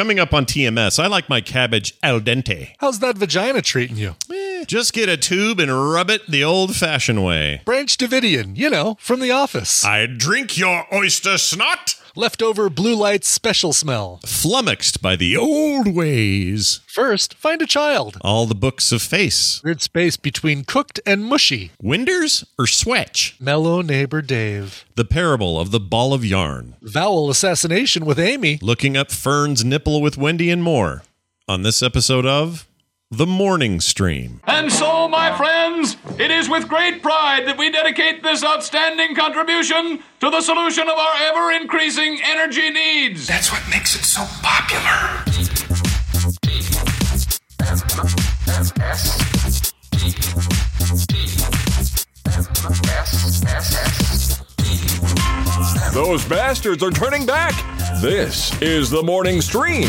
Coming up on TMS, I like my cabbage al dente. How's that vagina treating you? Eh, just get a tube and rub it the old fashioned way. Branch Davidian, you know, from the office. I drink your oyster snot. Leftover blue light special smell. Flummoxed by the old ways. First, find a child. All the books of face. Weird space between cooked and mushy. Winders or swetch? Mellow neighbor Dave. The parable of the ball of yarn. Vowel assassination with Amy. Looking up Fern's nipple with Wendy and more. On this episode of The Morning Stream. And so, my friends, it is with great pride that we dedicate this outstanding contribution to the solution of our ever increasing energy needs. That's what makes it so popular. Those bastards are turning back. This is the morning stream.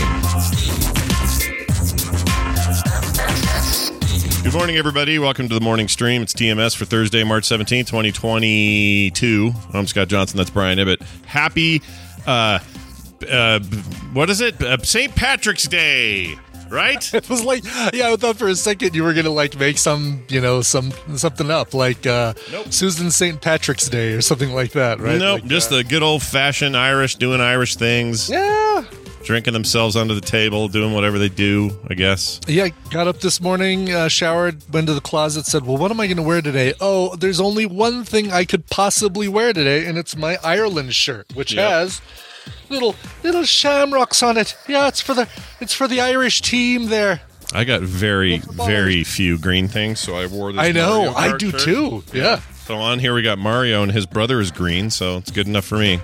Good morning, everybody. Welcome to the morning stream. It's TMS for Thursday, March 17th, 2022. I'm Scott Johnson. That's Brian Ibbott. Happy, uh, uh, what is it? Uh, St. Patrick's Day, right? It was like, yeah, I thought for a second you were gonna like make some, you know, some something up, like uh, Nope. Susan St. Patrick's Day or something like that, right? nope. Like, just uh, the good old fashioned Irish doing Irish things, yeah, drinking themselves under the table, doing whatever they do, I guess. yeah. Got up this morning, uh, showered, went to the closet, said, "Well, what am I going to wear today? Oh, there's only one thing I could possibly wear today, and it's my Ireland shirt, which Yep. has." Little little shamrocks on it. Yeah, it's for the it's for the Irish team there. I got very, Look at the very few green things, so I wore this. I know, I do shirt. too. Yeah. So on here we got Mario and his brother is green, so it's good enough for me.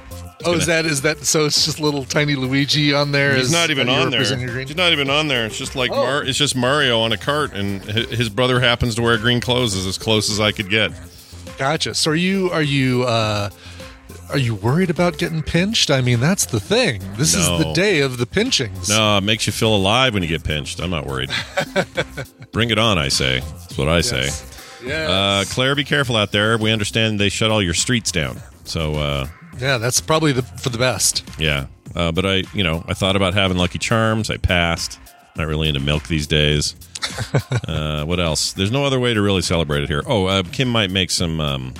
Oh, is that is that so? It's just little tiny Luigi on there. He's as- not even on there. represent your green? He's not even on there. It's just like Oh. Mar- it's just Mario on a cart, and his brother happens to wear green clothes. Is as close as I could get. Gotcha. So are you are you uh are you worried about getting pinched? I mean, that's the thing. This is the day of the pinchings. No, it makes you feel alive when you get pinched. I'm not worried. Bring it on, I say. That's what I say. Yeah. Uh, Claire, be careful out there. We understand they shut all your streets down. So uh, yeah, that's probably the for the best. yeah, uh, but I, you know, I thought about having Lucky Charms. I passed. Not really into milk these days. uh, what else? There's no other way to really celebrate it here. Oh, uh, Kim might make some um,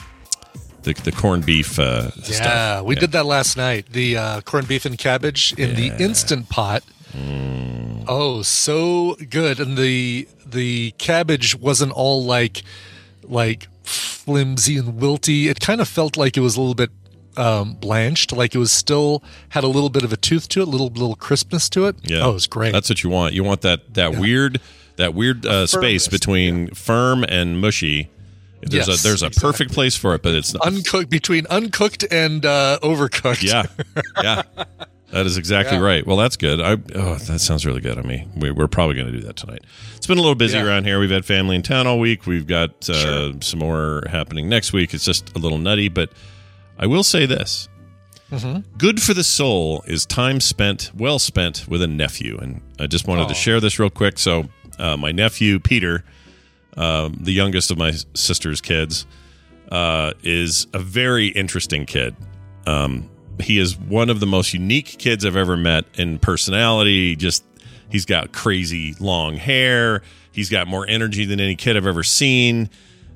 the the corned beef. Uh, Yeah, stuff. we did that last night. The uh, corned beef and cabbage in the instant pot. Mm. Oh, so good. And the the cabbage wasn't all like like flimsy and wilty. It kind of felt like it was a little bit um, blanched, like it was still had a little bit of a tooth to it, little little crispness to it. Yeah, Oh, it was great. That's what you want. You want that that weird that weird uh, space Firmness, between firm and mushy. There's Yes, a there's a exactly. perfect place for it, but it's not. uncooked between uncooked and uh, overcooked. yeah, yeah. That is exactly Yeah. right. Well, that's good. I oh, that sounds really good. I mean, we, we're probably going to do that tonight. It's been a little busy Yeah. around here. We've had family in town all week. We've got uh, Sure. some more happening next week. It's just a little nutty, but I will say this: Mm-hmm. good for the soul is time spent, well spent, with a nephew. And I just wanted to share this real quick. So, uh, my nephew Peter, um, the youngest of my sister's kids, uh, is a very interesting kid. Um, he is one of the most unique kids I've ever met in personality. Just he's got crazy long hair. He's got more energy than any kid I've ever seen.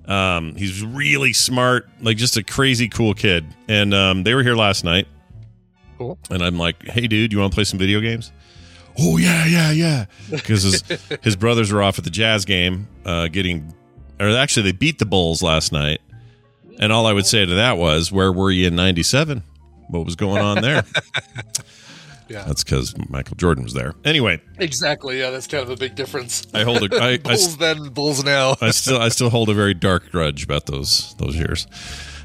Um, he's really smart, like just a crazy cool kid. And um, they were here last night, Cool. and I'm like, "Hey, dude, you want to play some video games?" Oh yeah, yeah, yeah. Because his his brothers were off at the jazz game, uh, getting, or actually they beat the Bulls last night. And all I would say to that was, "Where were you in '97? What was going on there?" Yeah. That's because Michael Jordan was there. Anyway, Exactly. Yeah, that's kind of a big difference. I hold a, I, I, Bulls then, Bulls now. I still I still hold a very dark grudge about those those years.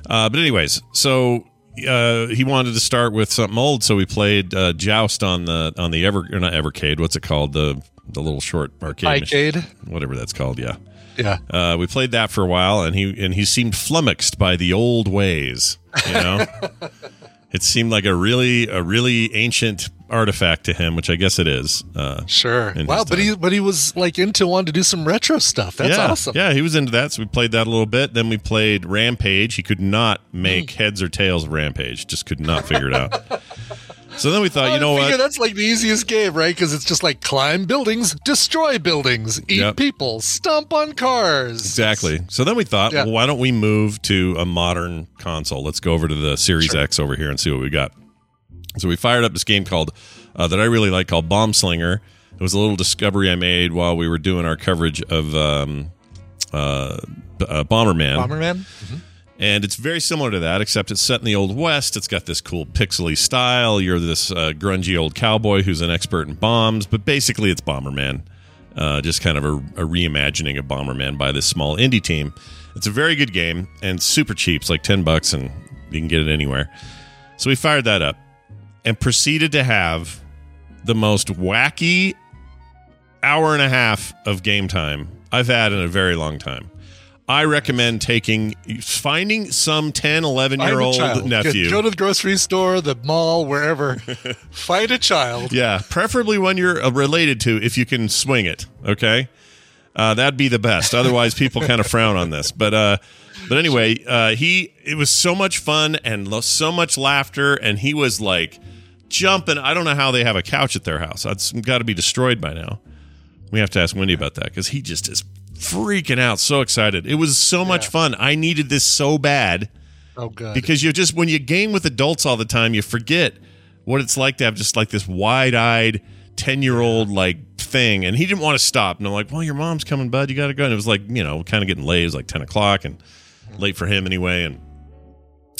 Uh, but anyways, so uh, he wanted to start with something old, so we played uh, Joust on the on the Ever or not Evercade. What's it called? The the little short arcade. Arcade. whatever that's called. Yeah, Yeah. uh, we played that for a while, and he and he seemed flummoxed by the old ways. You know, it seemed like a really a really ancient artifact to him, which I guess it is. Uh, Sure. Wow, but he but he was like into wanting to do some retro stuff. That's yeah, awesome. Yeah, he was into that, so we played that a little bit. Then we played Rampage. He could not make Hmm. heads or tails of Rampage. Just could not figure it out. So then we thought, you know what? That's like the easiest game, right? Because it's just like climb buildings, destroy buildings, eat Yep. people, stomp on cars. Exactly. So then we thought, Yeah. well, why don't we move to a modern console? Let's go over to the Series X over here and see what we got. So we fired up this game called uh, that I really like called Bomb Slinger. It was a little discovery I made while we were doing our coverage of um, uh, uh, Bomberman. Bomberman. And it's very similar to that, except it's set in the Old West. It's got this cool pixely style. You're this uh, grungy old cowboy who's an expert in bombs, but basically it's Bomberman. Uh, just kind of a, a reimagining of Bomberman by this small indie team. It's a very good game and super cheap. It's like 10 bucks and you can get it anywhere. So we fired that up and proceeded to have the most wacky hour and a half of game time I've had in a very long time. I recommend taking finding some 10, 11 year old nephew. Go to the grocery store, the mall, wherever. Find a child. yeah, preferably one you're uh, related to if you can swing it, okay? Uh, that'd be the best. Otherwise, people kind of frown on this. But uh, but anyway, uh, he it was so much fun and lo- so much laughter, and he was like jumping. I don't know how they have a couch at their house. That's got to be destroyed by now. We have to ask Wendy about that because he just is freaking out, so excited. It was so much fun. I needed this so bad Oh, good. because you just when you game with adults all the time, you forget what it's like to have just like this wide-eyed ten-year-old like thing. And he didn't want to stop. And I'm like, "Well, your mom's coming, bud. You got to go." And it was like, you know, kind of getting late. It was like ten o'clock and late for him anyway. And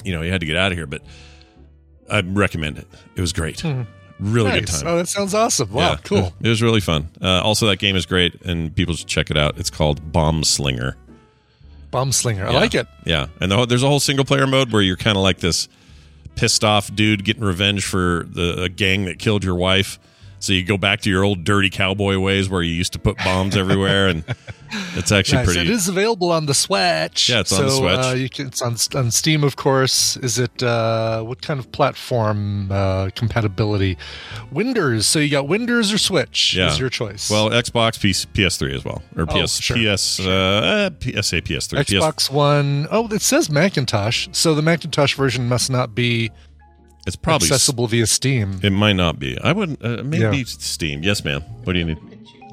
you know, he had to get out of here. But I recommend it. It was great. Hmm. Really good time. Oh, that sounds awesome. Wow, Yeah, cool. It was really fun. Uh, also, that game is great, and people should check it out. It's called Bomb Slinger. Bomb slinger. I Yeah. like it. Yeah, and the, whole- there's a whole single player mode where you're kind of like this pissed off dude getting revenge for the a gang that killed your wife. So you go back to your old dirty cowboy ways where you used to put bombs everywhere, and it's actually Nice. pretty. It is available on the Switch. Yeah, it's on the so, Switch. Uh, you can, it's on, on Steam, of course. Is it uh, what kind of platform uh, compatibility? Windows. So you got Windows or Switch? Yeah. Is your choice? Well, Xbox, PS, PS3 as well, or Oh, PS, sure, PS, Uh, PSA, PS3, PS, Xbox One. Oh, it says Macintosh. So the Macintosh version must not be It's probably accessible via Steam. It might not be. I wouldn't. Uh, maybe Yeah. Steam. Yes, ma'am. What do you need?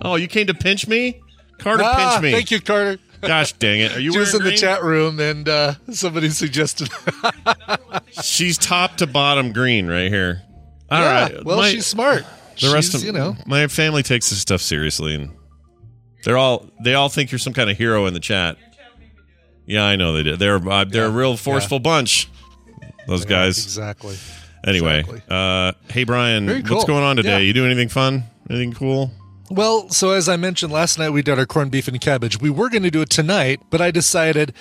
Oh, you came to pinch me. Carter ah, pinch me. thank you, Carter. Gosh dang it! Are you She was in wearing the chat room, and uh, somebody suggested. She's top to bottom green right here. All yeah, right. well, My- she's smart. the rest She's, of you know, my family takes this stuff seriously, and they're all they all think you're some kind of hero in the chat. Yeah, I know they do. They're uh, they're a real forceful bunch. Those guys. exactly. Anyway, exactly. uh, hey Brian, Very what's going on today? Yeah. You doing anything fun? Anything cool? Well, so as I mentioned last night, we did our corned beef and cabbage. We were going to do it tonight, but I decided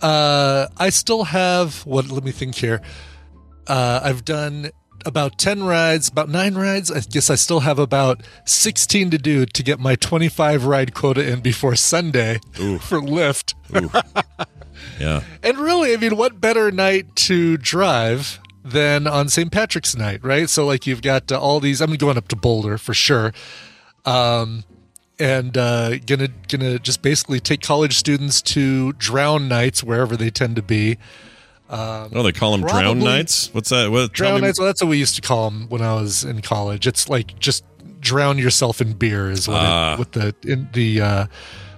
uh, I still have what? Let me think here. Uh, I've done about ten rides, about nine rides. I guess I still have about sixteen to do to get my twenty-five ride quota in before Sunday for Lyft. Yeah. And really, I mean, what better night to drive than on St. Patrick's night, right? So, like, you've got uh, all these. I'm going up to Boulder for sure, um, and uh, gonna gonna just basically take college students to drown nights wherever they tend to be. Oh, they call them drown nights. What's that? What, Drown nights. Well, that's what we used to call them when I was in college. It's like just drown yourself in beer is what, Ah. it, what the in the uh,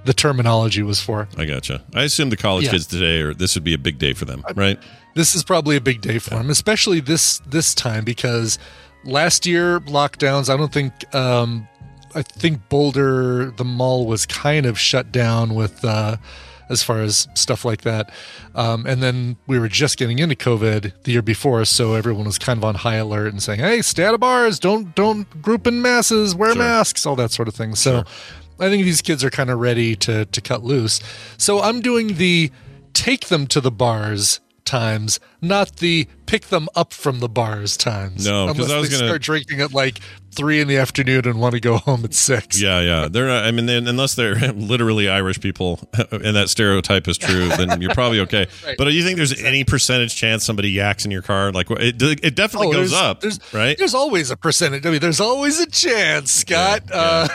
the terminology was for. I gotcha. I assume the college Yeah. kids today, or this would be a big day for them, right? This is probably a big day for him, especially this this time because last year lockdowns. I don't think um, I think Boulder the mall was kind of shut down with uh, as far as stuff like that, um, and then we were just getting into COVID the year before, so everyone was kind of on high alert and saying, "Hey, stay out of bars, don't don't group in masses, wear Sure. masks, all that sort of thing." So. I think these kids are kind of ready to to cut loose. So I'm doing the take them to the bars times, not the pick them up from the bars times. No, 'cause unless I was they gonna- start drinking at like three in the afternoon and want to go home at six. Yeah, yeah. They're not, I mean, then, unless they're literally Irish people, and that stereotype is true, then you're probably okay. Right. But do you think there's any percentage chance somebody yaks in your car? Like, it, it definitely Oh, goes up, There's, right? There's always a percentage. I mean, there's always a chance, Scott. Yeah, Uh,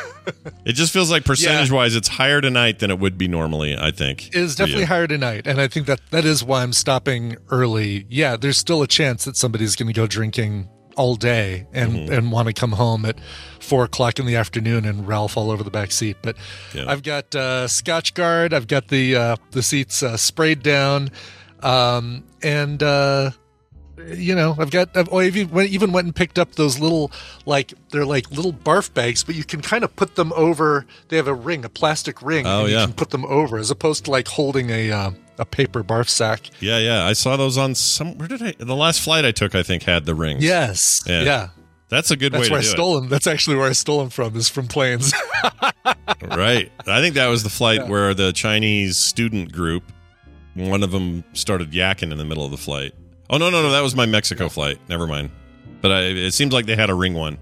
It just feels like percentage wise, it's higher tonight than it would be normally. I think it is definitely higher tonight, and I think that that is why I'm stopping early. Yeah, there's still a chance that somebody's going to go drinking all day and Mm-hmm. and want to come home at four o'clock in the afternoon and Ralph all over the back seat. But Yeah. I've got uh, Scotchgard. I've got the uh, the seats uh, sprayed down, um, and uh, you know I've got I've, oh, I've even went, even went and picked up those little like they're like little barf bags, but you can kind of put them over. They have a ring, a plastic ring. Oh, and you yeah. can put them over as opposed to like holding a uh, a paper barf sack. Yeah, yeah. I saw those on some. Where did I? The last flight I took, I think, had the rings. Yes, Yeah. yeah. That's a good That's way where I stole them. That's actually where I stole them from. Is from planes. Right. I think that was the flight where the Chinese student group, one of them started yakking in the middle of the flight. Oh no, no, no. That was my Mexico flight. Never mind. But I, it seems like they had a ring one,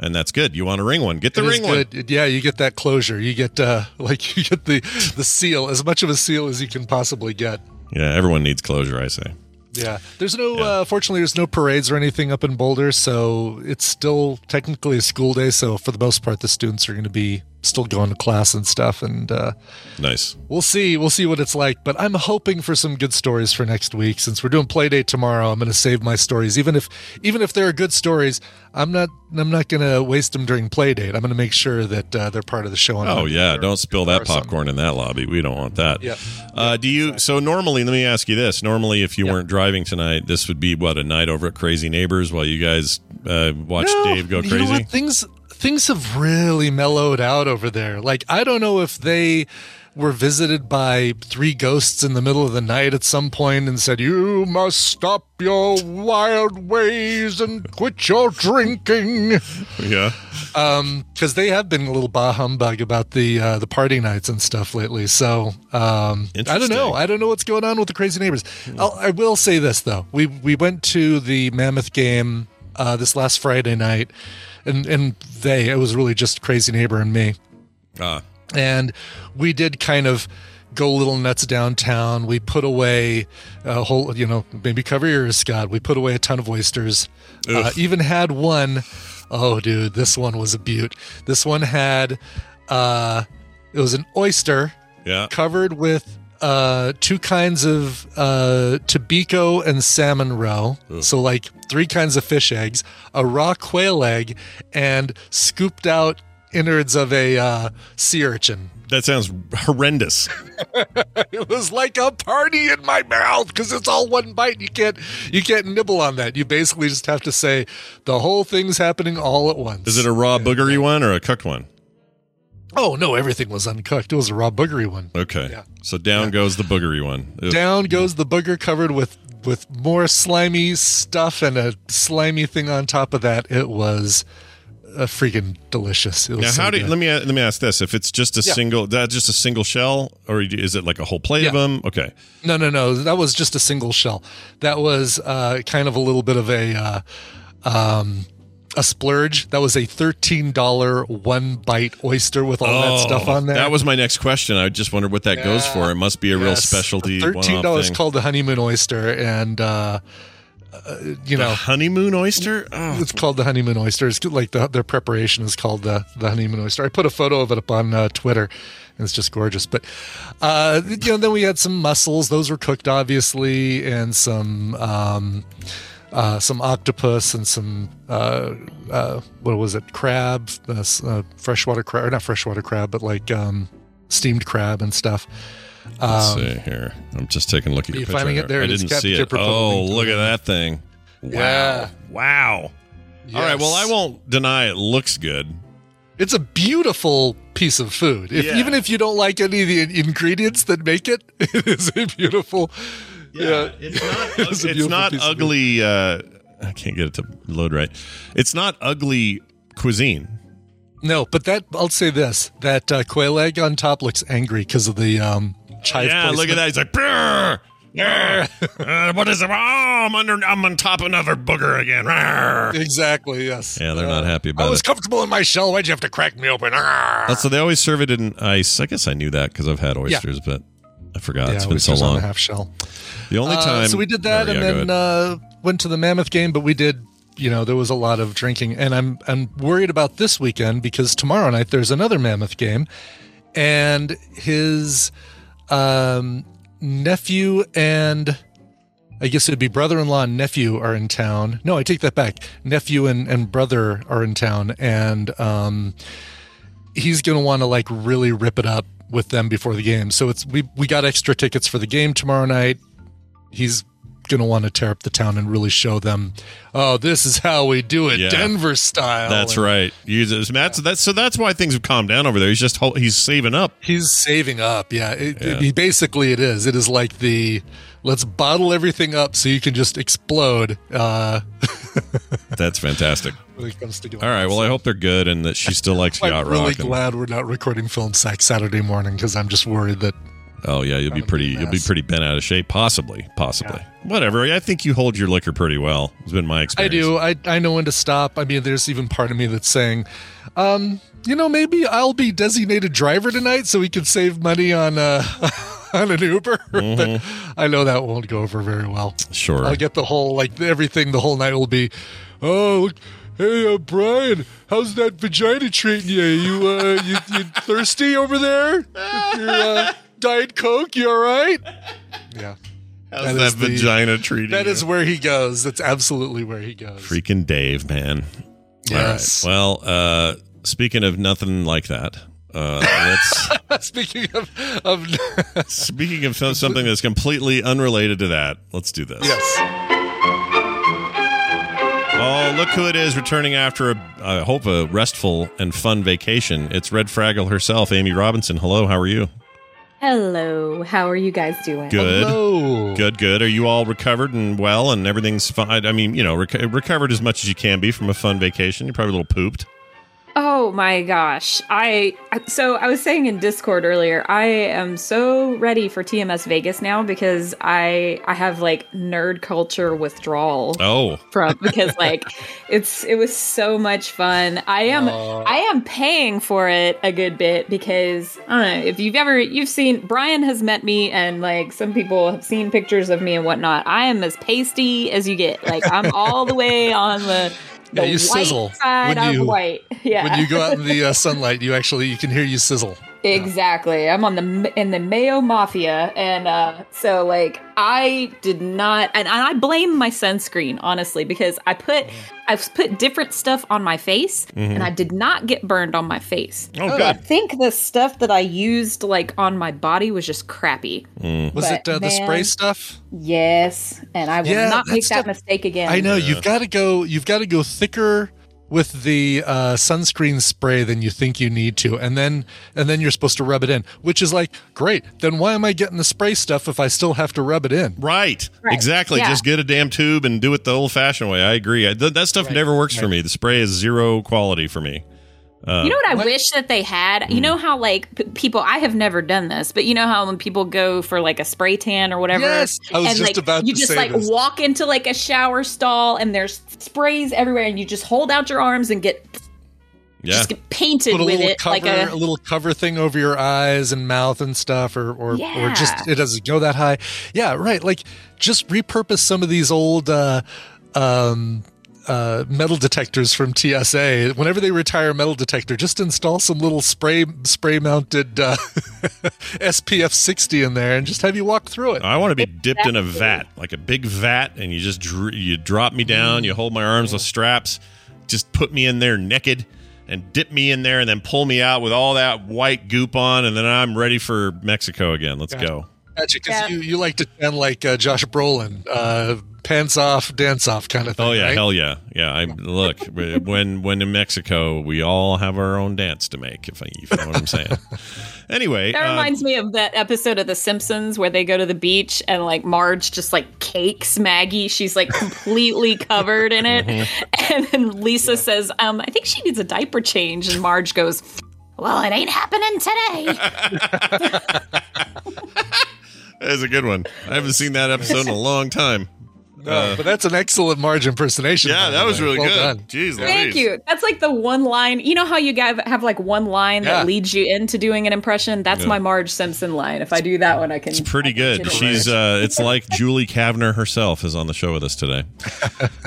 and that's good. You want a ring one? Get the It ring one. Yeah, you get that closure. You get uh, like you get the the seal, as much of a seal as you can possibly get. Yeah, everyone needs closure. I say. Yeah, there's no. Yeah. Uh, fortunately, there's no parades or anything up in Boulder, so it's still technically a school day. So for the most part, the students are going to be still going to class and stuff, and uh, Nice. we'll see. We'll see what it's like. But I'm hoping for some good stories for next week. Since we're doing play date tomorrow, I'm going to save my stories, even if even if there are good stories. I'm not. I'm not going to waste them during play date. I'm going to make sure that uh, they're part of the show. on Oh yeah, don't spill that or something. popcorn in that lobby. We don't want that. Yeah. Uh, do you? So normally, let me ask you this. Normally, if you weren't driving tonight, this would be what a night over at Crazy Neighbors while you guys uh, watch No, Dave go you know crazy. Things things have really mellowed out over there. Like I don't know if they were visited by three ghosts in the middle of the night at some point and said, "You must stop your wild ways and quit your drinking," yeah. because they have been a little bah humbug about the uh, the party nights and stuff lately. So um, I don't know. I don't know what's going on with the crazy neighbors. I'll, I will say this though: we we went to the Mammoth game uh, this last Friday night, and and they it was really just crazy neighbor and me, Ah, and we did kind of go little nuts downtown. We put away a whole, you know, maybe cover your ears, Scott. We put away a ton of oysters. Uh, even had one oh dude, this one was a beaut. This one had, uh, it was an oyster yeah. covered with uh, two kinds of uh, tobiko and salmon roe. So, like three kinds of fish eggs, a raw quail egg, and scooped out innards of a uh, sea urchin. That sounds horrendous. It was like a party in my mouth because it's all one bite. You can't you can't nibble on that. You basically just have to say the whole thing's happening all at once. Is it a raw boogery one or a cooked one? Oh no, everything was uncooked. It was a raw boogery one. Okay. Yeah. So down goes the boogery one. Down goes the booger covered with with more slimy stuff and a slimy thing on top of that. It was a freaking delicious. It was Now, so how do you, let me let me ask this: If it's just a Yeah. single, that just a single shell, or is it like a whole plate of them? Okay, No, no, no. That was just a single shell. That was uh, kind of a little bit of a uh, um, a splurge. That was a thirteen dollar one bite oyster with all that stuff on there. Oh, That was my next question. I just wondered what that goes for. It must be a real specialty. Thirteen one-off dollars thing. called the honeymoon oyster, and uh, uh, you know. honeymoon oyster. Oh, It's called the honeymoon oyster. It's like the, their preparation is called the, the honeymoon oyster. I put a photo of it up on uh, Twitter, and it's just gorgeous. But uh, you know, then we had some mussels; those were cooked, obviously, and some um, uh, some octopus and some uh, uh, what was it? Crab, uh, uh, freshwater crab, or not freshwater crab, but like um, steamed crab and stuff. let's see here. I'm just taking a look at your you picture. it? There I didn't see it. Dipper put a Oh, look at that thing! Wow! Yeah. Wow! All right. Well, I won't deny it looks good. It's a beautiful piece of food. If, Yeah. Even if you don't like any of the ingredients that make it, it is a beautiful. Yeah, it's not. It's it's not ugly. Uh, I can't get it to load right. It's not ugly cuisine. No, but that I'll say this: that uh, quail egg on top looks angry because of the um, chive. yeah, look at that. He's like, "Brr, yeah, uh, what is it? Oh, I'm under. I'm on top of another booger again. Rawr." Exactly. Yes. Yeah, they're not happy about it. I was it. comfortable in my shell. Why'd you have to crack me open? Ah. Also, they always serve it in ice. I guess I knew that because I've had oysters, but I forgot. yeah, it's been so oysters on long. a half shell. The only Uh, time. so we did that, yeah, and go then uh, went to the Mammoth game. But we did, you know, there was a lot of drinking, and I'm I'm worried about this weekend because tomorrow night there's another Mammoth game, and his um, nephew and I guess it'd be brother-in-law and nephew are in town. No, I take that back. Nephew and, and brother are in town, and um, he's gonna want to like really rip it up with them before the game. So it's we we got extra tickets for the game tomorrow night. He's gonna want to tear up the town and really show them, oh, this is how we do it, Yeah. Denver style. That's And right. Just, Matt's, that's so that's why things have calmed down over there. He's just he's saving up. He's saving up. Yeah, it, Yeah. It, basically it is. It is like the let's bottle everything up so you can just explode uh, That's fantastic. when it comes to doing. All right. Well, I hope they're good and that she still likes I'm yacht really and- glad we're not recording film sack Saturday morning because I'm just worried that oh yeah, you'll be pretty. be You'll be pretty bent out of shape. Possibly. Possibly. Whatever. I think you hold your liquor pretty well. It's been my experience. I do. I I know when to stop. I mean, there's even part of me that's saying, um, you know, maybe I'll be designated driver tonight so we can save money on uh on an Uber. but I know that won't go over very well. Mm-hmm. Sure. I'll get the whole like everything. The whole night will be, oh, look, hey, uh, Brian, how's that vagina treating you? You uh, you, you thirsty over there? Your uh, diet coke? You all right? Yeah. How's that that, is the- vagina treating That you? is where he goes. That's absolutely where he goes. freaking Dave, man. Yes. All right. Well, uh, speaking of nothing like that, uh, let's. Speaking of, of Speaking of something that's completely unrelated to that, let's do this. yes, Oh, look who it is returning after a, I hope, a restful and fun vacation. It's Red Fraggle herself, Amy Robinson. Hello, how are you? Hello, how are you guys doing? Good. hello. Good, good. Are you all recovered and well and everything's fine? I mean, you know, rec- recovered as much as you can be from a fun vacation. You're probably a little pooped. Oh my gosh. I so I was saying in Discord earlier, I am so ready for TMS Vegas now because I I have like nerd culture withdrawal Oh, from because like it's it was so much fun. I am I am paying for it a good bit because I don't know if you've ever you've seen Brian has met me and like some people have seen pictures of me and whatnot. I am as pasty as you get. Like I'm all the way on the the Yeah, you white sizzle side when of you- white. Yeah, When you go out in the uh, sunlight, you actually you can hear you sizzle. Exactly. I'm on the in the Mayo Mafia, and uh, so like I did not, and I blame my sunscreen honestly because I put I've put different stuff on my face, and I did not get burned on my face. oh, I good. think the stuff that I used like on my body was just crappy. Was But, it uh, the spray stuff? Yes, and I will Yeah, not that make that stuff- mistake again. I know you've got to go. You've got to go thicker with the uh, sunscreen spray than you think you need to, and then and then you're supposed to rub it in, which is like great. Then why am I getting the spray stuff if I still have to rub it in? Right. Right. Exactly. Yeah. Just get a damn tube and do it the old fashioned way. I agree. I, th- that stuff never works for me. The spray is zero quality for me. You know what I What? wish that they had? You know how like p- people I have never done this, but you know how when people go for like a spray tan or whatever, Yes, I was and just like about you to just like this. walk into like a shower stall and there's sprays everywhere, and you just hold out your arms and get Yeah. just get painted Put a with it cover, like a, a little cover thing over your eyes and mouth and stuff, or or, or just it doesn't go that high. Yeah, right. Like just repurpose some of these old. Uh, um, uh, metal detectors from TSA. Whenever they retire a metal detector, just install some little spray spray mounted uh, SPF 60 in there and just have you walk through it. I want to be dipped in a vat, like a big vat, and you just dr- you drop me down, you hold my arms with straps, just put me in there naked, and dip me in there, and then pull me out with all that white goop on, and then I'm ready for Mexico again. Let's go. Gotcha, because Yeah. you, you like to tan like uh, Josh Brolin, uh, pants off, dance off kind of thing. Oh yeah, right? hell yeah, yeah. I look when when in Mexico, we all have our own dance to make. If, I, you know what I'm saying. Anyway, That uh, reminds me of that episode of The Simpsons where they go to the beach and like Marge just like cakes Maggie. She's like completely covered in it. And then Lisa says, um, I think she needs a diaper change. And Marge goes, Well, it ain't happening today. That is a good one. I haven't seen that episode in a long time. No, but that's an excellent Marge impersonation. Yeah, that was really Well good. done. Jeez, Thank Louise. you. That's like the one line. You know how you guys have like one line Yeah. that leads you into doing an impression? That's Yeah. my Marge Simpson line. If I do that one, I can. It's pretty can good. She's uh, it's like Julie Kavner herself is on the show with us today.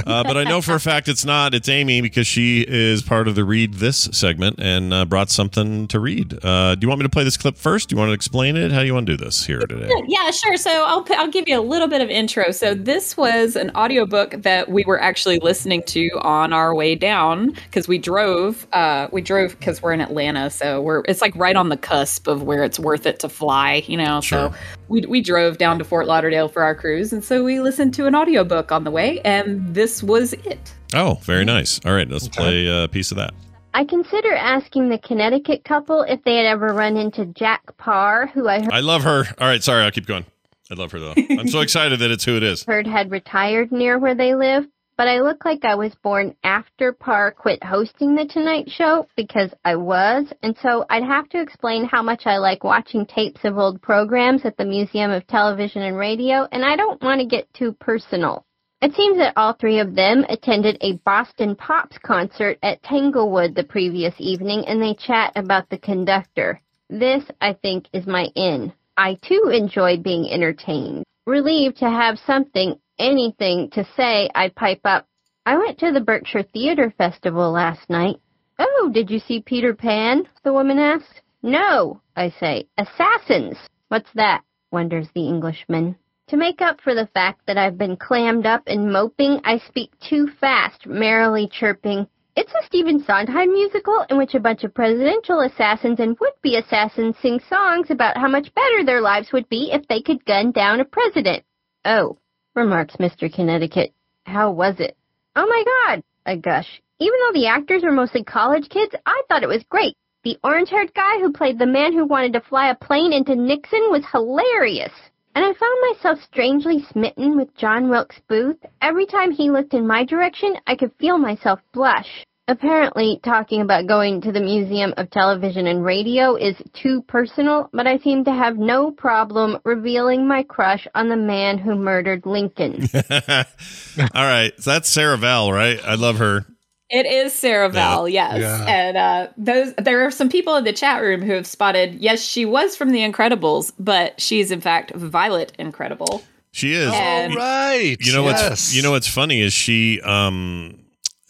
Uh, but I know for a fact it's not. It's Amy because she is part of the read this segment and uh, brought something to read. Uh, do you want me to play this clip first? Do you want to explain it? How do you want to do this here today? Yeah, sure. So I'll p- I'll give you a little bit of intro. So this was an audiobook that we were actually listening to on our way down because we drove. Uh, we drove because we're in Atlanta, so we're it's like right on the cusp of where it's worth it to fly. You know, Sure. so we we drove down to Fort Lauderdale for our cruise, and so we listened to an audiobook on the way, and this was it. Oh, very nice. All right, let's play a piece of that. I consider asking the Connecticut couple if they had ever run into Jack Paar, who I heard- I love her. All right, sorry, I'll keep going. I love her though. I'm so excited that it's who it is. heard had retired near where they live, but I look like I was born after Paar quit hosting The Tonight Show because I was, and so I'd have to explain how much I like watching tapes of old programs at the Museum of Television and Radio, and I don't want to get too personal. It seems that all three of them attended a Boston Pops concert at Tanglewood the previous evening and they chat about the conductor. This, I think, is my in. I too enjoy being entertained. Relieved to have something, anything to say, I pipe up. I went to the Berkshire Theater Festival last night. Oh, did you see Peter Pan? The woman asked. No, I say. Assassins. What's that? wonders the Englishman. To make up for the fact that I've been clammed up and moping, I speak too fast, merrily chirping, It's a Stephen Sondheim musical in which a bunch of presidential assassins and would-be assassins sing songs about how much better their lives would be if they could gun down a president. Oh, remarks Mr. Connecticut. How was it? Oh my god, I gush. Even though the actors were mostly college kids, I thought it was great. The orange-haired guy who played the man who wanted to fly a plane into Nixon was hilarious. And I found myself strangely smitten with John Wilkes Booth. Every time he looked in my direction, I could feel myself blush. Apparently, talking about going to the Museum of Television and Radio is too personal, but I seem to have no problem revealing my crush on the man who murdered Lincoln. All right, so that's Sarah Vowell, right? I love her. It is Sarah Vowell, yes. Yeah. And uh, those there are some people in the chat room who have spotted. Yes, she was from The Incredibles, but she's in fact Violet Incredible. She is. And- All right. You know yes. what's you know what's funny is she um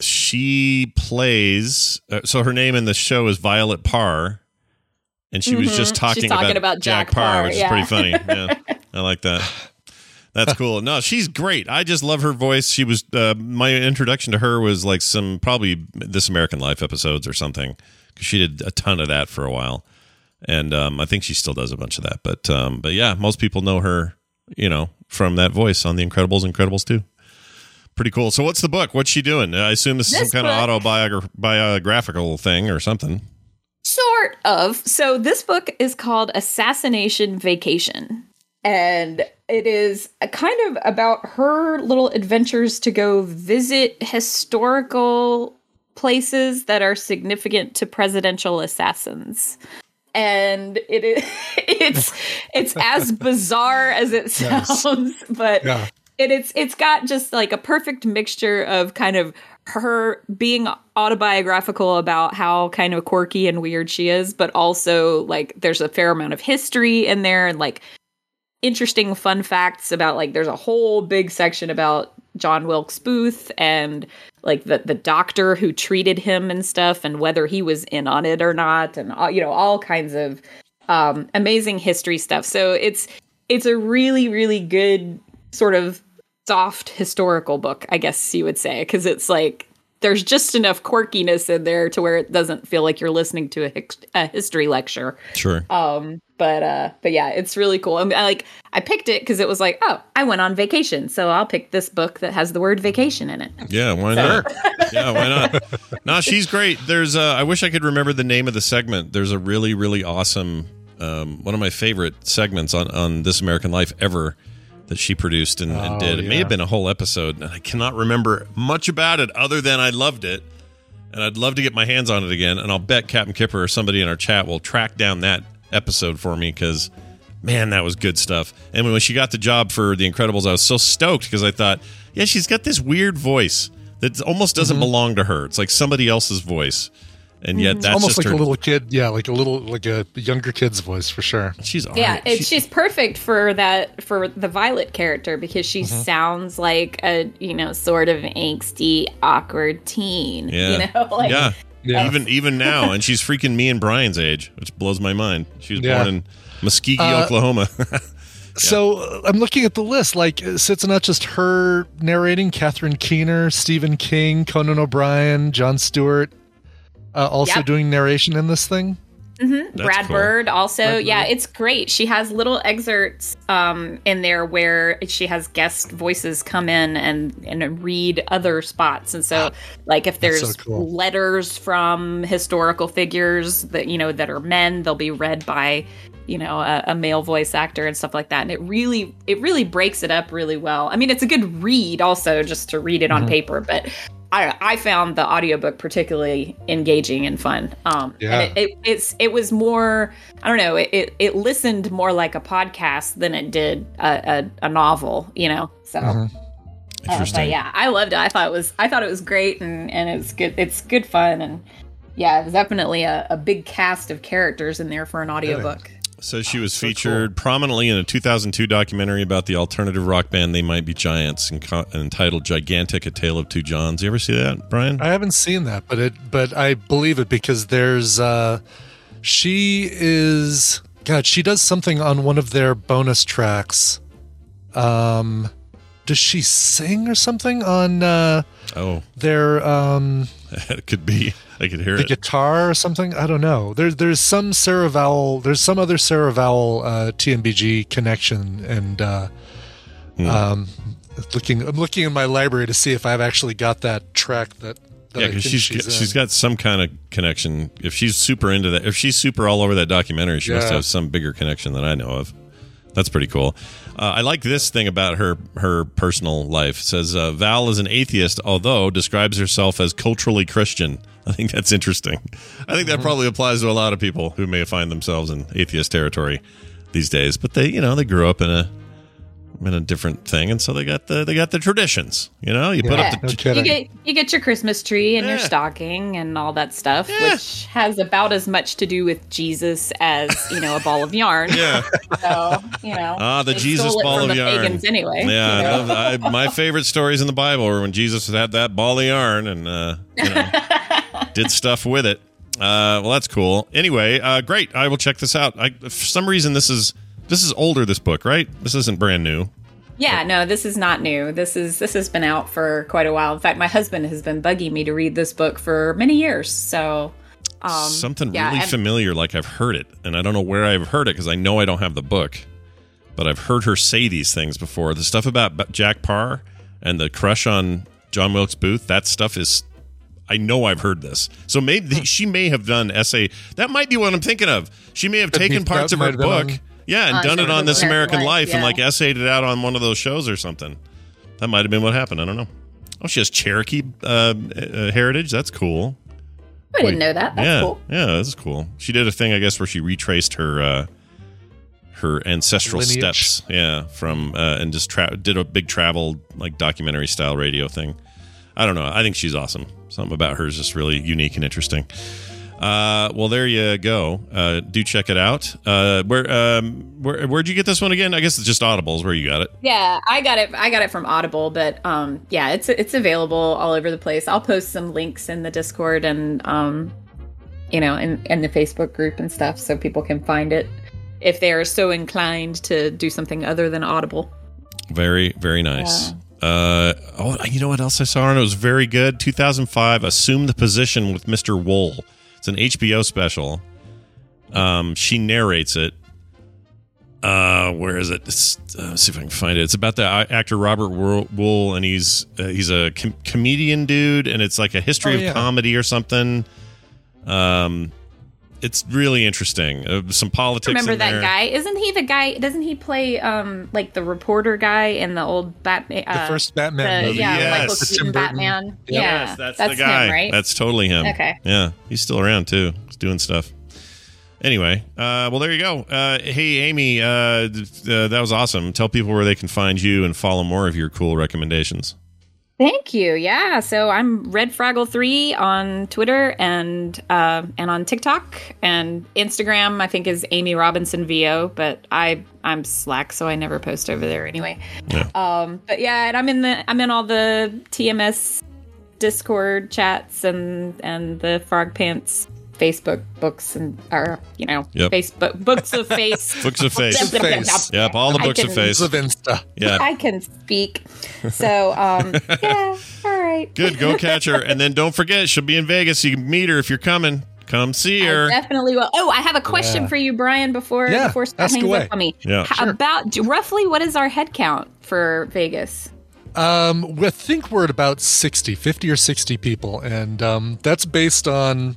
she plays uh, so her name in the show is Violet Parr and she was Mhm. just talking, talking about Jack Paar, which is pretty funny. Yeah. I like that. That's cool. No, she's great. I just love her voice. She was uh, my introduction to her was like some probably This American Life episodes or something because she did a ton of that for a while, and um, I think she still does a bunch of that. But um, but yeah, most people know her, you know, from that voice on The Incredibles, Incredibles too. Pretty cool. So what's the book? What's she doing? I assume this, is This some kind book- of autobiographical thing or something. Sort of. So this book is called Assassination Vacation. And it is a kind of about her little adventures to go visit historical places that are significant to presidential assassins. And it is it's it's as bizarre as it sounds, but Yeah. it, it's it's got just like a perfect mixture of kind of her being autobiographical about how kind of quirky and weird she is, but also like there's a fair amount of history in there and like interesting fun facts about like there's a whole big section about John Wilkes Booth and like the the doctor who treated him and stuff and whether he was in on it or not and all, you know all kinds of um amazing history stuff. So it's it's a really really good sort of soft historical book, I guess you would say, because it's like there's just enough quirkiness in there to where it doesn't feel like you're listening to a, hic- a history lecture. Sure. Um, but uh, but yeah, it's really cool. I, mean, I like I picked it because it was like, oh, I went on vacation, so I'll pick this book that has the word vacation in it. Yeah, why not? yeah, why not? No, she's great. There's uh, I wish I could remember the name of the segment. There's a really really awesome um, one of my favorite segments on on This American Life ever that she produced and, and Oh, did. It may have been a whole episode, and I cannot remember much about it other than I loved it. And I'd love to get my hands on it again. And I'll bet Captain Kipper or somebody in our chat will track down that episode for me because man, that was good stuff. And when she got the job for The Incredibles, I was so stoked because I thought, Yeah, she's got this weird voice that almost doesn't Mm-hmm. belong to her. It's like somebody else's voice, and yet that's Almost just like her. a little kid. Yeah, like a little like a younger kid's voice for sure. she's Yeah, alright. it, She- she's perfect for that for the Violet character because she Mm-hmm. sounds like a you know sort of angsty, awkward teen. yeah, you know, like yeah. Yeah. Even even now, and she's freaking me and Brian's age, which blows my mind. She was Yeah. born in Muskogee, Uh, Oklahoma. So uh, I'm looking at the list. Like, so it's not just her narrating. Catherine Keener, Stephen King, Conan O'Brien, Jon Stewart, uh, also Yep. doing narration in this thing. Brad cool. Bird also Brad yeah Bird. it's great she has little excerpts um in there where she has guest voices come in and and read other spots and so like if there's so cool. letters from historical figures that you know that are men they'll be read by you know a, a male voice actor and stuff like that and it really it really breaks it up really well i mean it's a good read also just to read it Mm-hmm. on paper but I, I found the audiobook particularly engaging and fun. Um, Yeah. and it, it, it's it was more I don't know it, it, it listened more like a podcast than it did a, a, a novel, you know. So, uh, Interesting. but yeah, I loved it. I thought it was I thought it was great and and it's good. It's good fun and yeah, it's definitely a, a big cast of characters in there for an audiobook. So she was so featured prominently in a 2002 documentary about the alternative rock band They Might Be Giants, co- entitled "Gigantic: A Tale of Two Johns." You ever see that, Brian? I haven't seen that, but it but I believe it because there's uh she is God, she does something on one of their bonus tracks. Um does she sing or something on uh oh, their um it could be. I could hear the it. guitar or something? I don't know. There's there's some Sarah Vowell there's some other Sarah Vowell uh TMBG connection and uh Hmm. um looking I'm looking in my library to see if I've actually got that track that, that Yeah, because she's she's, she's, she's got some kind of connection. If she's super into that, if she's super all over that documentary, she must have some bigger connection than I know of. That's pretty cool. Uh, I like this thing about her her personal life. It says uh, Vowell is an atheist, although describes herself as culturally Christian. I think that's interesting. I think that probably applies to a lot of people who may find themselves in atheist territory these days. But they, you know, they grew up in a in a different thing, and so they got the they got the traditions. You know, you put up the No kidding. You get you get your Christmas tree and your stocking and all that stuff, Yeah. which has about as much to do with Jesus as you know a ball of yarn. yeah. So you know, Ah, the Jesus stole it ball of the yarn. pagans anyway. Yeah, you know? love that. I, my favorite stories in the Bible were when Jesus had that ball of yarn and uh, you know, did stuff with it. Uh, well, that's cool. Anyway, uh, great. I will check this out. I, for some reason, this is this is older. This book, right? This isn't brand new. Yeah, no, this is not new. This is this has been out for quite a while. In fact, my husband has been bugging me to read this book for many years. So, um, Something yeah, really and- familiar, like I've heard it, and I don't know where I've heard it because I know I don't have the book, but I've heard her say these things before. The stuff about B- Jack Paar and the crush on John Wilkes Booth, that stuff is. I know I've heard this, so maybe she may have done essay. That might be what I'm thinking of. She may have taken parts of her might been book, on- yeah, and On done it on This American Life, and yeah. like essayed it out on one of those shows or something. That might have been what happened. I don't know. Oh, she has Cherokee uh, uh, heritage. That's cool I didn't know that. That's yeah, cool. yeah, that's cool. She did a thing, I guess, where she retraced her uh, her ancestral Lineage. steps, yeah, from uh, and just tra- did a big travel like documentary style radio thing. I don't know. I think she's awesome. Something about her is just really unique and interesting. Uh, well, there you go. Uh, do check it out. Uh, where um, where where'd you get this one again? I guess it's just Audibles where you got it. Yeah, I got it. I got it from Audible, but um, yeah, it's it's available all over the place. I'll post some links in the Discord and um, you know, in in the Facebook group and stuff, so people can find it if they are so inclined to do something other than Audible. Very, very nice. Uh, oh, you know what else I saw? And it was very good. 2005, Assume the Position with Mr. Wuhl. It's an HBO special. Um, she narrates it. Uh, where is it? Uh, let's see if I can find it. It's about the actor Robert Wuhl, and he's uh, he's a com- comedian dude, and it's like a history Oh, of yeah. comedy or something. Um, it's really interesting. Uh, some politics. Remember in that there. guy? Isn't he the guy? Doesn't he play um like the reporter guy in the old Batman? the Uh, first Batman the- movie. yeah, Yes. Michael Keaton Batman. Yeah. Yeah, Yes, that's, the guy. him, right? That's totally him. Okay. Yeah, he's still around too. He's doing stuff. Anyway, uh, well, there you go. Uh, hey, Amy, uh, th- uh, that was awesome. Tell people where they can find you and follow more of your cool recommendations. Thank you. Yeah, so I'm Red Fraggle three on Twitter and uh, and on TikTok and Instagram. I think is Amy Robinson VO, but I I'm Slack, so I never post over there anyway. Yeah. Um, but yeah, and I'm in the I'm in all the TMS Discord chats and and the Frog Pants Facebook books and or you know Yep. Facebook books of face. Books of face. of face. Yep, all the I books of can- face. of Insta. Yeah. I can speak. So um, yeah, all right. Good. Go catch her. And then don't forget, she'll be in Vegas. You can meet her if you're coming. Come see I her. definitely will. Oh, I have a question Yeah. for you, Brian. Before Yeah, before Scott ask hangs away. up on me, Yeah. H- Sure. about roughly what is our head count for Vegas? Um, I think we're at about 60, 50 or 60 people. And um, that's based on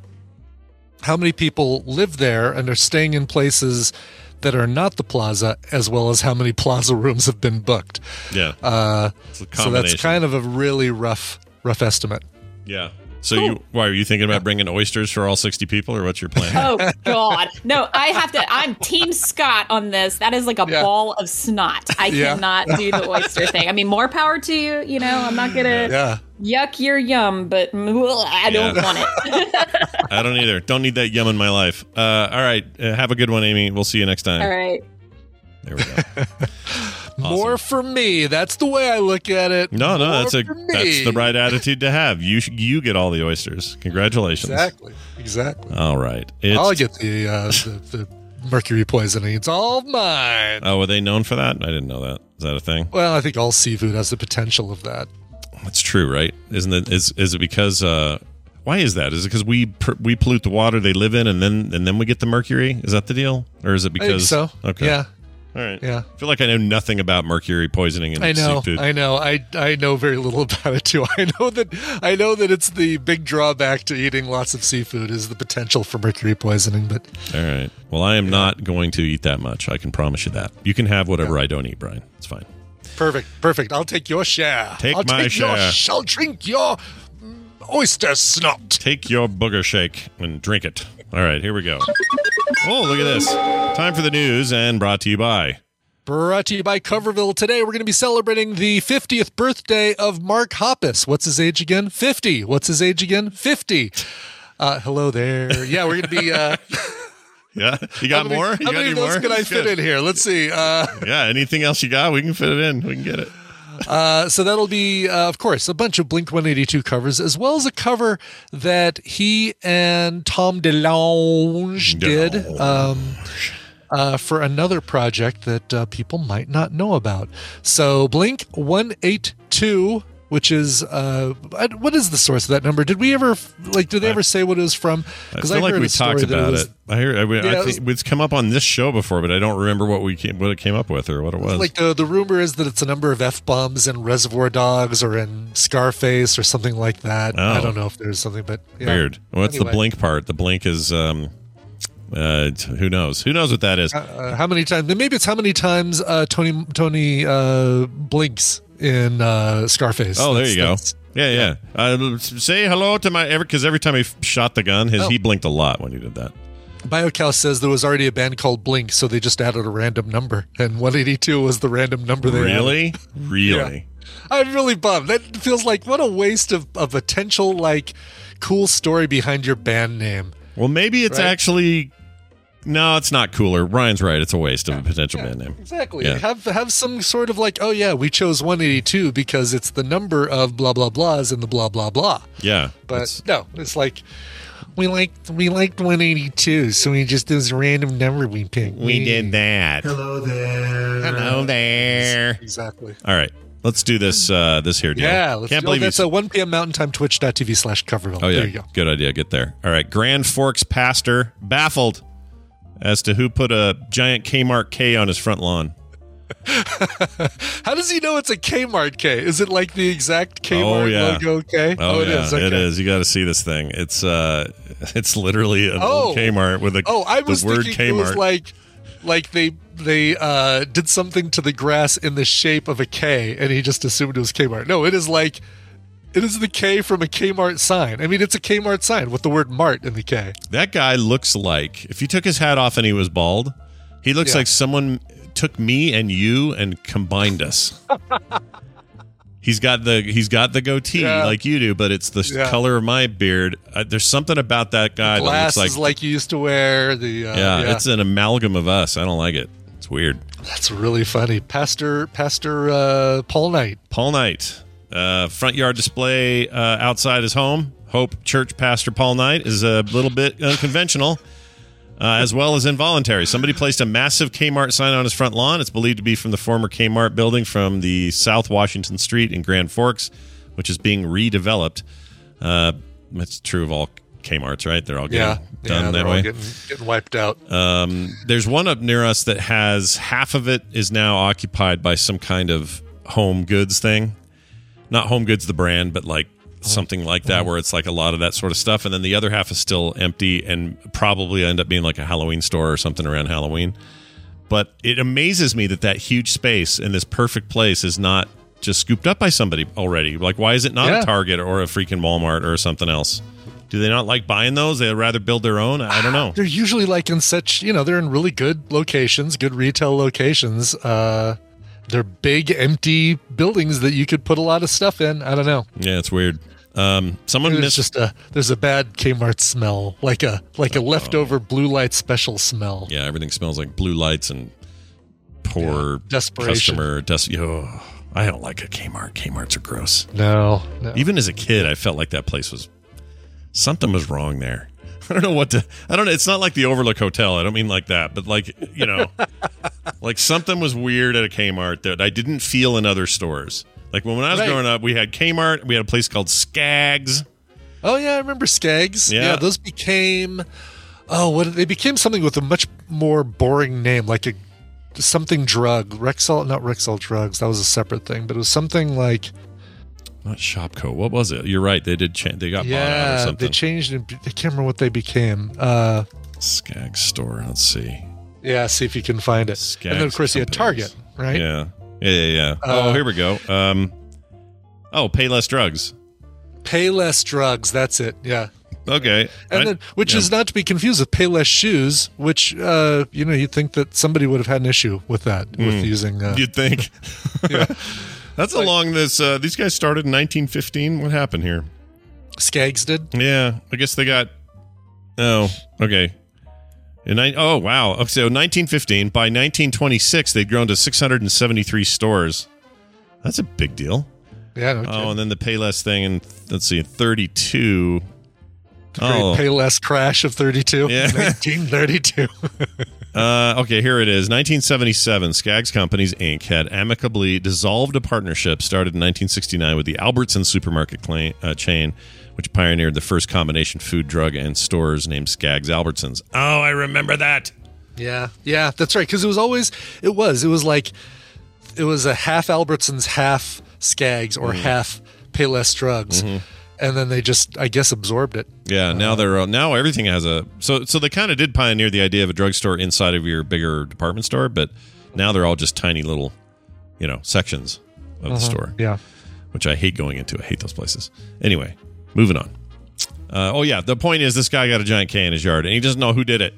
how many people live there and are staying in places that are not the plaza, as well as how many plaza rooms have been booked. Yeah. Uh, so that's kind of a really rough, rough estimate. yeah. So you why are you thinking about bringing oysters for all 60 people or what's your plan? Oh God, no! I have to. I'm Team Scott on this. That is like a Yeah. ball of snot. I Yeah. cannot do the oyster thing. I mean, more power to you. You know, I'm not gonna Yeah. yuck your yum, but ugh, I don't Yeah. want it. I don't either. Don't need that yum in my life. Uh, all right. Uh, have a good one, Amy. We'll see you next time. All right. There we go. More for me. That's the way I look at it. No, no, More that's a that's the right attitude to have. You you get all the oysters. Congratulations. Exactly. Exactly. All right. It's, I'll get the, uh, the the mercury poisoning. It's all mine. Oh, were they known for that? I didn't know that. Is that a thing? Well, I think all seafood has the potential of that. That's true, right? Isn't it? Is is it because? Uh, why is that? Is it because we per, we pollute the water they live in, and then and then we get the mercury? Is that the deal, or is it I think because? so. Okay. Yeah. All right. Yeah. I feel like I know nothing about mercury poisoning in I know. seafood. I know. I I know very little about it too. I know that I know that it's the big drawback to eating lots of seafood is the potential for mercury poisoning. But All right. Well, I am not going to eat that much. I can promise you that. You can have whatever I don't eat, Brian. It's fine. perfect, perfect. I'll take your share. Take I'll my take Your, share. I'll drink your oyster snot. Take your booger shake and drink it. All right, here we go. Oh, look at this. Time for the news and brought to you by. Brought to you by Coverville. Today we're going to be celebrating the 50th birthday of Mark Hoppus. What's his age again? 50. What's his age again? 50. Uh, hello there. Yeah, we're going to be. Uh, Yeah. You got many, more? You How got many any of those more? can I That's fit good. in here? Let's see. Uh, Yeah, anything else you got? We can fit it in. We can get it. Uh, so that'll be, uh, of course, a bunch of Blink 182 covers, as well as a cover that he and Tom DeLonge did um, uh, for another project that uh, people might not know about. So Blink 182, which is uh, what is the source of that number? Did we ever like? Did they ever say what it was from? I feel like we talked about it. I hear. I, I Yeah, it think it's come up on this show before, but I don't remember what we came, what it came up with or what it was. Like the the rumor is that it's a number of f bombs in Reservoir Dogs or in Scarface or something like that. Oh. I don't know if there's something, but yeah. Weird. What's the Anyway. blink part? The blink is um, uh, who knows? Who knows what that is? Uh, how many times? Maybe it's how many times uh, Tony Tony uh, blinks in uh, Scarface. Oh, there That's- you go. that's- Yeah, yeah. Uh, say hello to my every because every time he f- shot the gun, his Oh. he blinked a lot when he did that. BioCal says there was already a band called Blink, so they just added a random number, and 182 was the random number they added. Really, really. I'm really bummed. That feels like what a waste of a potential like cool story behind your band name. Well, maybe it's Right? actually no, it's not cooler. Ryan's right. It's a waste of a potential band name. Exactly. Yeah. Have have some sort of like, oh yeah, we chose 182 because it's the number of blah blah blahs in the blah blah blah. Yeah, But it's- no, it's like we liked we liked 182, so we just did this random number we picked. we did that. Hello there. Hello there. Exactly. All right, let's do this. Uh, this here deal. Yeah, let's Can't oh, believe that's you. a 1 p.m. Mountain Time, twitch.tv slash coverville. Oh yeah, There you go. good idea. Get there. All right, Grand Forks pastor baffled as to who put a giant Kmart K on his front lawn. How does he know it's a Kmart K? Is it like the exact Kmart Oh, yeah. logo K? Oh, it yeah, is. Okay. is. You got to see this thing. It's uh, it's literally an old Oh. Kmart with a Oh, I was the word thinking Kmart. it was like like they they uh did something to the grass in the shape of a K and he just assumed it was Kmart. No, it is like it is the K from a Kmart sign. I mean, it's a Kmart sign with the word Mart in the K. that guy looks like if you took his hat off and he was bald, he looks Yeah. like someone took me and you and combined us. He's got the he's got the goatee Yeah. like you do, but it's the Yeah. color of my beard. Uh, there's something about that guy that looks Glasses like, like, you used to wear. The uh, yeah, it's an amalgam of us. I don't like it. It's weird. that's really funny. Pastor Pastor uh, Paul Knight. Paul Knight, uh, front yard display uh, outside his home. Hope Church Pastor Paul Knight is a little bit unconventional, uh, as well as involuntary. Somebody placed a massive Kmart sign on his front lawn. It's believed to be from the former Kmart building from the South Washington Street in Grand Forks, which is being redeveloped. Uh, that's true of all Kmart's, right? They're all getting Yeah, done yeah, that they're all way. Getting, getting wiped out. Um, there's one up near us that has half of it is now occupied by some kind of home goods thing. Not home goods, the brand, but like something like that, where it's like a lot of that sort of stuff. And then the other half is still empty and probably end up being like a Halloween store or something around Halloween. But it amazes me that that huge space in this perfect place is not just scooped up by somebody already. Like, why is it not Yeah. a Target or a freaking Walmart or something else? Do they not like buying those? They'd rather build their own? I don't know. They're usually like in such, you know, they're in really good locations, good retail locations. Uh, they're big, empty buildings that you could put a lot of stuff in. I don't know. Yeah, it's weird. Um, someone There's missed. just a there's a bad Kmart smell, like a like a leftover blue light special smell. yeah, everything smells like blue lights and poor Yeah, desperation. customer. Des- oh, I don't like a Kmart. Kmart's are gross. No, no. Even as a kid, I felt like that place was something was wrong there. I don't know what to. I don't know. It's not like the Overlook Hotel. I don't mean like that, but like you know, like something was weird at a Kmart that I didn't feel in other stores. Like when, when I was Right. growing up, we had Kmart. We had a place called Skaggs. Oh yeah, I remember Skaggs. Yeah. Yeah, those became oh what they became something with a much more boring name, like a something drug. Rexall, not Rexall drugs. That was a separate thing, but it was something like Not Shopko. What was it? You're right. They did. Cha- they got bought out or yeah, something. they changed. it. I can't remember what they became. Uh, Skaggs store. Let's see. yeah, see if you can find it. and then of course you had Target, right? Yeah. Yeah, yeah, yeah. oh, Uh, here we go. Um, oh, pay less drugs. Pay less drugs. That's it. Yeah. Okay. And I- then, which yeah. is not to be confused with pay less shoes, which uh, you know you'd think that somebody would have had an issue with that Hmm. with using. Uh, You'd think. That's along this. Uh, these guys started in 1915. What happened here? Skaggs did. Yeah, I guess they got. Oh, okay. In oh wow. Okay, so 1915. By 1926, they'd grown to 673 stores. That's a big deal. Yeah. No Oh, and then the Payless thing, and let's see, 32. Great Oh, Payless crash of 32. Yeah. 1932. Uh, okay, here it is. 1977, Skaggs Companies Inc. had amicably dissolved a partnership started in 1969 with the Albertson supermarket cla- uh, chain, which pioneered the first combination food, drug, and stores named Skaggs Albertsons. Oh, I remember that. yeah. Yeah, that's right. Because it was always, it was, it was like, it was a half Albertsons, half Skaggs, or Mm-hmm. half Payless drugs. And then they just, I guess, absorbed it. Yeah, now they're uh, now everything has a so so they kind of did pioneer the idea of a drugstore inside of your bigger department store, but now they're all just tiny little, you know, sections of the store. Yeah. which I hate going into. I hate those places. Anyway, moving on. Uh, oh yeah, the point is this guy got a giant K in his yard, and he doesn't know who did it.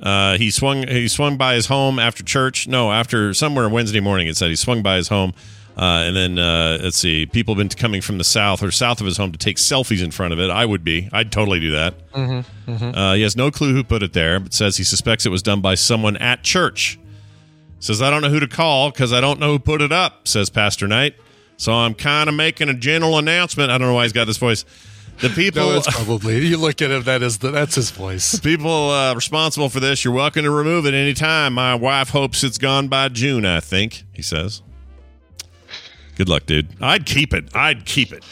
Uh, he swung he swung by his home after church. No, after somewhere Wednesday morning. It said he swung by his home, uh, and then uh, let's see, people have been coming from the south or south of his home to take selfies in front of it. I would be. I'd totally do that. Uh, he has no clue who put it there, but says he suspects it was done by someone at church. Says, I don't know who to call because I don't know who put it up, says Pastor Knight. So I'm kind of making a general announcement. I don't know why he's got this voice. The people, No, it's probably, you look at him, that is the, that's his voice. people uh, responsible for this, you're welcome to remove it anytime. My wife hopes it's gone by June, I think, he says. Good luck, dude. I'd keep it. I'd keep it.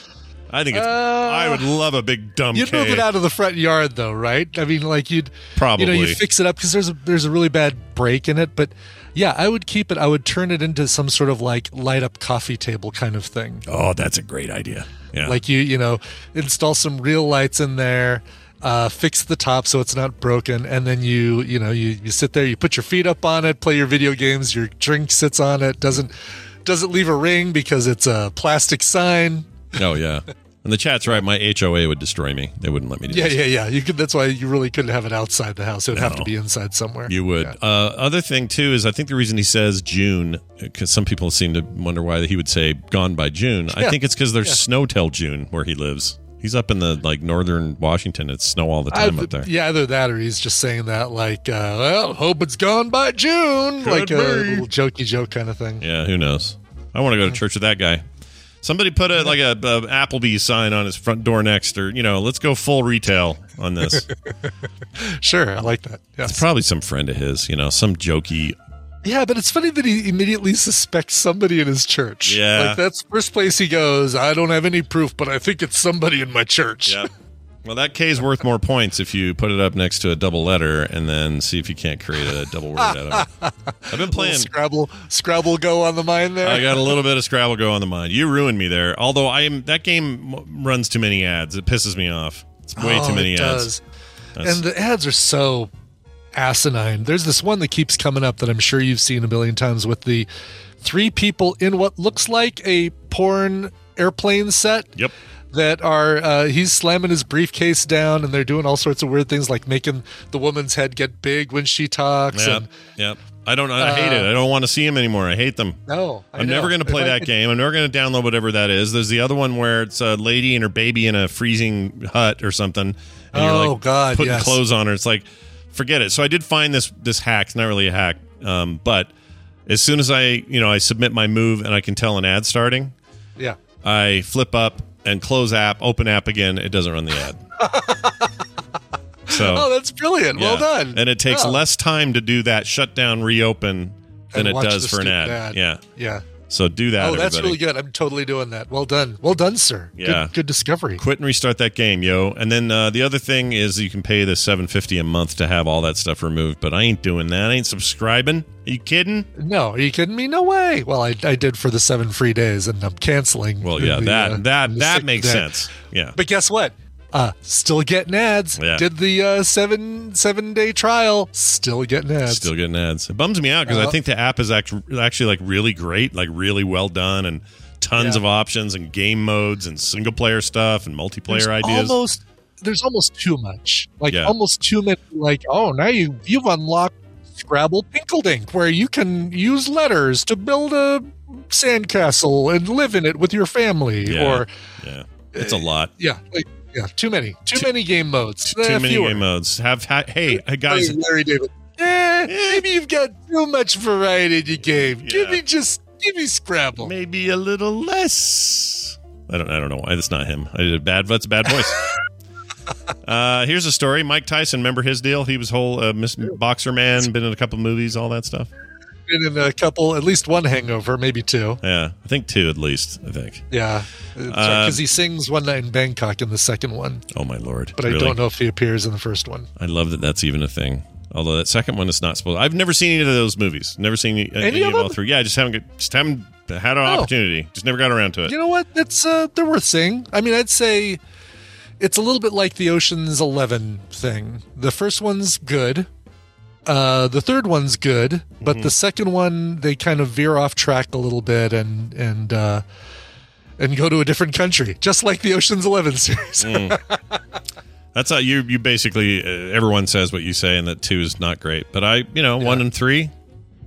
I think it's. I would love a big dumb. You'd K. move it out of the front yard, though, right? I mean, like you'd Probably. you know, you fix it up because there's a there's a really bad break in it. But yeah, I would keep it. I would turn it into some sort of like light up coffee table kind of thing. Oh, that's a great idea. Yeah. Like you, you know, install some real lights in there, uh, fix the top so it's not broken, and then you, you know, you, you sit there, you put your feet up on it, play your video games, your drink sits on it, doesn't doesn't leave a ring because it's a plastic sign. Oh yeah. And the chat's right. My HOA would destroy me. They wouldn't let me do Yeah, this. yeah, yeah. You could. That's why you really couldn't have it outside the house. It would have to be inside somewhere. You would. Yeah. Uh, other thing too is I think the reason he says June because some people seem to wonder why he would say gone by June. I think it's because there's Yeah. snow till June where he lives. He's up in the like northern Washington. It's snow all the time I've- up there. Yeah, either that or he's just saying that like, uh, well, hope it's gone by June, Could like a little jokey joke kind of thing. Yeah, who knows? I want to go to church with that guy. Somebody put a like a, a Applebee's sign on his front door next, or you know, let's go full retail on this. Sure, I like that. Yes. it's probably some friend of his, you know, some jokey. Yeah, but it's funny that he immediately suspects somebody in his church. Yeah. like that's first place he goes. I don't have any proof, but I think it's somebody in my church. Yeah. Well, that K is worth more points if you put it up next to a double letter and then see if you can't create a double word out of it. I've been playing. Scrabble, Scrabble, go on the mind there. I got a little bit of Scrabble go on the mind. You ruined me there. Although I am that game runs too many ads. It pisses me off. It's way Oh, too many it ads. does. And the ads are so asinine. There's this one that keeps coming up that I'm sure you've seen a billion times with the three people in what looks like a porn airplane set. Yep. That are uh, he's slamming his briefcase down and they're doing all sorts of weird things like making the woman's head get big when she talks. Yep. And Yep. I don't. I hate it. Uh, I don't want to see them anymore. I hate them. no, I I'm never going to play that game. I'm never going to download whatever that is. There's the other one where it's a lady and her baby in a freezing hut or something. And you're Oh, like God, putting yes. clothes on her. It's like, forget it. So I did find this this hack. It's not really a hack, um, but as soon as I you know I submit my move and I can tell an ad starting, Yeah. I flip up and close app, open app again. It doesn't run the ad. so Oh, that's brilliant. Well done. And it takes Oh. less time to do that shutdown reopen than And it does for an ad. ad. Yeah. Yeah. So do that. Oh, that's everybody. really good. I'm totally doing that. Well done. Well done, sir. Yeah. Good, good discovery. Quit and restart that game, yo. And then uh, the other thing is you can pay the seven fifty a month to have all that stuff removed. But I ain't doing that. I ain't subscribing. Are you kidding? No, are you kidding me? No way. Well, I, I did for the seven free days, and I'm canceling. Well, yeah, the, that uh, that that makes day. sense. Yeah. But guess what? Uh, still getting ads. Yeah. Did the uh, seven seven day trial. Still getting ads. Still getting ads. It bums me out because I Uh, think the app is actually actually like really great, like really well done, and tons Yeah. of options and game modes and single player stuff and multiplayer There's ideas. Almost. There's almost too much. Like Yeah. almost too many. Like oh, now you you've unlocked Scrabble Pinkeldink, where you can use letters to build a sandcastle and live in it with your family. Yeah. Or yeah, it's a lot. yeah, like, yeah, too many, too, many game modes. Too Eh, many fewer. game modes. Have ha- hey guys. Hey, Larry David. Eh, maybe you've got too much variety in your game. Give me just give me Scrabble. maybe a little less. I don't. I don't know why. That's not him. I did a bad. That's a bad voice. uh, here's a story. Mike Tyson. Remember his deal? He was whole uh, Miss boxer man. Been in a couple movies. All that stuff. Been in a couple, at least one hangover, maybe two. Yeah, I think two at least. I think. Yeah, Uh, because he sings "One Night in Bangkok" in the second one, Oh my lord! but I don't know if he appears in the first one. I love that that's even a thing. Although that second one is not supposed. I've never seen any of those movies. Never seen any, any of of all them? three. Yeah, I just haven't. Just haven't had an Oh. opportunity. Just never got around to it. You know what? It's uh, they're worth seeing. I mean, I'd say it's a little bit like the Ocean's Eleven thing. The first one's good. Uh, the third one's good, but Mm-hmm. the second one they kind of veer off track a little bit and and uh, and go to a different country, just like the Ocean's Eleven series. Mm. That's how you you basically uh, everyone says what you say, and that two is not great. But I, you know, one and three,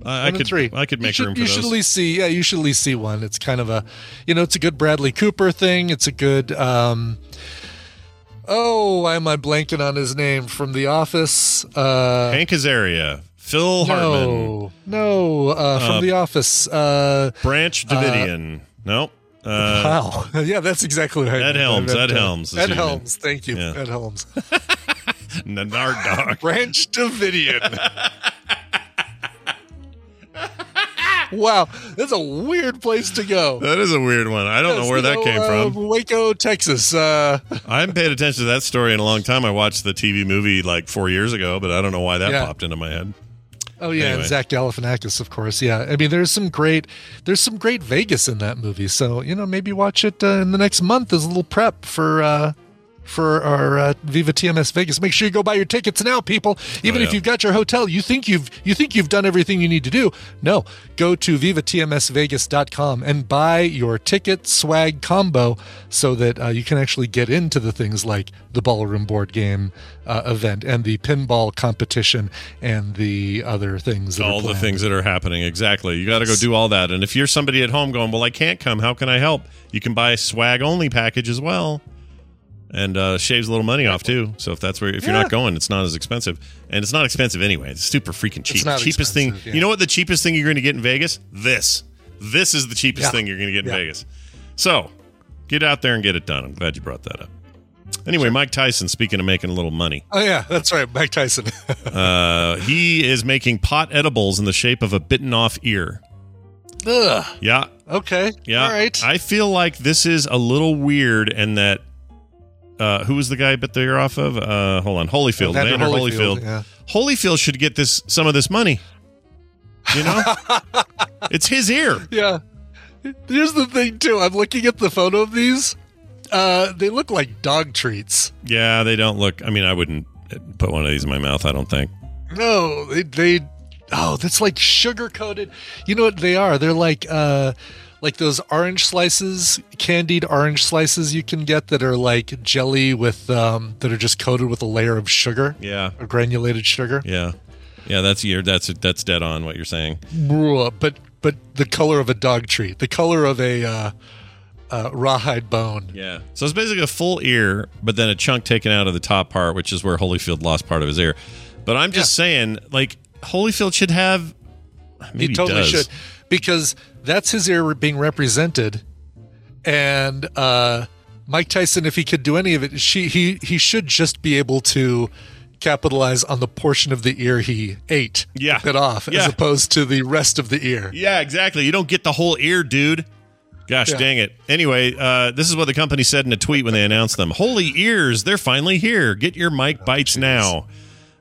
I, I could three. I could You make should, room for You those. should at least see. Yeah, you should at least see one. It's kind of a, you know, it's a good Bradley Cooper thing. It's a good. um Oh, why am I blanking on his name from The Office? Uh, Hank Azaria, Phil Hartman, no, no, uh, from Uh, The Office. Uh, Branch Davidian. nope. Uh, wow, yeah, that's exactly what I Ed Helms, Ed uh, Helms Ed. Helms. Thank you, Yeah. Ed Helms. Nard Dog. Branch Davidian. wow, that's a weird place to go. That is a weird one. I don't know where that So, came uh, from. Waco, Texas. Uh, I haven't paid attention to that story in a long time. I watched the TV movie like four years ago, but I don't know why that Yeah. popped into my head. oh yeah, Anyway. and Zach Galifianakis, of course. Yeah, I mean, there's some great, there's some great Vegas in that movie. So you know, maybe watch it uh, in the next month as a little prep for uh, for our uh, Viva TMS Vegas. Make sure you go buy your tickets now, people. Even Oh, if you've got your hotel, you think you've you think you've done everything you need to do. No, go to vivatmsvegas.com and buy your ticket swag combo so that uh, you can actually get into the things like the ballroom board game uh, event and the pinball competition and the other things. That are all the things that are happening. Exactly. You got to go do all that. And if you're somebody at home going, well, I can't come. How can I help? You can buy a swag only package as well, and uh, shaves a little money off too. So if that's where if you're Yeah. not going, it's not as expensive, and it's not expensive anyway. It's super freaking cheap. not cheapest thing. expensive, yeah. You know what? The cheapest thing you're going to get in Vegas? This. This is the cheapest Yeah. thing you're going to get in Yeah. Vegas. So get out there and get it done. I'm glad you brought that up. Anyway, Mike Tyson. Speaking of making a little money. Oh yeah, that's right, Mike Tyson. Uh, he is making pot edibles in the shape of a bitten off ear. Ugh. Yeah, Okay. yeah. All right. I feel like this is a little weird, and that uh, who was the guy bit the ear off of? Uh, hold on, Holyfield, Evander Vander Holyfield, Holyfield. yeah. Holyfield should get this some of this money. You know, it's his ear. Yeah. Here's the thing too. I'm looking at the photo of these. Uh, they look like dog treats. Yeah, they don't look. I mean, I wouldn't put one of these in my mouth. I don't think. No, they they oh, that's like sugar coated. You know what they are? They're like uh like those orange slices, candied orange slices you can get that are like jelly with um that are just coated with a layer of sugar, Yeah, or granulated sugar. yeah, yeah. That's your. That's that's dead on what you're saying. But but the color of a dog treat, the color of a uh, uh, rawhide bone. Yeah. So it's basically a full ear, but then a chunk taken out of the top part, which is where Holyfield lost part of his ear. But I'm just saying, like Holyfield should have. Maybe he totally does. should because that's his ear being represented and uh mike tyson if he could do any of it she he he should just be able to capitalize on the portion of the ear he ate Yeah. bit off Yeah. as opposed to the rest of the ear Yeah, exactly. You don't get the whole ear, dude. Gosh Yeah. dang it. Anyway, uh, this is what the company said in a tweet when they announced them. Holy ears, they're finally here. Get your mic bites now.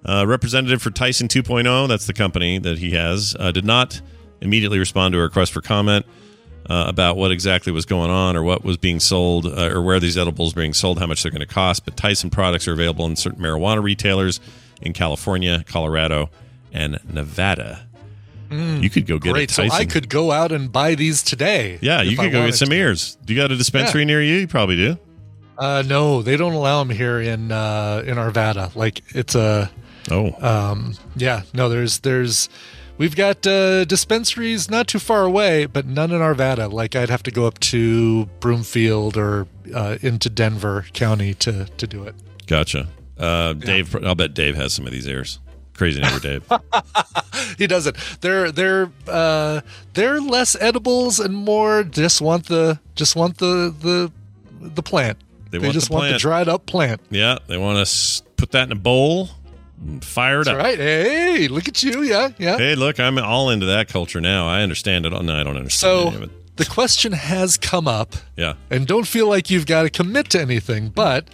Uh, representative for Tyson 2.0, that's the company that he has, uh, did not immediately respond to a request for comment uh, about what exactly was going on or what was being sold uh, or where these edibles are being sold, how much they're going to cost. But Tyson products are available in certain marijuana retailers in California, Colorado, and Nevada. you could go get Mm. great a so i could go out and buy these today Yeah, you if I could go get some to. ears. Do you got a dispensary near you? You probably do. uh no they don't allow them here in uh in arvada like it's a Oh, Um, yeah, no, there's there's we've got uh, dispensaries not too far away, but none in Arvada. Like I'd have to go up to Broomfield or uh, into Denver County to to do it. gotcha. Uh, Dave, I'll bet Dave has some of these ears. Crazy neighbor Dave. He doesn't. They're they're uh, they're less edibles and more just want the just want the the the plant. They want just the want the dried up plant. yeah, they want to put that in a bowl and fire it That's up. right. Hey, look at you. Yeah, yeah. Hey, look, I'm all into that culture now. I understand it. all. No, I don't understand any of So it. the question has come up. Yeah. and don't feel like you've got to commit to anything. But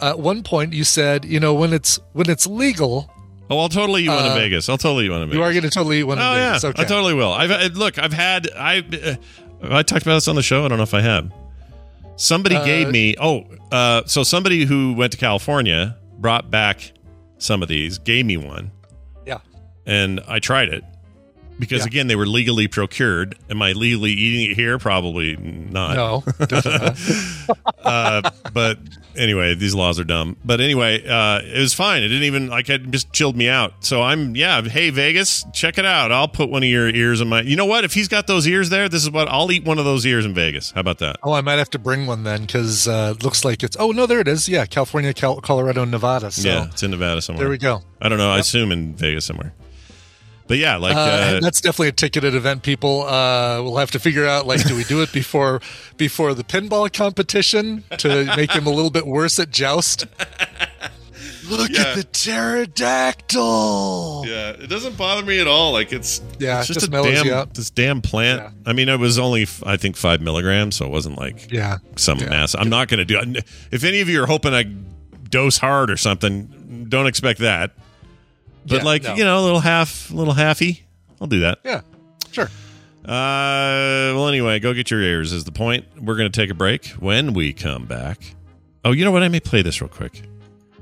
at one point, you said, you know, when it's when it's legal, Oh, I'll totally eat one in Uh, Vegas. I'll totally eat one in Vegas. you are going to totally eat one. Oh of yeah, these. Okay. I totally will. I've uh, look. I've had. I. Uh, I talked about this on the show. I don't know if I have. Somebody Uh, gave me. Oh, uh, so somebody who went to California brought back some of these. Gave me one, yeah. and I tried it because Yeah. again they were legally procured. Am I legally eating it here? Probably not. No. Uh, but anyway, these laws are dumb. But anyway, uh, it was fine. It didn't even like it just chilled me out. So I'm yeah. Hey Vegas, check it out. I'll put one of your ears in my. You know what? If he's got those ears there, this is what I'll eat one of those ears in Vegas. How about that? Oh, I might have to bring one then because uh, it looks like it's. Oh no, there it is. Yeah, California, Cal- Colorado, Nevada. So yeah, it's in Nevada somewhere. there we go. I don't know. I assume in Vegas somewhere. But yeah, like Uh, uh, that's definitely a ticketed event. People, uh, we'll have to figure out like, do we do it before before the pinball competition to make him a little bit worse at joust? Look Yeah. at the pterodactyl. Yeah, it doesn't bother me at all. Like it's Yeah, it's just, just a mellows damn this damn plant. Yeah. I mean, it was only I think five milligrams, so it wasn't like Yeah. some Yeah. mass. I'm not going to do. If any of you are hoping I dose hard or something, don't expect that. But Yeah, like no. you know, a little half, a little halfy, I'll do that. Yeah. Sure. Uh, well, anyway, go get your ears. Is the point? We're going to take a break. When we come back, Oh, you know what? I may play this real quick.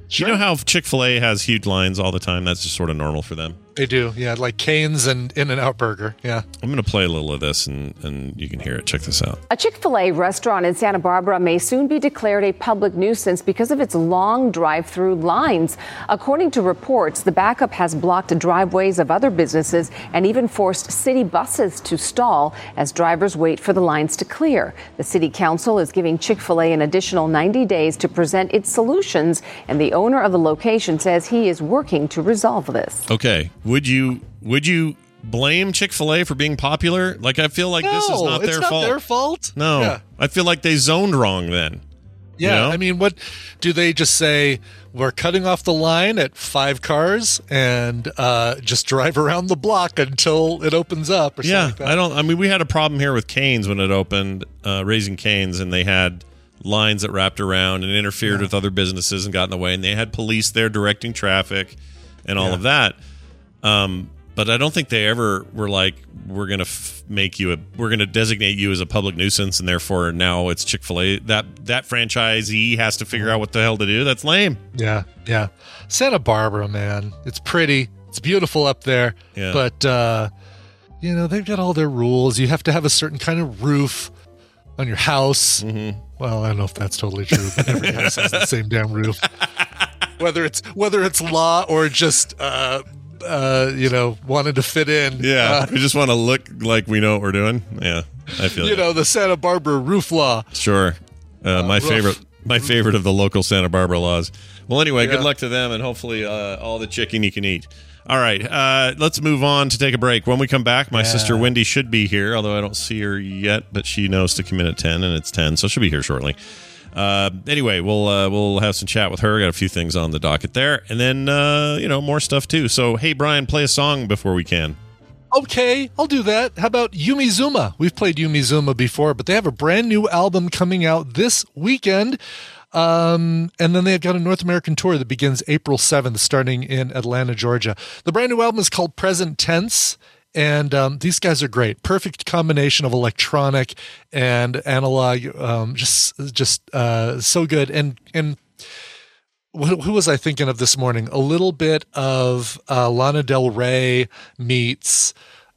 Sure. You know how Chick Fil A has huge lines all the time? That's just sort of normal for them. They do, yeah, like Canes and In and Out Burger. Yeah. I'm going to play a little of this, and and you can hear it. Check this out. A Chick fil A restaurant in Santa Barbara may soon be declared a public nuisance because of its long drive through lines. According to reports, the backup has blocked driveways of other businesses and even forced city buses to stall as drivers wait for the lines to clear. The city council is giving Chick fil A an additional 90 days to present its solutions, and the owner of the location says he is working to resolve this. Okay, would you would you blame Chick Fil A for being popular? Like I feel like this is not their not fault. their fault. No, Yeah. I feel like they zoned wrong then. Yeah, You know? I mean, what do they just say? We're cutting off the line at five cars and uh, just drive around the block until it opens up. Or something Yeah, like that. I don't. I mean, we had a problem here with Canes when it opened, uh, raising Canes, and they had lines that wrapped around and interfered with other businesses and got in the way, and they had police there directing traffic and all Yeah. of that. Um, but I don't think they ever were like, we're gonna f- make you a, we're gonna designate you as a public nuisance, and therefore now it's Chick Fil A. That that franchisee has to figure out what the hell to do. That's lame. Yeah, yeah. Santa Barbara, man, it's pretty. It's beautiful up there. Yeah. But uh, you know they've got all their rules. You have to have a certain kind of roof on your house. Mm-hmm. Well, I don't know if that's totally true, but every house has the same damn roof. Whether it's whether it's law or just uh, uh, you know wanted to fit in. Yeah, Uh, we just want to look like we know what we're doing. Yeah, I feel you you. know the Santa Barbara roof law. Sure. Uh, my rough. favorite, my favorite of the local Santa Barbara laws. Well, anyway, good luck to them, and hopefully, uh, all the chicken you can eat. All right, uh, let's move on to take a break. When we come back, my sister Wendy should be here, although I don't see her yet, but she knows to come in at ten, and it's ten, so she'll be here shortly. Uh, anyway, we'll uh, we'll have some chat with her. Got a few things on the docket there, and then uh, you know more stuff too. So, hey, Brian, play a song before we can. Okay, I'll do that. How about Yumi Zouma? We've played Yumi Zouma before, but they have a brand new album coming out this weekend. Um, and then they've got a North American tour that begins April 7th, starting in Atlanta, Georgia. The brand new album is called Present Tense. And um, these guys are great. Perfect combination of electronic and analog. Um, just, just uh, so good. And and wh- who was I thinking of this morning? A little bit of uh, Lana Del Rey meets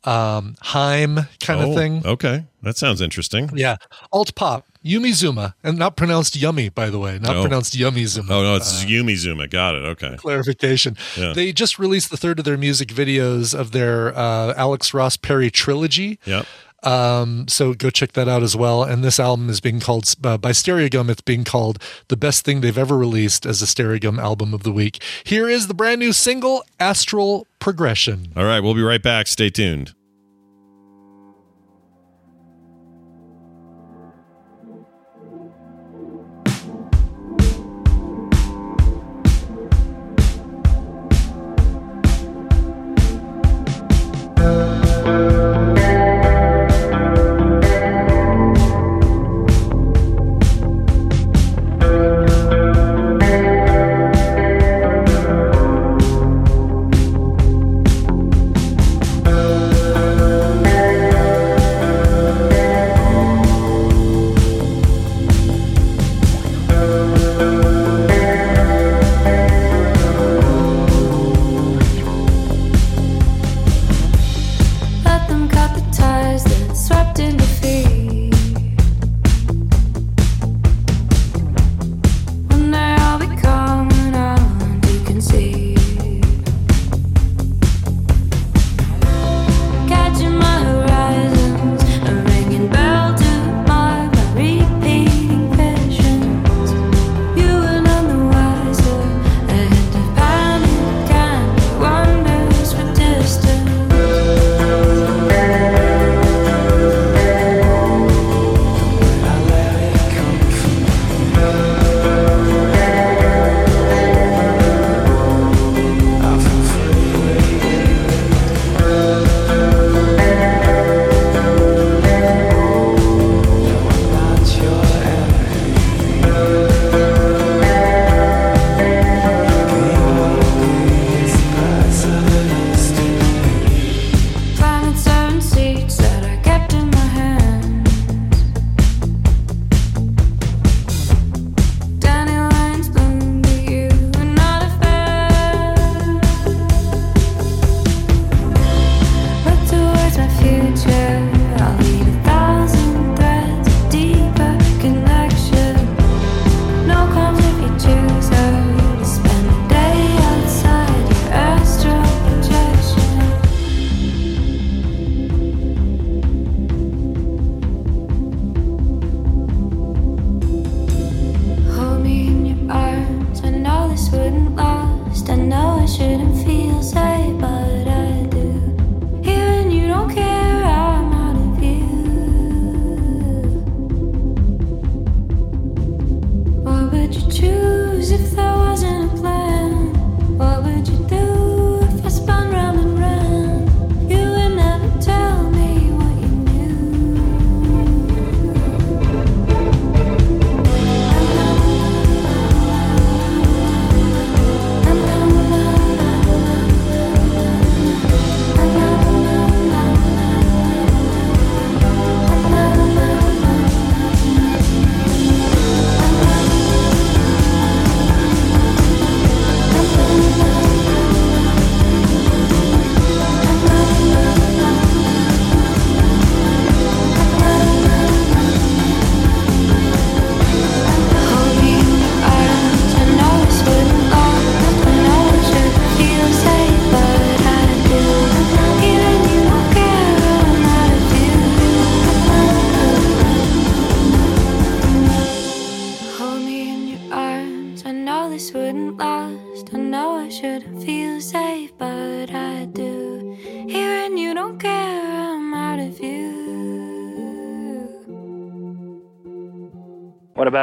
um, Haim kind Oh, of thing. Okay, that sounds interesting. Yeah, alt pop, Yumi Zouma, and not pronounced yummy, by the way, not Oh. pronounced yummy Zuma. Oh no, it's Yumi Zouma. Got it. Okay. Clarification. Yeah. They just released the third of their music videos of their uh, Alex Ross Perry trilogy. Yep. Um, so go check that out as well. And this album is being called uh, by Stereogum. It's being called the best thing they've ever released as the Stereogum album of the week. Here is the brand new single, Astral Progression. All right, we'll be right back. Stay tuned.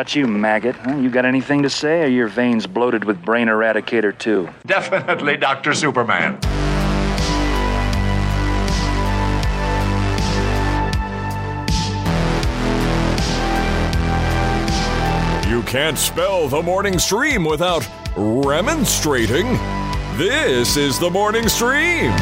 About you, maggot? Huh? You got anything to say, or your veins bloated with brain eradicator too? Definitely Dr. Superman. You can't spell the morning stream without remonstrating. This is the morning stream.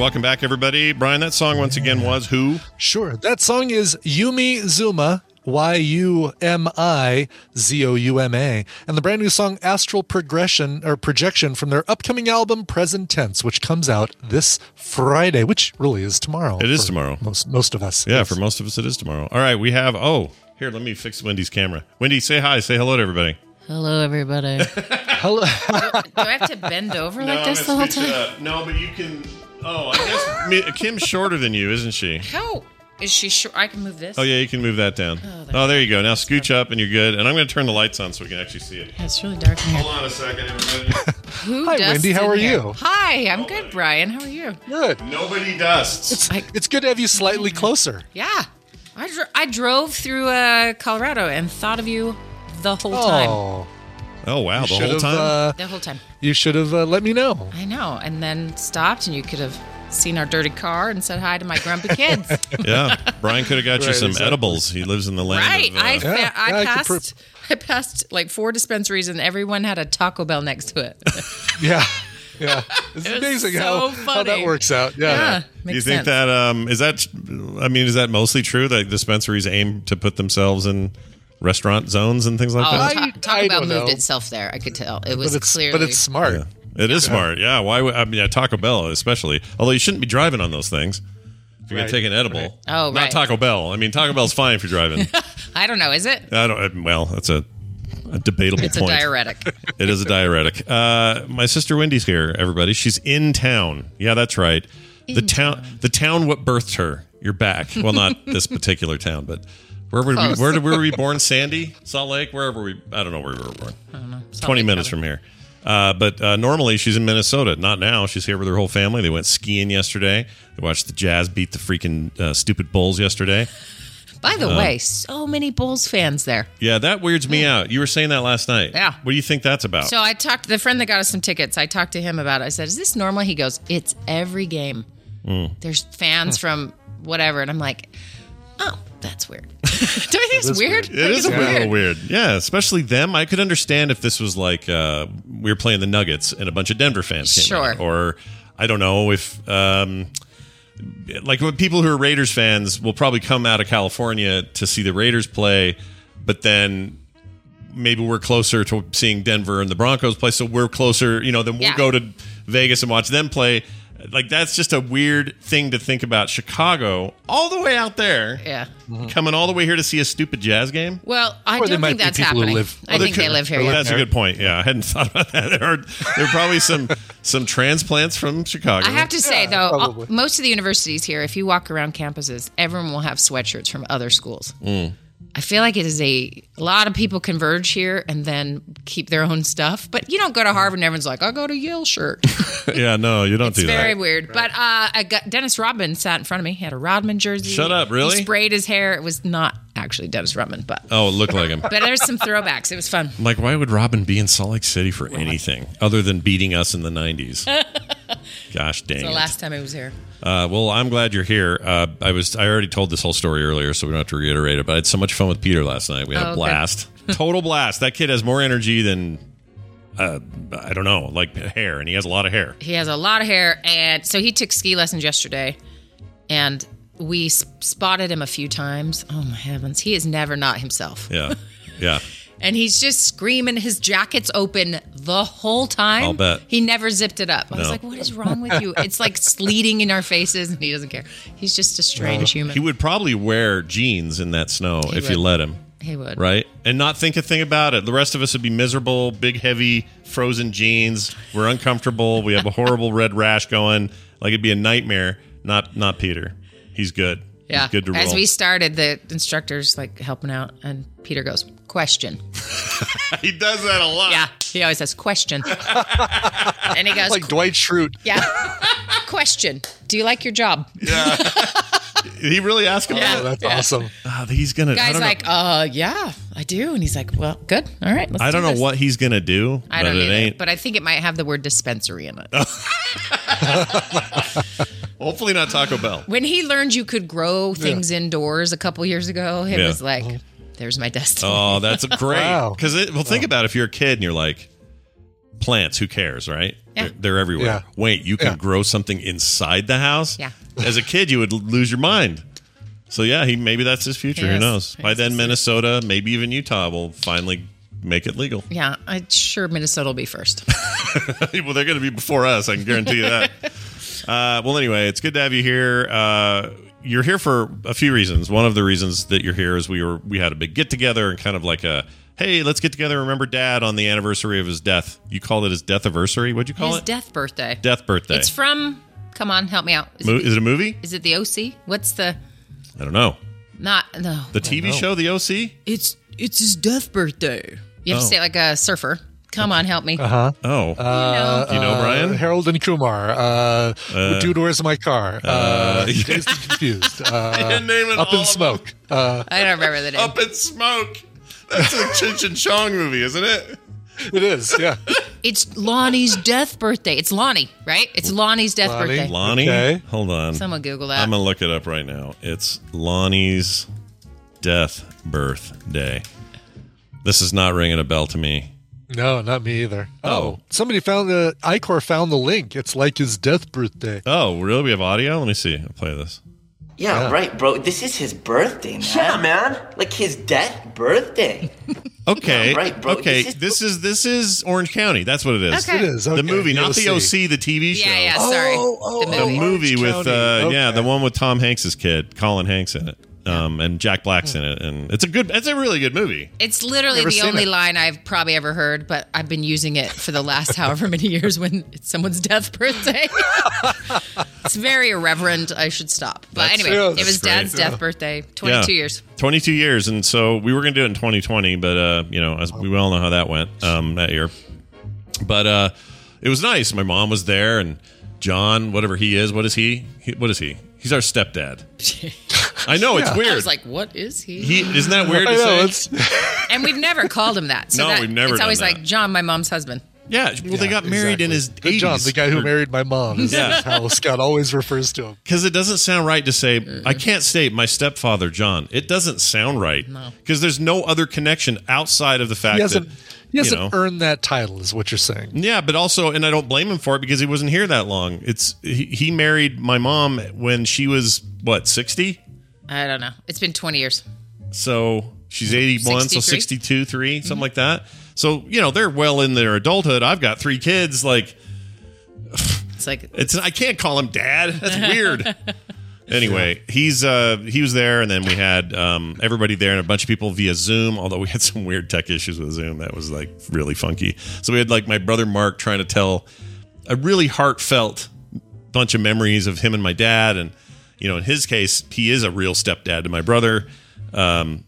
Welcome back, everybody. Brian, that song once again was who? Sure. That song is Yumi Zouma, Y U M I Z O U M A, and the brand new song Astral Progression or Projection from their upcoming album Present Tense, which comes out this Friday, which really is tomorrow. It is tomorrow. Most most of us. Yeah, Yes. for most of us, it is tomorrow. All right, we have. Oh, here, let me fix Wendy's camera. Wendy, say hi. Say hello to everybody. Hello, everybody. Hello. Do I have to bend over like this the whole time? No, but you can. Oh, I guess Kim's shorter than you, isn't she? How is she sure I can move this? Oh yeah, you can move that down. Oh, there you go. Now scooch up, and you're good. And I'm going to turn the lights on so we can actually see it. Yeah, it's really dark in here. Hold on a second, everybody. Who Hi, dusts Wendy. How in are here? you? Hi, I'm good, Brian. How are you? Good. Nobody dusts. It's, it's good to have you slightly closer. Yeah, I, dro- I drove through uh, Colorado and thought of you the whole time. Oh, Oh wow, the whole time. Uh, The whole time. you should have uh, let me know. I know, and then stopped, and you could have seen our dirty car and said hi to my grumpy kids. yeah, Brian could have got you some exactly. edibles. He lives in the land. right? Of, uh, I, fa- Yeah, I yeah, I could passed. I passed like four dispensaries, and everyone had a Taco Bell next to it. Yeah. Yeah. It's It amazing so how, how that works out. Yeah. yeah, Do makes you think sense. that um, is that? I mean, is that mostly true that dispensaries aim to put themselves in restaurant zones and things like Oh, that? Ta- I- Taco I Bell moved know. itself there. I could tell. It was But it's clearly. but it's smart. It is smart. Yeah. Why? Would, I mean, yeah, Taco Bell especially. Although you shouldn't be driving on those things. If you're Right, gonna take an edible, right. Oh, not. Taco Bell. I mean, Taco Bell's fine if you're driving. I don't know. Is it? I don't. Well, that's a, a debatable It's a point. diuretic. It is a diuretic. Uh, my sister Wendy's here. Everybody, she's in town. Yeah, that's right. the town, the town, what birthed her. You're back. Well, not this particular town, but where were we? Where did were we born? Sandy, Salt Lake, wherever we. I don't know where we were born. I don't know. Salt Twenty Lake minutes from here. Uh, but uh, normally she's in Minnesota. Not now. She's here with her whole family. They went skiing yesterday. They watched the Jazz beat the freaking uh, stupid Bulls yesterday. By the way, so many Bulls fans there. Yeah, that weirds me out. You were saying that last night. Yeah. What do you think that's about? So I talked to the friend that got us some tickets. I talked to him about it. I said, "Is this normal?" He goes, "It's every game. Mm. There's fans from whatever." And I'm like, "Oh, that's weird." Do you think it's is weird? weird. It is it's a little weird. Yeah, especially them. I could understand if this was like uh, we were playing the Nuggets and a bunch of Denver fans came Sure. Or I don't know if um, like people who are Raiders fans will probably come out of California to see the Raiders play, but then maybe we're closer to seeing Denver and the Broncos play, so we're closer, you know, then we'll Yeah. go to Vegas and watch them play. Like that's just a weird thing to think about. Chicago, all the way out there, Yeah. coming all the way here to see a stupid jazz game. Well, I or don't think that's happening. live- I think they live here. Well, Yeah. that's a good point. Yeah, I hadn't thought about that. There are, there are probably some some transplants from Chicago. I have to say though, all- most of the universities here, if you walk around campuses, everyone will have sweatshirts from other schools. Mm. I feel like it is a, a lot of people converge here and then keep their own stuff. But you don't go to Harvard and everyone's like, I'll go to Yale shirt. yeah, no, you don't It's do that. It's very that. weird. But uh, I got Dennis Rodman sat in front of me. He had a Rodman jersey. Shut up, really? He sprayed his hair. It was not actually Dennis Rodman, but Oh, it looked like him. but there's some throwbacks. It was fun. I'm like, why would Robin be in Salt Lake City for anything other than beating us in the '90s? Gosh dang The it. last time he was here. Uh, well, I'm glad you're here. Uh, I was I already told this whole story earlier, so we don't have to reiterate it. But I had so much fun with Peter last night. We had Oh, a okay. blast, total blast. That kid has more energy than uh, I don't know, like hair, and he has a lot of hair. He has a lot of hair, and so he took ski lessons yesterday, and we spotted him a few times. Oh my heavens, he is never not himself, Yeah, yeah. and he's just screaming. His jacket's open the whole time. I'll bet. he never zipped it up. I was like, "What is wrong with you?" It's like sleeting in our faces, and he doesn't care. He's just a strange human. He would probably wear jeans in that snow He if you would. let him. He would. Right? And not think a thing about it. The rest of us would be miserable, big, heavy, frozen jeans. We're uncomfortable. We have a horrible red rash going. Like it'd be a nightmare. Not not Peter. He's good. Yeah. Good to As we started, the instructor's like helping out, and Peter goes, "Question." he does that a lot. Yeah, he always says question, and he goes, Like Dwight Schrute. Yeah. Question. Do you like your job? Yeah. he really asked him. Yeah. Oh, that's Yeah. awesome. Ah, he's gonna. I Guy's don't know- like, uh, yeah, I do. And he's like, well, good. All right. Let's I don't do know this. what he's gonna do, I but don't it either, ain't. but I think it might have the word dispensary in it. Hopefully not Taco Bell. When he learned you could grow things indoors a couple years ago, it Yeah. was like, oh. there's my destiny. Oh, that's great. Wow. Because well, think about it, if you're a kid and you're like, plants, who cares, right? Yeah. They're, they're everywhere. Yeah. Wait, you can Yeah. grow something inside the house? Yeah. As a kid, you would l- lose your mind. So yeah, he maybe that's his future. Who Yes. knows? By Yes, then, yes. Minnesota, maybe even Utah will finally make it legal. yeah, I'm sure Minnesota will be first. well, they're going to be before us. I can guarantee you that. Uh, well, anyway, it's good to have you here. Uh, you're here for a few reasons. One of the reasons that you're here is we were we had a big get together and kind of like a hey, let's get together and remember Dad on the anniversary of his death. You called it his death anniversary. What'd you call His it? death birthday. death birthday. It's from, come on, help me out. Is, Mo- it, is it a movie? is it the OC? What's the, I don't know. not, no. The TV show, The OC. It's, it's his death birthday. You have Oh. to say it like a surfer. Come on, help me. Uh huh. Oh, Uh, Do you know, Brian? Uh, Harold and Kumar. Uh, Dude, where's my car? Uh, Dazed and confused. Uh, didn't name it up in smoke. Uh, I don't remember the name. Up in Smoke. That's a Cheech and Chong movie, isn't it? it is. Yeah. It's Lonnie's death birthday. It's Lonnie, right? It's Lonnie's death Lonnie. birthday. Lonnie. Okay. Hold on. Someone Google that. I'm gonna look it up right now. It's Lonnie's death birthday. This is not ringing a bell to me. No, not me either. Oh. Oh, somebody found the Icor found the link. It's like his death birthday. Oh, really? We have audio? Let me see. I'll play this. Yeah, Yeah. right, bro. This is his birthday, man. Yeah, man. Like his death birthday. Okay. Yeah, right, bro. Okay. This is- This is this is Orange County. That's what it is. Okay. It is The movie, not the OC. OC, the TV show. yeah, yeah, sorry. Oh, the The movie. movie with County. uh, yeah, the one with Tom Hanks's kid, Colin Hanks in it, um, and Jack Black's in it, and it's a good, it's a really good movie. It's literally Never the only it. line I've probably ever heard, but I've been using it for the last however many years when it's someone's death birthday. it's very irreverent. I should stop. But That's- anyway, yeah, it was that's great. dad's death birthday. 22 Yeah. years. 22 years and so we were going to do it in 2020 but uh you know as we all know how that went um that year but uh it was nice my mom was there and john whatever he is what is he, he what is he he's our stepdad i know it's I weird was like, what is he? he isn't that weird I to know. say It's, and we've never called him that. So No, that, we've never It's done always that. like John, my mom's husband. yeah well they got married in his Good 80s John, the guy who married my mom. Is Yeah. how Scott always refers to him. because it doesn't sound right to say Mm-hmm. i can't state my stepfather john it doesn't sound right because there's no other connection outside of the fact He hasn't. that He you hasn't know, earned that title, is what you're saying. Yeah, but also, and I don't blame him for it because he wasn't here that long. It's he, he married my mom when she was what sixty, I don't know. It's been 20 years. so she's eighty one, so 63? sixty two, three, Mm-hmm. something like that. So you know they're well in their adulthood. I've got three kids. Like It's like, it's I can't call him dad. That's weird. Anyway, he's uh he was there, and then we had um everybody there and a bunch of people via Zoom. Although we had some weird tech issues with Zoom, that was like really funky. So we had like my brother Mark trying to tell a really heartfelt bunch of memories of him and my dad, and you know, in his case, he is a real stepdad to my brother, um,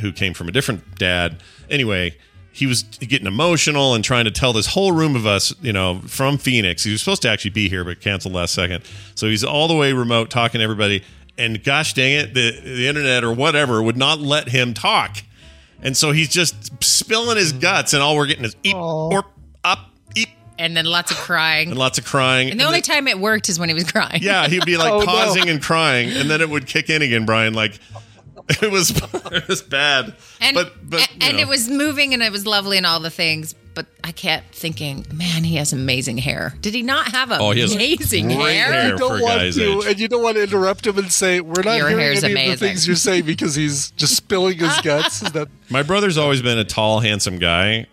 who came from a different dad. Anyway, he was getting emotional and trying to tell this whole room of us, you know, from Phoenix. He was supposed to actually be here, but canceled last second. So he's all the way remote talking to everybody. And gosh dang it, the, the internet or whatever would not let him talk. And so he's just spilling his guts, and all we're getting is eep, or up, and then lots of crying. and lots of crying. And the only time it worked is when he was crying. Yeah, he'd be like Oh, no. pausing and crying, and then it would kick in again, Brian. Like it was, it was bad. and but but a- you and know. it was moving and it was lovely and all the things. But I kept thinking, man, he has amazing hair. Did he not have Oh, he has amazing great hair? hair. You don't for want guy's to, age. and you don't want to interrupt him and say, "We're not Your hearing hair's any of the amazing. things you're saying because he's just spilling his guts." Is that My brother's always been a tall, handsome guy,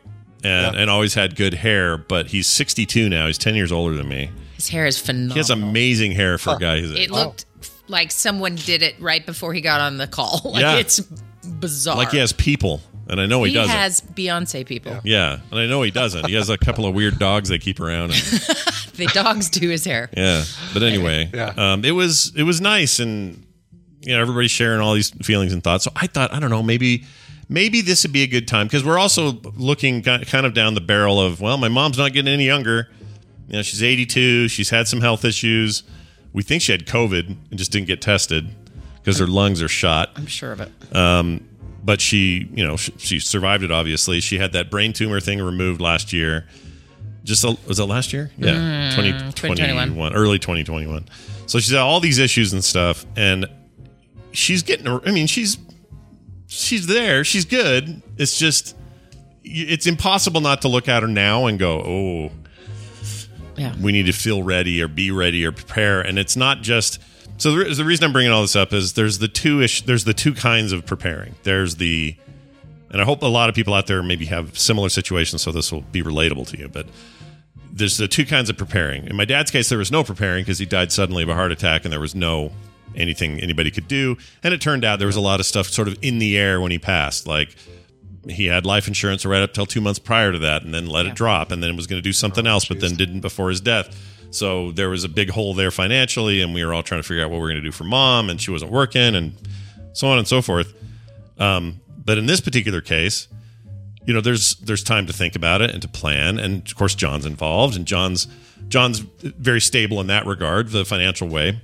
and Yeah. and always had good hair. But he's 62 now. He's 10 years older than me. His hair is phenomenal. He has amazing hair for a guy his age. It looked like someone did it right before he got on the call. Like Yeah. it's bizarre. Like he has people, and I know he, he doesn't. He has Beyonce people. yeah, and I know he doesn't. He has a couple of weird dogs they keep around. And, The dogs do his hair. Yeah, but anyway, Yeah. um, it was it was nice, and you know everybody's sharing all these feelings and thoughts. So I thought, I don't know, maybe maybe this would be a good time because we're also looking kind of down the barrel of well, my mom's not getting any younger. You know, she's 82. She's had some health issues. We think she had COVID and just didn't get tested. because her lungs are shot. I'm sure of it. Um, but she, you know, she, she survived it. Obviously, she had that brain tumor thing removed last year. Just a, was it last year? Yeah, Mm, 2021, 2021. early 2021. So she's had all these issues and stuff, and she's getting. I mean, she's she's there. She's good. It's just it's impossible not to look at her now and go, oh, Yeah. we need to feel ready or be ready or prepare. And it's not just. So the, the reason I'm bringing all this up is there's the two ish. There's the two kinds of preparing. There's the, and I hope a lot of people out there maybe have similar situations, so this will be relatable to you. But there's the two kinds of preparing. In my dad's case, there was no preparing because he died suddenly of a heart attack, and there was no anything anybody could do. And it turned out there was a lot of stuff sort of in the air when he passed, like he had life insurance right up till two months prior to that and then let it drop and then was going to do something else but then didn't before his death. So there was a big hole there financially and we were all trying to figure out what we are going to do for mom and she wasn't working and so on and so forth. Um, but in this particular case you know there's there's time to think about it and to plan. And of course john's involved and john's john's very stable in that regard the financial way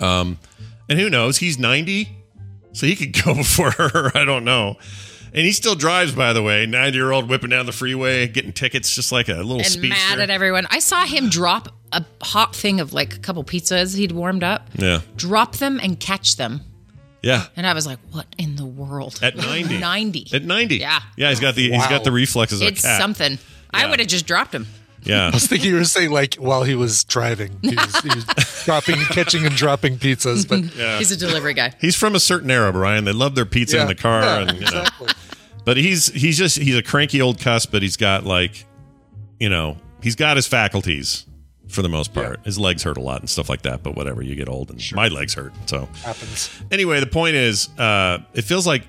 um and who knows he's 90 so he could go before her i don't know and he still drives by the way 90 year old whipping down the freeway getting tickets just like a little and speedster mad at everyone. I saw him drop a hot thing of like a couple pizzas he'd warmed up, yeah drop them and catch them. yeah And I was like, what in the world? at 90 90. at 90 Yeah. yeah he's got the he's got the reflexes of It's a cat something. I would have just dropped him. Yeah I was thinking you were saying like while he was driving, he was, he was dropping, catching, and dropping pizzas. But Yeah. He's a delivery guy. He's from a certain era, Brian. They love their pizza in the car, Yeah, and you know. But he's he's just he's a cranky old cuss, but he's got like, you know, he's got his faculties for the most part. His legs hurt a lot and stuff like that. But whatever, you get old, and my legs hurt. So happens. anyway, the point is, uh, it feels like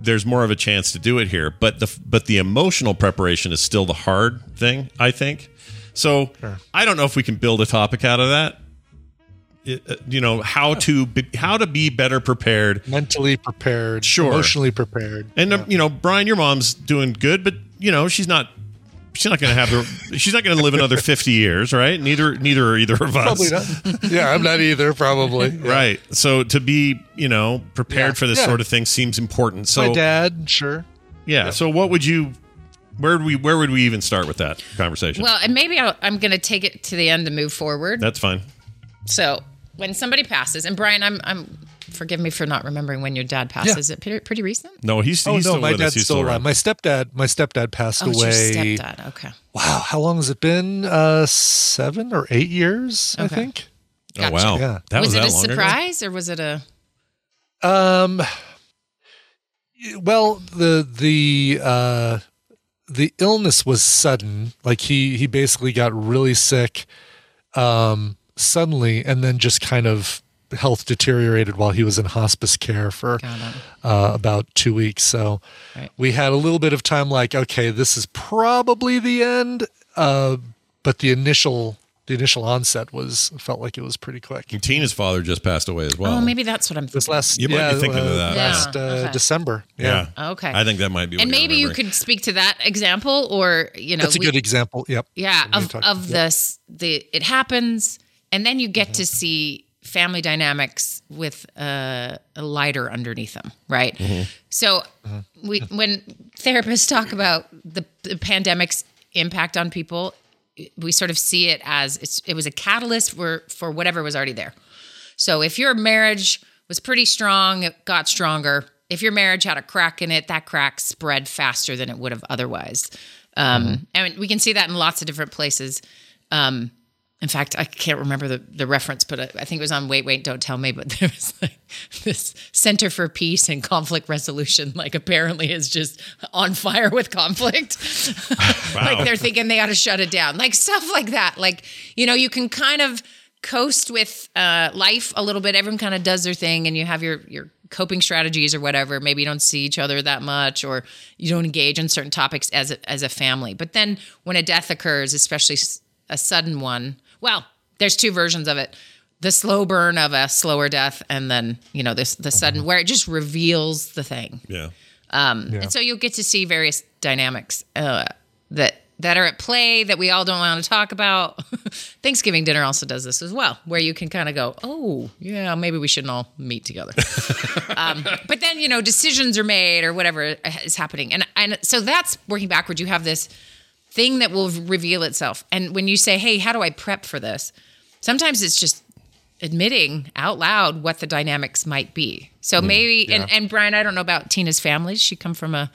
there's more of a chance to do it here, but the but the emotional preparation is still the hard thing, I think. So I don't know if we can build a topic out of that. It- uh, you know how to be, how to be better prepared mentally prepared, Sure. emotionally prepared. and um, you know, Brian, your mom's doing good, but you know, she's not. She's not going to have the. She's not going to live another fifty years, right? Neither, neither are either of us. Probably not. Yeah, I'm not either. Probably. Yeah. Right. So to be, you know, prepared Yeah. for this Yeah. sort of thing seems important. So My dad, sure. yeah. So what would you? Where would we? Where would we even start with that conversation? Well, and maybe I'll, I'm going to take it to the end to move forward. That's fine. So when somebody passes, and Brian, I'm, I'm forgive me for not remembering when your dad passed. Yeah. Is it pretty, pretty recent? No, he's Oh he's no, still my with dad's He's still alive. around. My stepdad, my stepdad passed Oh, away. your stepdad. Okay. Wow, how long has it been? Uh, seven or eight years, I Okay. think. Oh wow, Yeah. that was, was, it a long ago? surprise or was it a? Um, well, the the uh, the illness was sudden. Like he he basically got really sick, um, suddenly, and then just kind of health deteriorated while he was in hospice care for uh, about two weeks. So Right. we had a little bit of time. Like, okay, this is probably the end. Uh, but the initial the initial onset was felt like it was pretty quick. And Tina's father just passed away as well. oh, maybe that's what I'm This thinking. last You might yeah, be thinking of uh, that. last Yeah, uh, okay. December. yeah. Yeah. Okay. I think that might be. What and you're maybe you could speak to that example, or you know, That's a we- good example. Yep. yeah of of yep. this the it happens and then you get to Mm-hmm. see family dynamics with uh, a lighter underneath them right Mm-hmm. so we when therapists talk about the, the pandemic's impact on people we sort of see it as it's, it was a catalyst for for whatever was already there so if your marriage was pretty strong, it got stronger. If your marriage had a crack in it, that crack spread faster than it would have otherwise. Um, And we can see that in lots of different places. Um, in fact, I can't remember the, the reference, but I, I think it was on Wait, Wait, Don't Tell Me. But there was like this Center for Peace and Conflict Resolution, like apparently is just on fire with conflict. like they're thinking they ought to shut it down, like stuff like that. Like, you know, you can kind of coast with uh, life a little bit. Everyone kind of does their thing, and you have your your coping strategies or whatever. Maybe you don't see each other that much, or you don't engage in certain topics as a, as a family. But then when a death occurs, especially a sudden one, well, there's two versions of it. The slow burn of a slower death, and then you know this the sudden where it just reveals the thing. Yeah. Um, And so you'll get to see various dynamics uh, that that are at play that we all don't want to talk about. Thanksgiving dinner also does this as well, where you can kind of go, oh, yeah, maybe we shouldn't all meet together. um, but then, you know, decisions are made or whatever is happening. And, and so that's working backwards You have this thing that will reveal itself. And when you say, hey, how do I prep for this? Sometimes it's just admitting out loud what the dynamics might be. So maybe, and, and Brian, I don't know about Tina's family. Does she come from a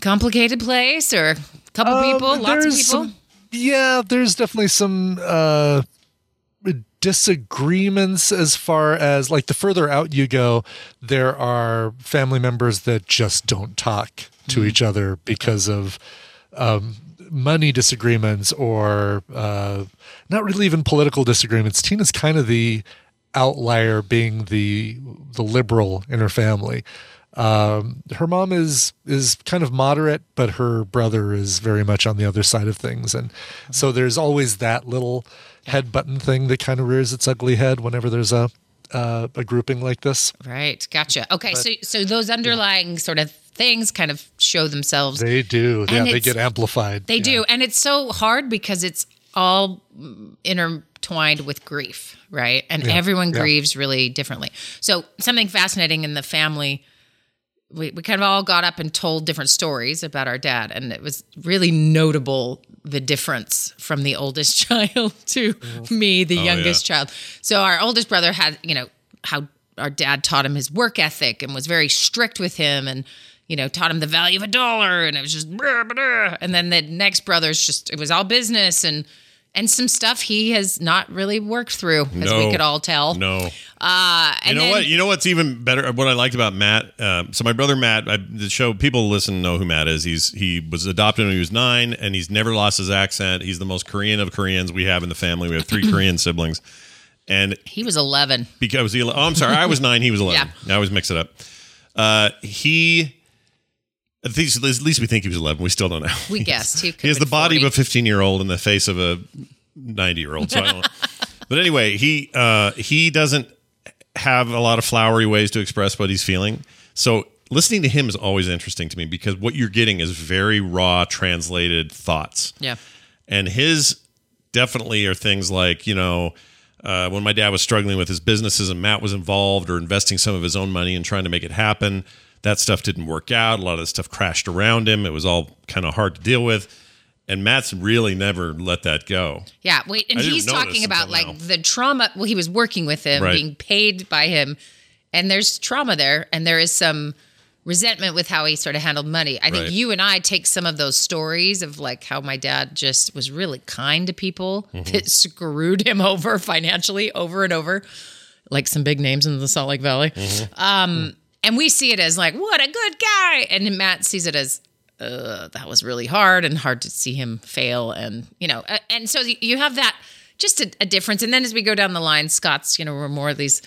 complicated place or a couple Um, people, lots of people? some- yeah, there's definitely some uh, disagreements as far as like the further out you go, there are family members that just don't talk to Mm. each other because of um, money disagreements or uh, not really even political disagreements. Tina's kind of the outlier, being the the liberal in her family. Um, her mom is is kind of moderate, but her brother is very much on the other side of things, and so there's always that little head button thing that kind of rears its ugly head whenever there's a uh, a grouping like this. Right. Gotcha. Okay. so, so those underlying sort of things kind of show themselves. They do, yeah. They get amplified. They do. And it's so hard because it's all intertwined with grief, right? And Yeah, everyone yeah. grieves really differently. So, something fascinating in the family, we, we kind of all got up and told different stories about our dad. And it was really notable the difference from the oldest child to mm-hmm. me, the Oh, youngest yeah. child. So, our oldest brother had, you know, how our dad taught him his work ethic and was very strict with him and you know taught him the value of a dollar and it was just brr, brr. and then the next brother's just it was all business and and some stuff he has not really worked through as we could all tell No. uh You and know then, what? You know what's even better? What I liked about Matt. Uh, so my brother Matt, I, the show people listen know who Matt is. He's he was adopted when he was nine, and he's never lost his accent. He's the most Korean of Koreans we have in the family. We have three Korean siblings, and he was 11 because he, oh, I'm sorry, I was nine, he was eleven. Yeah. I always mix it up. Uh, he. At least, at least we think he was 11. We still don't know. we guessed he, He has the body of a 15 year old and the face of a 90 year old. So I don't. but anyway, he uh, he doesn't have a lot of flowery ways to express what he's feeling. So listening to him is always interesting to me because what you're getting is very raw, translated thoughts. yeah And his definitely are things like, you know, uh, when my dad was struggling with his businesses and Matt was involved or investing some of his own money and trying to make it happen, that stuff didn't work out. A lot of the stuff crashed around him. It was all kind of hard to deal with. And Matt's really never let that go. Yeah, wait, and I he's talking about like now. the trauma. Well, he was working with him, Right. being paid by him, and there's trauma there, and there is some resentment with how he sort of handled money. I think Right. you and I take some of those stories of like how my dad just was really kind to people Mm-hmm. that screwed him over financially over and over, like some big names in the Salt Lake Valley. Mm-hmm. Um, and we see it as like, what a good guy, and Matt sees it as uh, that was really hard and hard to see him fail and you know a- and so you have that just a, a difference and then as we go down the line scott's you know were more of these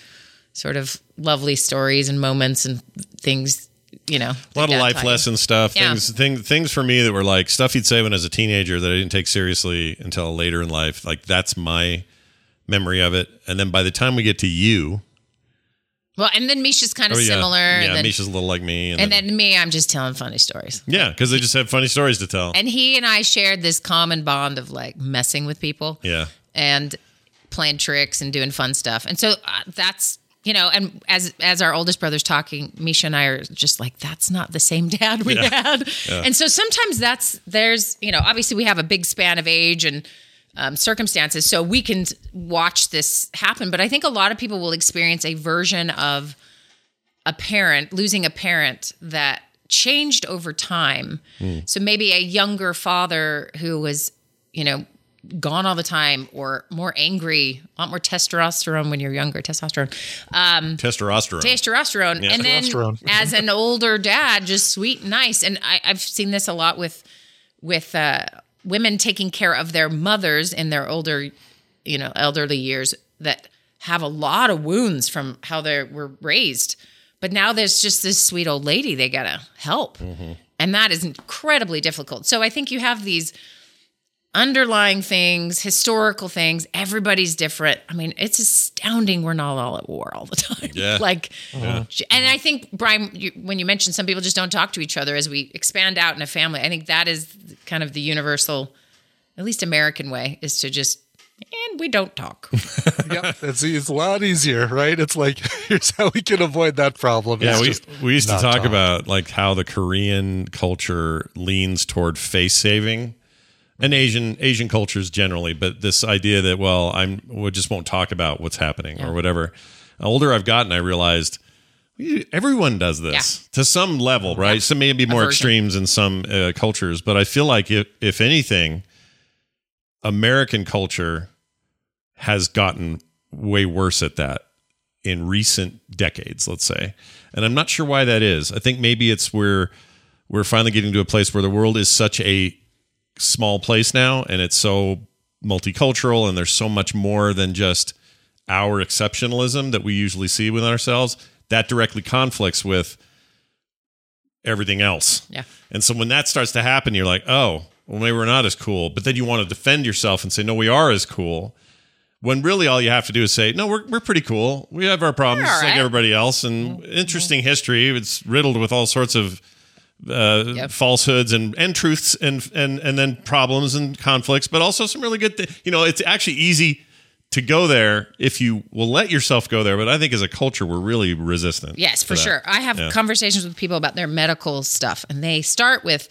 sort of lovely stories and moments and things you know A lot of life lesson stuff, Yeah. things, things, things for me that were like stuff he'd say when I was a teenager that I didn't take seriously until later in life. Like that's my memory of it. And then by the time we get to you, well and then misha's kind of oh, yeah, similar yeah, and, then, Misha's a little like me, and, and then, then me i'm just telling funny stories yeah, because they just have funny stories to tell. and he and i shared this common bond of like messing with people yeah, and playing tricks and doing fun stuff. And so uh, that's you know, and as as our oldest brother's talking, Misha and I are just like, that's not the same dad we Yeah. had. Yeah. And so sometimes that's there's you know, obviously we have a big span of age and um, circumstances, so we can watch this happen. But I think a lot of people will experience a version of a parent losing a parent that changed over time. So maybe a younger father who was, you know, gone all the time or more angry, a lot more testosterone when you're younger, testosterone. Um, testosterone. testosterone. Yeah. And then as an older dad, just sweet and nice. And I, I've seen this a lot with with uh, women taking care of their mothers in their older, you know, elderly years that have a lot of wounds from how they were raised. But now there's just this sweet old lady they gotta help. Mm-hmm. And that is incredibly difficult. So I think you have these underlying things, historical things. Everybody's different. I mean, it's astounding we're not all at war all the time. Yeah. like, Yeah. and I think Brian, you, when you mentioned some people just don't talk to each other as we expand out in a family, I think that is kind of the universal, at least American way, is to just and we don't talk. yep, it's, it's a lot easier, right? It's like here's how we can avoid that problem. Yeah, It's we, we used to not talk about like how the Korean culture leans toward face saving, and Asian Asian cultures generally. But this idea that well, I'm we just won't talk about what's happening or whatever. The older I've gotten, I realized everyone does this to some level, right? Some maybe more version. extremes in some uh, cultures, but I feel like if if anything, American culture has gotten way worse at that in recent decades, let's say. And I'm not sure why that is. I think maybe it's where we're finally getting to a place where the world is such a small place now and it's so multicultural and there's so much more than just our exceptionalism that we usually see within ourselves that directly conflicts with everything else. Yeah. And so when that starts to happen, you're like, oh, well, maybe we're not as cool. But then you want to defend yourself and say, no, we are as cool. When really all you have to do is say, no, we're, we're pretty cool. We have our problems just like everybody else. And mm-hmm. interesting history. It's riddled with all sorts of uh, falsehoods and, and truths and, and, and then problems and conflicts, but also some really good, th- you know, it's actually easy to go there if you will let yourself go there. But I think as a culture, we're really resistant. Yes, for that. sure. I have Yeah. conversations with people about their medical stuff, and they start with,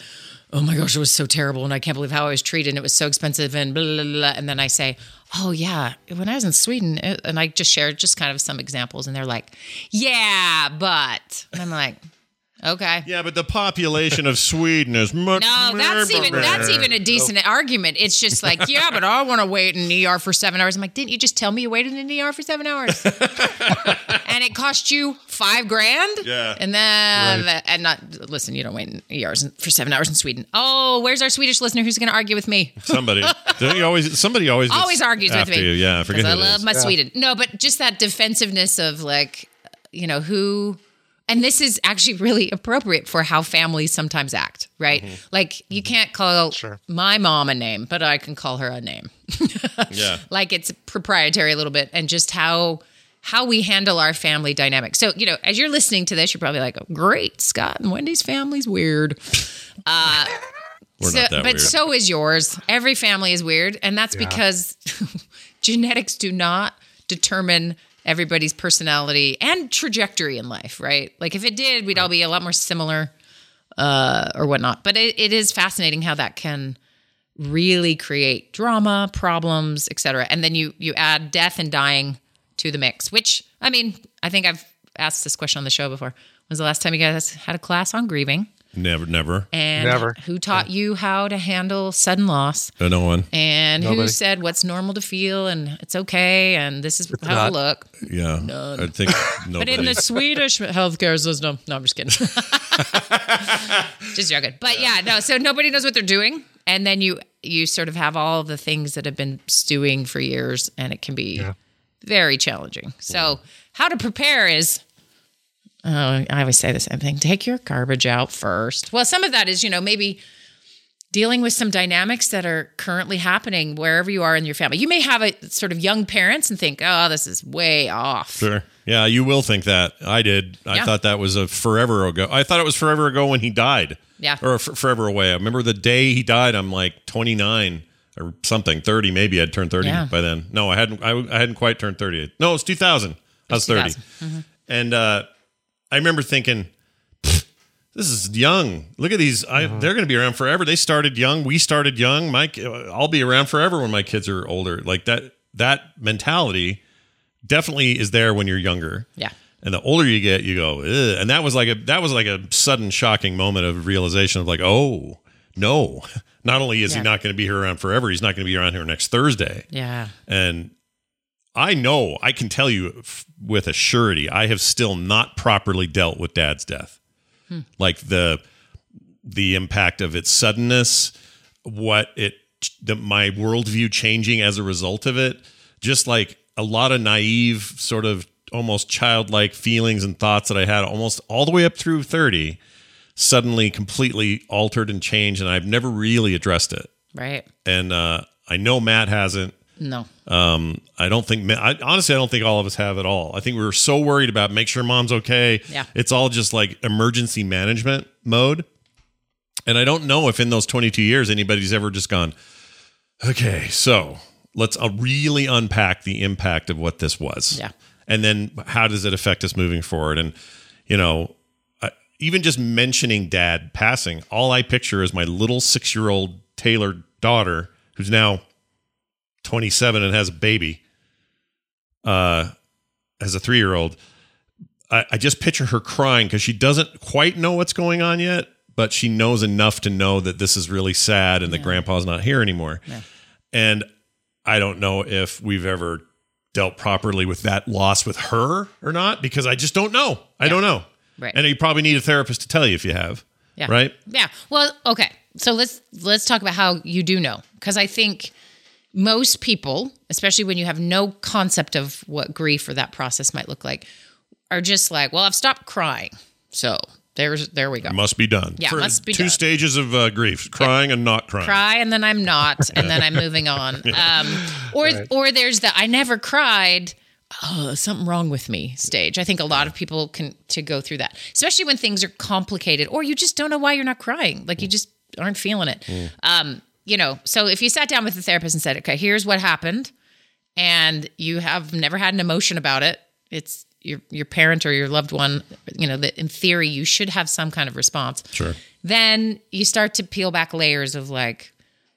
"Oh my gosh, it was so terrible, and I can't believe how I was treated, and it was so expensive, and blah blah blah." And then I say, "Oh yeah, when I was in Sweden," and I just share just kind of some examples, and they're like, "Yeah, but," and I'm like, "Okay." Yeah, but the population of Sweden is much. More No, that's even that's even a decent argument. It's just like, yeah, but I want to wait in the ER for seven hours. I'm like, didn't you just tell me you waited in the ER for seven hours? and it cost you five grand. Yeah. And then and not listen, you don't wait in ERs for seven hours in Sweden. Oh, where's our Swedish listener who's going to argue with me? Somebody, don't you always? Somebody always Always argues with me. You. Yeah, I forget. 'Cause I love is. my Sweden. No, but just that defensiveness of like, you know, who. And this is actually really appropriate for how families sometimes act, right? Mm-hmm. Like you can't call my mom a name, but I can call her a name. Yeah. like it's proprietary a little bit and just how how we handle our family dynamic. So, you know, as you're listening to this, you're probably like, oh, great, Scott and Wendy's family's weird. Uh, We're so, not that but weird. so is yours. Every family is weird. And that's Yeah. because genetics do not determine everybody's personality and trajectory in life, right? Like if it did, we'd all be a lot more similar uh, or whatnot. But it, it is fascinating how that can really create drama, problems, etc. And then you you add death and dying to the mix, which I mean, I think I've asked this question on the show before. When's the last time you guys had a class on grieving? Never, never. And who taught you how to handle sudden loss? No one. And who said what's normal to feel and it's okay and this is how not. to look? Yeah, None. I think nobody. But in the Swedish healthcare system, no, I'm just kidding. just joking. But yeah, no. So nobody knows what they're doing, and then you you sort of have all the things that have been stewing for years, and it can be very challenging. So how to prepare is. Oh, I always say the same thing. Take your garbage out first. Well, some of that is, you know, maybe dealing with some dynamics that are currently happening wherever you are in your family. You may have a sort of young parents and think, oh, this is way off. Sure. Yeah, you will think that. I did. I Yeah. thought that was a forever ago. I thought it was forever ago when he died. Yeah. Or f- forever away. I remember the day he died. I'm like 29 or something, 30 maybe. I'd turned 30 Yeah. by then. No, I hadn't. I, I hadn't quite turned 30. No, it was 2000. I was 30. 2000. Mhm. And uh, I remember thinking, this is young. Look at these. I, They're going to be around forever. They started young. We started young. My, ki- I'll be around forever when my kids are older. Like that. That mentality definitely is there when you're younger. Yeah. And the older you get, you go, Ugh. and that was like a that was like a sudden shocking moment of realization of like, oh no, not only is Yeah. he not going to be here around forever, he's not going to be around here next Thursday. Yeah. And I know, I can tell you f- with a surety, I have still not properly dealt with dad's death. Hmm. Like the the impact of its suddenness, what it the, my worldview changing as a result of it, just like a lot of naive, sort of almost childlike feelings and thoughts that I had almost all the way up through 30 suddenly completely altered and changed and I've never really addressed it. Right. and uh, I know Matt hasn't. No. Um, I don't think. I, honestly, I don't think all of us have at all. I think we were so worried about make sure mom's okay. Yeah. it's all just like emergency management mode. And I don't know if in those 22 years anybody's ever just gone, okay, so let's uh, really unpack the impact of what this was. Yeah. And then how does it affect us moving forward? And, you know, I, even just mentioning dad passing, all I picture is my little six year old Taylor daughter, who's now 27 and has a baby, uh, as a three year old. I, I just picture her crying because she doesn't quite know what's going on yet, but she knows enough to know that this is really sad and that grandpa's not here anymore. And I don't know if we've ever dealt properly with that loss with her or not because I just don't know. I don't know. Right. And you probably need a therapist to tell you if you have. Yeah. Right? Yeah. Well, okay. So let's let's talk about how you do know because I think most people, especially when you have no concept of what grief or that process might look like, are just like, "Well, I've stopped crying." So, there's there we go. Must be done. Yeah, For must be two done. stages of uh, grief: crying and not crying. Cry and then I'm not and then I'm moving on. Um or or there's the I never cried oh, something wrong with me stage. I think a lot of people can to go through that, especially when things are complicated or you just don't know why you're not crying. Like you just aren't feeling it. Um, you know, so if you sat down with a therapist and said, okay, here's what happened, and you have never had an emotion about it, it's your your parent or your loved one, you know, that in theory you should have some kind of response. Sure. Then you start to peel back layers of like,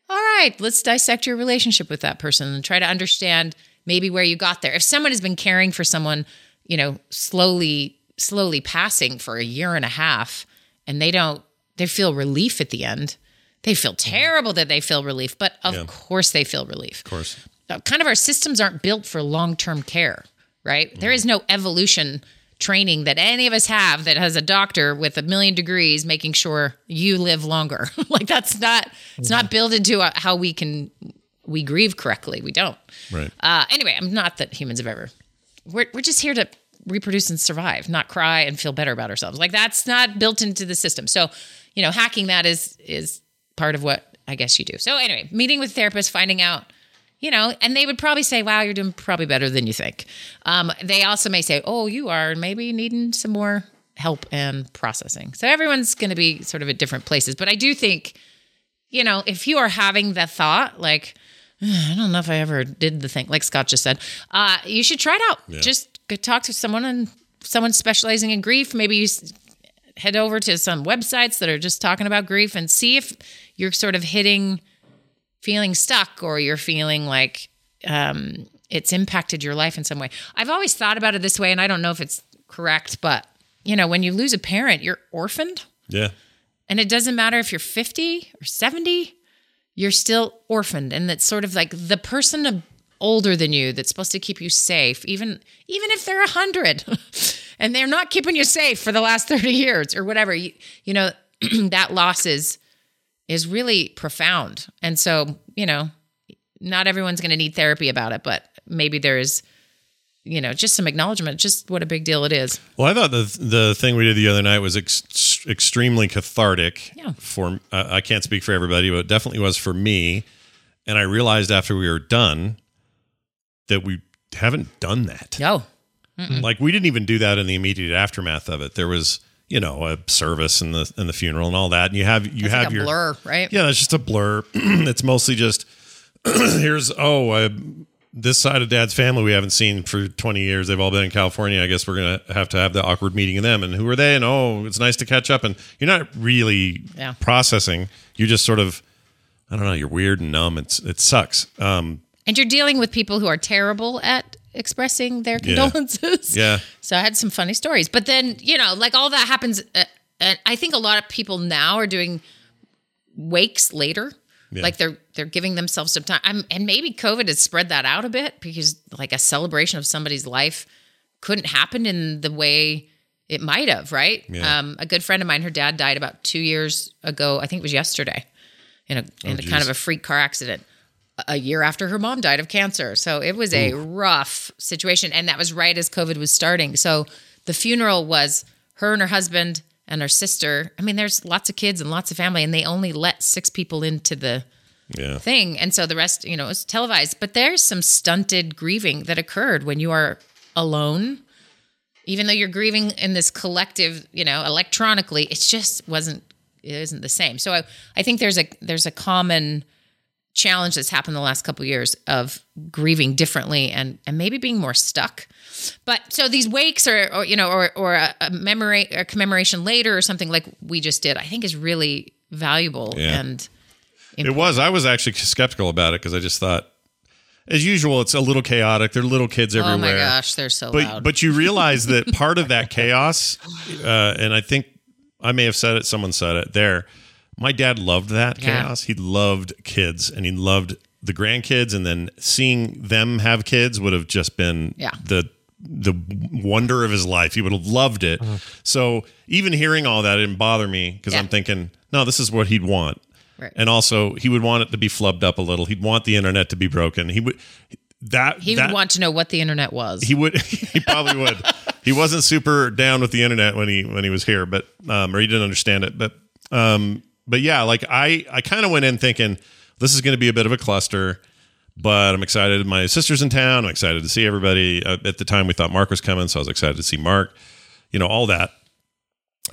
all right, let's dissect your relationship with that person and try to understand maybe where you got there. If someone has been caring for someone, you know, slowly, slowly passing for a year and a half, and they don't, they feel relief at the end. They feel terrible that they feel relief, but of Yeah. course they feel relief. Of course. Kind of our systems aren't built for long term care, right? There is no evolution training that any of us have that has a doctor with a million degrees making sure you live longer. like that's not it's not built into uh, how we can we grieve correctly. We don't. Right. Uh, anyway, I'm not that humans have ever. We're we're just here to reproduce and survive, not cry and feel better about ourselves. Like that's not built into the system. So, you know, hacking that is is part of what I guess you do. So anyway, meeting with therapists, finding out, you know, and they would probably say, "Wow, you're doing probably better than you think." Um, they also may say, "Oh, you are maybe needing some more help and processing." So everyone's going to be sort of at different places, but I do think, you know, if you are having the thought like. I don't know if I ever did the thing, like Scott just said. Uh, you should try it out. Just talk to someone and someone specializing in grief. Maybe you head over to some websites that are just talking about grief and see if you're sort of hitting feeling stuck or you're feeling like um, it's impacted your life in some way. I've always thought about it this way, and I don't know if it's correct, but you know, when you lose a parent, you're orphaned. Yeah. And it doesn't matter if you're 50 or 70, you're still orphaned. And that's sort of like the person older than you that's supposed to keep you safe, even even if they're a 100 and they're not keeping you safe for the last 30 years or whatever. You, you know, that loss is is really profound. And so, you know, not everyone's going to need therapy about it, but maybe there is you know, just some acknowledgement, just what a big deal it is. Well, I thought the the thing we did the other night was ex- extremely cathartic. Yeah. For uh, I can't speak for everybody, but it definitely was for me. And I realized after we were done that we haven't done that. No. Like we didn't even do that in the immediate aftermath of it. There was, you know, a service and the and the funeral and all that. And you have you It's have like your blur, right? Yeah, it's just a blur. it's mostly just here's oh uh, this side of dad's family we haven't seen for 20 years they've all been in california i guess we're gonna have to have the awkward meeting of them and who are they and oh it's nice to catch up and you're not really Yeah. processing you just sort of i don't know you're weird and numb it's it sucks um And you're dealing with people who are terrible at expressing their condolences. yeah So I had some funny stories. But then, you know, like all that happens. Uh, and I think a lot of people now are doing wakes later. Yeah. Like they're they're giving themselves some time. I'm, and maybe COVID has spread that out a bit because like a celebration of somebody's life couldn't happen in the way it might have, right? Yeah. Um, a good friend of mine, her dad died about two years ago. I think it was yesterday, in a in a geez. kind of a freak car accident. A year after her mom died of cancer, so it was a rough situation, and that was right as COVID was starting. So the funeral was her and her husband and her sister. I mean, there's lots of kids and lots of family, and they only let six people into the Yeah. thing. And so the rest, you know, is televised. But there's some stunted grieving that occurred when you are alone. Even though you're grieving in this collective, you know, electronically, it just wasn't it isn't the same. So I, I think there's a there's a common challenge that's happened the last couple of years of grieving differently and and maybe being more stuck. But so these wakes or, or you know or or a, a memory or commemoration later or something like we just did, I think is really valuable Yeah. and It was. I was actually skeptical about it because I just thought, as usual, it's a little chaotic. There are little kids everywhere. oh my gosh, they're so but loud. but you realize that part of that chaos, uh, and I think I may have said it. Someone said it there. My dad loved that Yeah. chaos. He loved kids, and he loved the grandkids, and then seeing them have kids would have just been Yeah. the the wonder of his life. He would have loved it. So even hearing all that didn't bother me because I'm thinking, no, this is what he'd want. Right. And also, he would want it to be flubbed up a little. He'd want the internet to be broken. He would that he that, would want to know what the internet was. he would. He probably would. he wasn't super down with the internet when he when he was here, but um, or he didn't understand it. But um, but yeah, like I I kind of went in thinking this is going to be a bit of a cluster. But I'm excited. My sister's in town. I'm excited to see everybody. Uh, at the time, we thought Mark was coming, so I was excited to see Mark. You know, all that.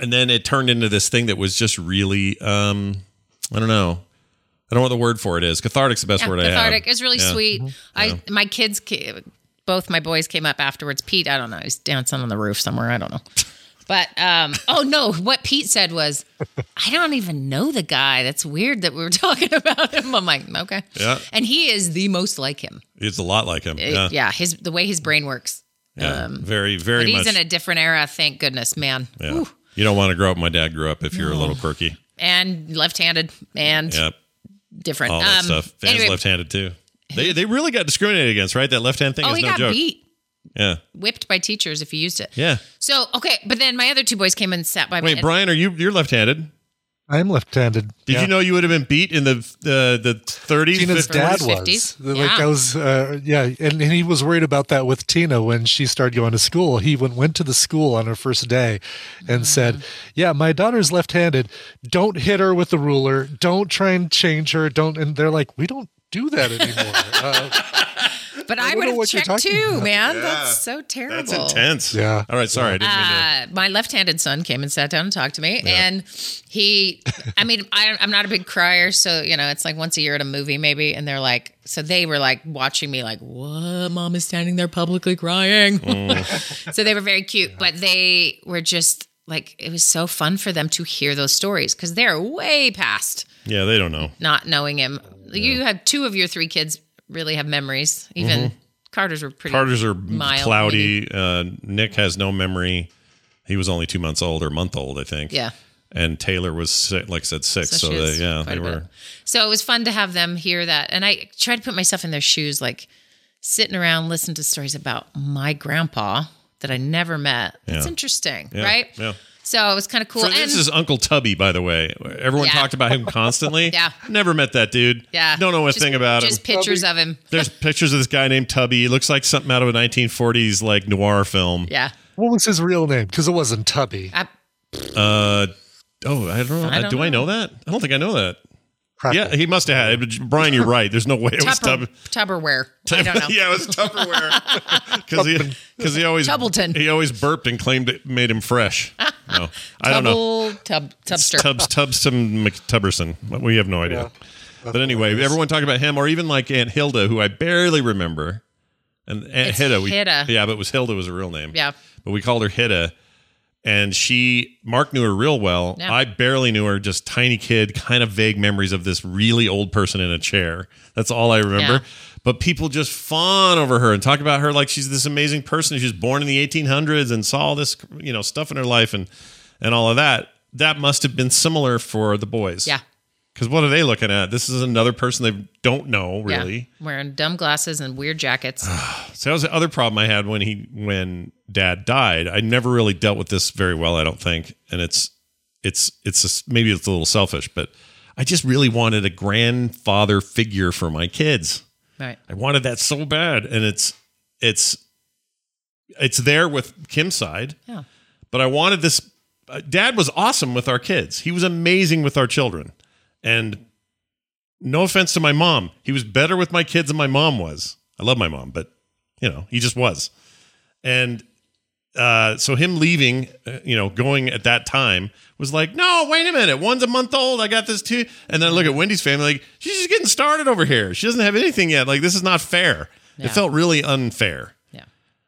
And then it turned into this thing that was just really, um, I don't know. I don't know what the word for it is. Cathartic's the best Yeah, word I have. cathartic. It's really Yeah. sweet. I my kids, both my boys came up afterwards. Pete, I don't know, he's dancing on the roof somewhere. I don't know. But um, oh no, what Pete said was, I don't even know the guy. That's weird that we were talking about him. I'm like, okay, Yeah. and he is the most like him. It's a lot like him. It- Yeah. yeah, his the way his brain works. Yeah. Um, very, very but he's much. in a different era. Thank goodness, man. Yeah. Whew. You don't want to grow up. My dad grew up if you're a little quirky. And left-handed and Yeah. different. All that Um, stuff. Fans anyway, left-handed too. They they really got discriminated against, right? That left-hand thing oh, is he no got joke. beat, Yeah. whipped by teachers if he used it. Yeah. So okay, but then my other two boys came and sat by me. Wait, and- Brian, are you you're left-handed? I'm left-handed. Did Yeah. you know you would have been beat in the uh, the 30s? Tina's 50s? dad 50s? was like Yeah. I was, uh, yeah, and, and he was worried about that with Tina when she started going to school. He went went to the school on her first day and said, "Yeah, my daughter's left-handed. Don't hit her with the ruler. Don't try and change her. Don't." And they're like, "We don't do that anymore." uh, but I I, would know have checked too, about. man. Yeah. That's so terrible. That's intense. Yeah. All right, sorry. I didn't mean to. Uh, my left-handed son came and sat down and talked to me, and he, I mean, I, I'm not a big crier, so you know, it's like once a year at a movie, maybe, and they're like, so they were like watching me, like, what? Mom is standing there publicly crying. Mm. so they were very cute, but they were just like, it was so fun for them to hear those stories because they're way past Yeah, they don't know. not knowing him. You have two of your three kids really have memories. Even Carter's were pretty. Mm-hmm. Carter's are mild, cloudy. Uh, Nick has no memory. He was only two months old or a month old, I think. Yeah. And Taylor was, si- like I said, six. So, she they, yeah, they were. So it was fun to have them hear that, and I tried to put myself in their shoes, like sitting around listening to stories about my grandpa that I never met. It's Yeah. interesting, Yeah, right? yeah. So it was kind of cool. So this and is Uncle Tubby, by the way. Everyone Yeah. talked about him constantly. Yeah. Never met that dude. yeah, Don't know a Just- thing about Just him. Just pictures of him. There's pictures of this guy named Tubby. He looks like something out of a 1940s like noir film. Yeah. what was his real name? Because it wasn't Tubby. I, Uh, oh, I don't know. I don't Do I know. know that? I don't think I know that. Crackle. Yeah, he must have had it. Brian, you're right. There's no way it was Tupper, Tub. Tupperware. I don't know. yeah, it was Tupperware because he because he always Tubbleton. he always burped and claimed it made him fresh. No, I don't know. Tubble, tub, tubster. Tubbs Tubbston McTubberson. We have no idea. But anyway, everyone talking about him, or even like Aunt Hilda, who I barely remember. And Aunt It's Hilda, we, Hilda. yeah, but it was Hilda was a real name. Yeah. but we called her Hilda. And she, Mark knew her real well. Yeah. I barely knew her, just tiny kid, kind of vague memories of this really old person in a chair. That's all I remember. Yeah. But people just fawn over her and talk about her like she's this amazing person. She was born in the 1800s and saw all this, you know, stuff in her life and and all of that. That must have been similar for the boys. Yeah. Because what are they looking at? This is another person they don't know really. Yeah. Wearing dumb glasses and weird jackets. So that was the other problem I had when he when dad died. I never really dealt with this very well, I don't think. And it's it's it's a, maybe it's a little selfish, but I just really wanted a grandfather figure for my kids. right. I wanted that so bad, and it's it's it's there with Kim's side. Yeah. But I wanted this. Uh, Dad was awesome with our kids. He was amazing with our children, and no offense to my mom, he was better with my kids than my mom was. I love my mom, but you know, he just was. And uh, so him leaving, uh, you know, going at that time was like, no, wait a minute, one's a month old. I got this too. And then I look at Wendy's family, like she's just getting started over here. She doesn't have anything yet. Like this is not fair. Yeah. It felt really unfair. Yeah.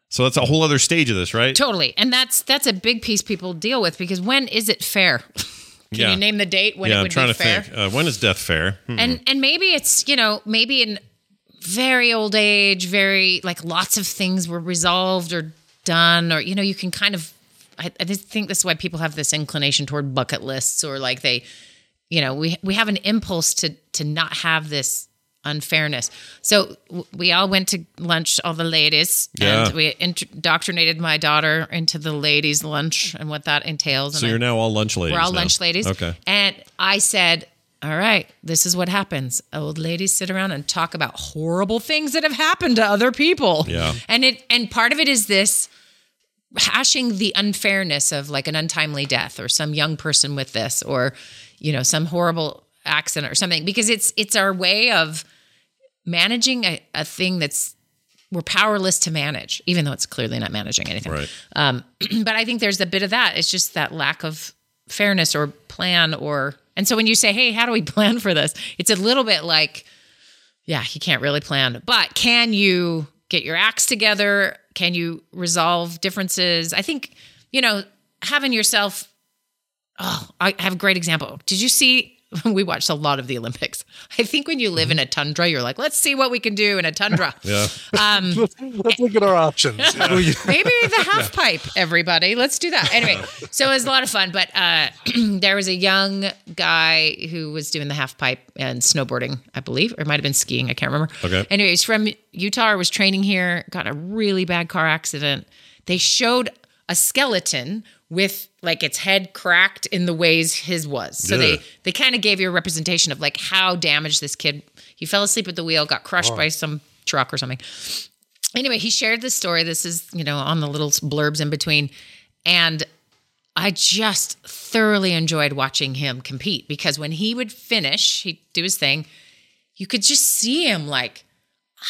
So that's a whole other stage of this, right? Totally. And that's that's a big piece people deal with because when is it fair? Can Yeah. you name the date when yeah, it I'm trying be to fair? think. Uh, when is death fair? Hmm. And and maybe it's, you know, maybe in very old age, very like lots of things were resolved or done or you know, you can kind of I, I think this is why people have this inclination toward bucket lists or like they you know, we we have an impulse to to not have this unfairness. So we all went to lunch, all the ladies, Yeah. and we indoctrinated my daughter into the ladies' lunch and what that entails. so and I- you're now all lunch ladies. we're all now. lunch ladies. Okay. And I said, all right, this is what happens. Old ladies sit around and talk about horrible things that have happened to other people. Yeah. And it and part of it is this hashing the unfairness of like an untimely death or some young person with this or you know some horrible accident or something because it's it's our way of managing a, a thing that's we're powerless to manage even though it's clearly not managing anything Right. um, but I think there's a bit of that. It's just that lack of fairness or plan or and so when you say, "Hey, how do we plan for this?" It's a little bit like, yeah, you can't really plan, but can you get your acts together? Can you resolve differences? I think you know having yourself. Oh, I have a great example. Did you see? We watched a lot of the Olympics. I think when you live in a tundra, you're like, let's see what we can do in a tundra. Yeah. Um, let's, let's look at our options. Maybe the half pipe, everybody. Let's do that. Anyway, so it was a lot of fun. But uh, there was a young guy who was doing the half pipe and snowboarding, I believe, or it might have been skiing. I can't remember. Okay. Anyway, he's from Utah or was training here, got a really bad car accident. They showed a skeleton with like its head cracked in the ways his was. So Yeah. they they kind of gave you a representation of like how damaged this kid. He fell asleep at the wheel, got crushed Oh. by some truck or something anyway, he shared this story. This is, you know, on the little blurbs in between. And I just thoroughly enjoyed watching him compete because when he would finish, he'd do his thing, you could just see him like,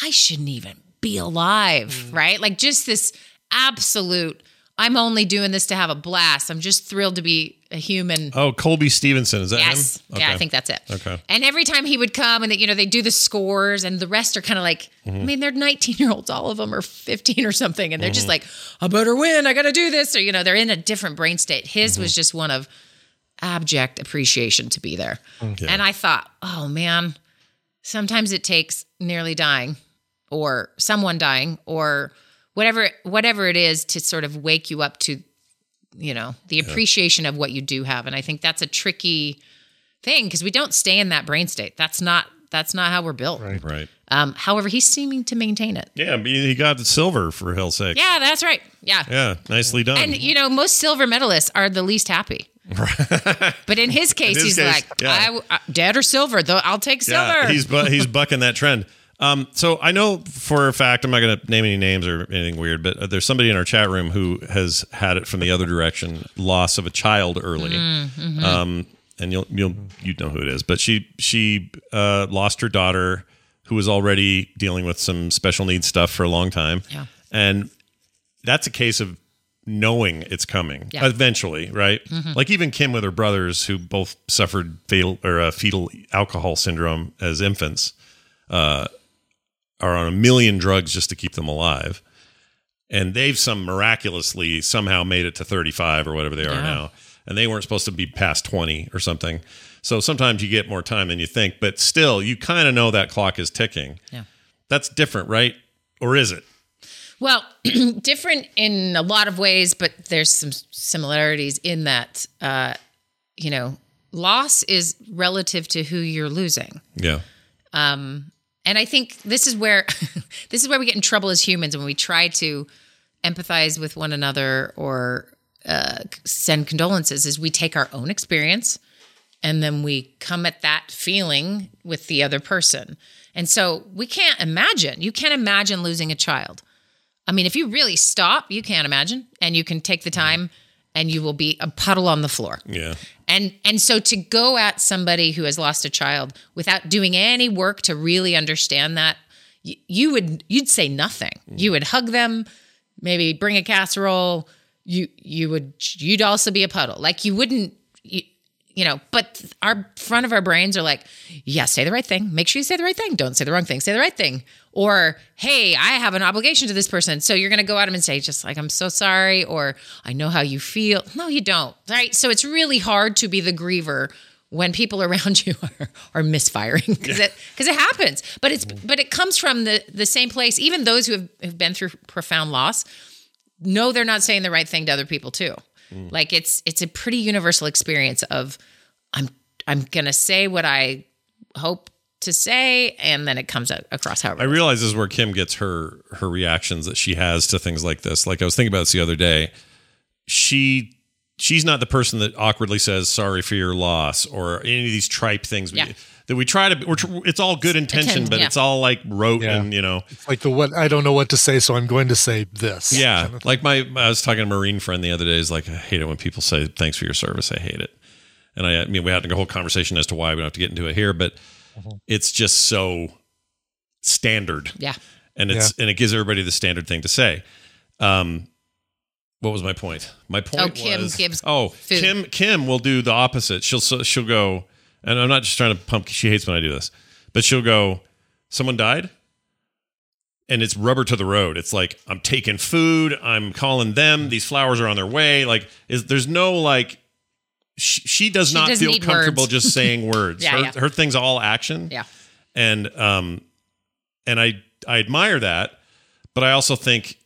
I shouldn't even be alive, mm. right? Like just this absolute, I'm only doing this to have a blast. I'm just thrilled to be a human. Oh, Colby Stevenson is that Yes. him? Yeah, I think that's it. Okay. And every time he would come and they, you know, they do the scores and the rest are kind of like, I Mhm. mean, they're 19 year olds, all of them are 15 or something. And they're just Mhm. like, I better win. I got to do this. Or, you know, they're in a different brain state. His was just one of abject appreciation to be there. Okay. And I thought, oh man, sometimes it takes nearly dying or someone dying or whatever, whatever it is to sort of wake you up to, you know, the appreciation of what you do have. And I think that's a tricky thing because we don't stay in that brain state. That's not that's not how we're built. Right. Right. Um, however, he's seeming to maintain it. Yeah, but he got the silver for hell's sake. Yeah, that's right. Yeah. Yeah, nicely done. And you know, most silver medalists are the least happy. but in his case, his he's case, like, yeah. I, uh, dead or silver, though I'll take silver. Yeah, he's bu- he's bucking that trend. Um, so I know for a fact I'm not going to name any names or anything weird, but there's somebody in our chat room who has had it from the other direction, loss of a child early. Mm, mhm. Um, and you'll you'll you know who it is, but she she uh, lost her daughter who was already dealing with some special needs stuff for a long time. Yeah. And that's a case of knowing it's coming Yeah. eventually, right? Mhm. Like even Kim with her brothers, who both suffered fatal or uh, fetal alcohol syndrome as infants, uh, are on a million drugs just to keep them alive, and they've some miraculously somehow made it to thirty five or whatever they are Yeah. now, and they weren't supposed to be past twenty or something. So sometimes you get more time than you think, but still, you kind of know that clock is ticking. Yeah. That's different, right? Or is it? Well, different in a lot of ways, but there's some similarities in that, uh, you know, loss is relative to who you're losing. Yeah. Um, and I think this is where this is where we get in trouble as humans when we try to empathize with one another or uh, send condolences. Is we take our own experience and then we come at that feeling with the other person. And so we can't imagine. You can't imagine losing a child. I mean, if you really stop, you can't imagine, and you can take the time and you will be a puddle on the floor. Yeah. And and so to go at somebody who has lost a child without doing any work to really understand that, you, you would you'd say nothing. Mm. You would hug them, maybe bring a casserole. You you would you'd also be a puddle. Like you wouldn't you, you know, but our front of our brains are like, yeah, say the right thing. Make sure you say the right thing. Don't say the wrong thing. Say the right thing. Or, hey, I have an obligation to this person. So you're going to go at them and say, just like, I'm so sorry. Or, I know how you feel. No, you don't. Right. So it's really hard to be the griever when people around you are, are misfiring because it because it happens. But it's mm-hmm. but it comes from the the same place. Even those who have, have been through profound loss know they're not saying the right thing to other people too. Mm. Like it's it's a pretty universal experience of I'm I'm gonna say what I hope to say, and then it comes across however. I realize this is where Kim gets her her reactions that she has to things like this. Like I was thinking about this the other day. She she's not the person that awkwardly says sorry for your loss or any of these tripe things Yeah. That we try to. We're, tr- it's all good intention, Attend- but yeah. it's all like rote Yeah. and you know. It's like the what I don't know what to say, so I'm going to say this. Yeah, like my I was talking to a Marine friend the other day. Is like I hate it when people say thanks for your service. I hate it, and I, I mean we had a whole conversation as to why we don't have to get into it here, but it's just so standard. Yeah. and it's and it gives everybody the standard thing to say. Um, what was my point? My point Oh, Kim was gives oh food. Kim Kim will do the opposite. She'll she'll go, and I'm not just trying to pump. She hates when I do this, but she'll go. Someone died, and it's rubber to the road. It's like I'm taking food. I'm calling them. These flowers are on their way. Like is there's no like. She, she does She not feel comfortable words. just saying words. Yeah, her, yeah. her thing's all action Yeah. and um and i i admire that but i also think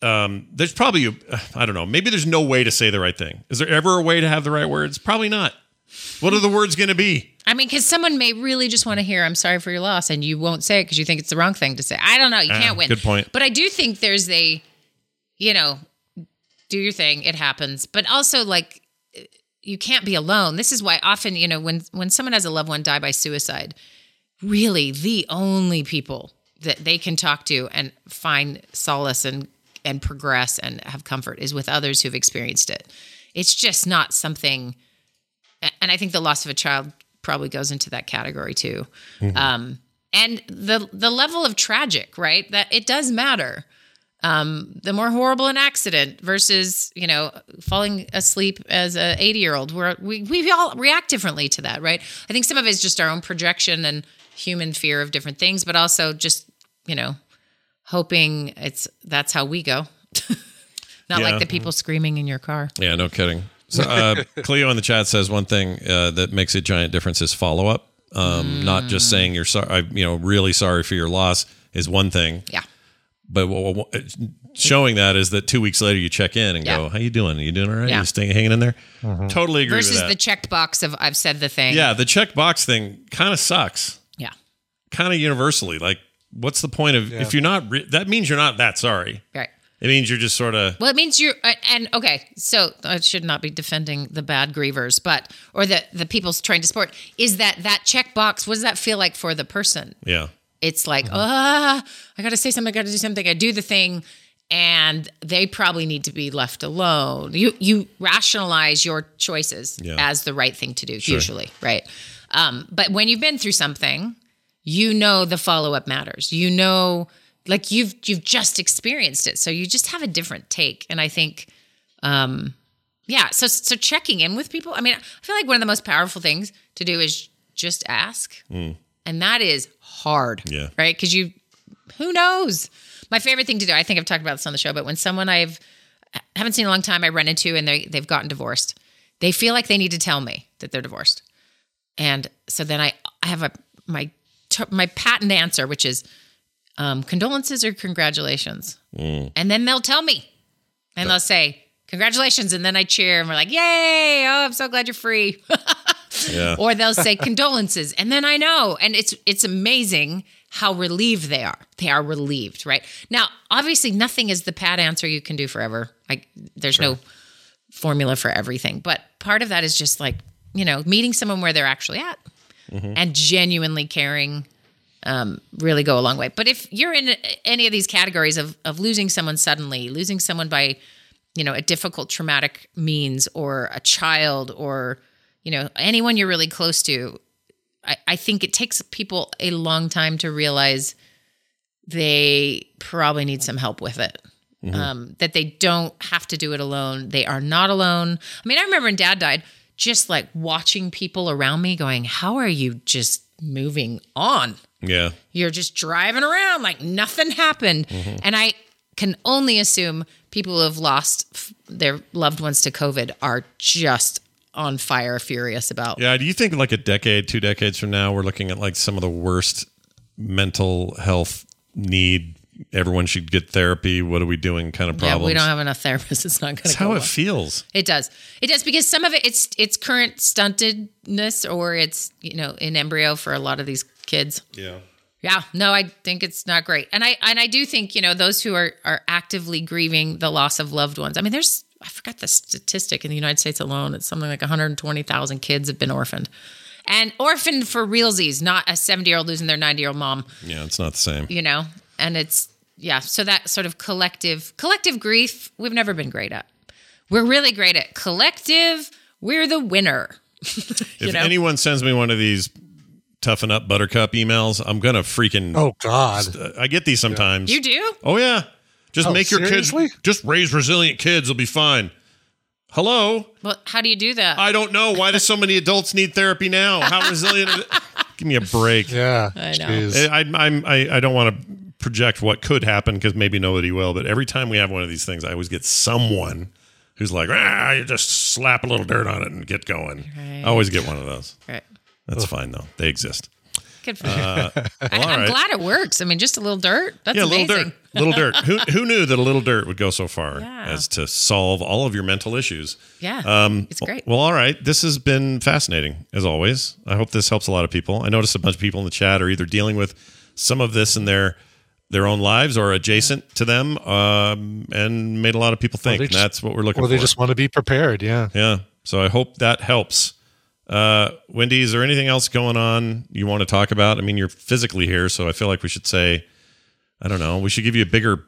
um there's probably i don't know maybe there's no way to say the right thing is there ever a way to have the right words probably not what are the words going to be I mean, because someone may really just want to hear "I'm sorry for your loss," and you won't say it because you think it's the wrong thing to say. I don't know. You Ah, can't win. good point. But I do think there's a, you know, do your thing. It happens. But also, like, you can't be alone. This is why often, you know, when when someone has a loved one die by suicide, really the only people that they can talk to and find solace and and progress and have comfort is with others who've experienced it. It's just not something and I think the loss of a child probably goes into that category too. Um, and the the level of tragic, right? That it does matter. Um, the more horrible an accident versus you know falling asleep as a 80 year old, where we we all react differently to that, right? I think some of it is just our own projection and human fear of different things, but also just you know hoping it's that's how we go. Not Yeah. like the people screaming in your car. yeah no kidding so uh cleo in the chat says one thing uh, that makes a giant difference is follow-up um not just Mm. saying you're sorry I, you know really sorry for your loss is one thing Yeah. but w- w- showing that is that two weeks later you check in and go Yeah. how you doing are you doing all right Yeah. you staying hanging in there totally agree Versus with that the checked box of I've said the thing. Yeah, the check box thing kind of sucks. Yeah. Kind of universally. Like, what's the point of if you're not? Re- that means you're not that sorry. Right. It means you're just sort of. Well, it means you're, uh, and okay, so I should not be defending the bad grievers, but, or the, the people trying to support, is that that checkbox, what does that feel like for the person? Yeah. It's like, ah, I got to say something, I got to do something, I do the thing, and they probably need to be left alone. You you rationalize your choices Yeah. as the right thing to do, Sure. usually, right? Um, but when you've been through something, you know the follow up matters. You know, like you've you've just experienced it, so you just have a different take. And I think, um, yeah. So so checking in with people. I mean, I feel like one of the most powerful things to do is just ask, Mm. and that is hard. Yeah. Right? Because you, who knows? My favorite thing to do. I think I've talked about this on the show, but when someone I've haven't seen in a long time, I run into and they they've gotten divorced, they feel like they need to tell me that they're divorced. And so then I, I have a my my patent answer, which is um, condolences or congratulations, Mm. and then they'll tell me, and they'll say congratulations, and then I cheer, and we're like, yay! Oh, I'm so glad you're free. Yeah. or they'll say condolences, and then I know, and it's it's amazing how relieved they are. They are relieved, right? Now, obviously, nothing is the pat answer you can do forever. Like, there's no formula for everything, but part of that is just like you know meeting someone where they're actually at and genuinely caring um, really go a long way. But if you're in any of these categories of of losing someone suddenly, losing someone by you know, a difficult traumatic means or a child or, you know, anyone you're really close to, I, I think it takes people a long time to realize they probably need some help with it. Mhm. Um, that they don't have to do it alone. They are not alone. I mean, I remember when dad died, just like watching people around me going, How are you just moving on? Yeah. You're just driving around like nothing happened. Mhm. And I can only assume people who have lost f- their loved ones to COVID are just on fire, furious about. Yeah. Do you think like a decade, two decades from now, we're looking at like some of the worst mental health need? Everyone should get therapy. What are we doing? Kind of Yeah, we don't have enough therapists. It's not going to That's how it well. feels. It does. It does because some of it it's it's current stuntedness or it's you know in embryo for a lot of these kids. Yeah. Yeah, no, I think it's not great, and I and I do think you know those who are are actively grieving the loss of loved ones. I mean, there's I forgot the statistic in the United States alone. It's something like 120,000 kids have been orphaned, and orphaned for realsies, not a 70 year old losing their 90 year old mom. Yeah, it's not the same. You know, and it's yeah. So that sort of collective collective grief, we've never been great at. We're really great at collective. We're the winner. If know? anyone sends me one of these toughen up buttercup emails, I'm gonna freaking Oh God. I get these sometimes. you do. Oh yeah. Just Oh, make your seriously? kids just raise resilient kids, they'll be fine. Hello? Well, how do you do that? I don't know. Why do so many adults need therapy now? How resilient? Give me a break. Yeah. I know. jeez. I, I'm, I, I don't want to project what could happen because maybe nobody will. But every time we have one of these things, I always get someone who's like, ah, you just slap a little dirt on it and get going. Right. I always get one of those. Right. That's fine though. They exist. Good for you. Uh, I, well, all I'm right. glad it works. I mean, just a little dirt. That's yeah, amazing. little dirt. Little dirt. Who, who knew that a little dirt would go so far Yeah. as to solve all of your mental issues? Yeah, Um, it's great. Well, all right. This has been fascinating as always. I hope this helps a lot of people. I noticed a bunch of people in the chat are either dealing with some of this in their their own lives or adjacent to them, um, and made a lot of people think. they and just- that's what we're looking or for. Well, they just want to be prepared. Yeah. Yeah. So I hope that helps. Uh, Wendy, is there anything else going on you want to talk about? I mean, you're physically here, so I feel like we should say, I don't know, we should give you a bigger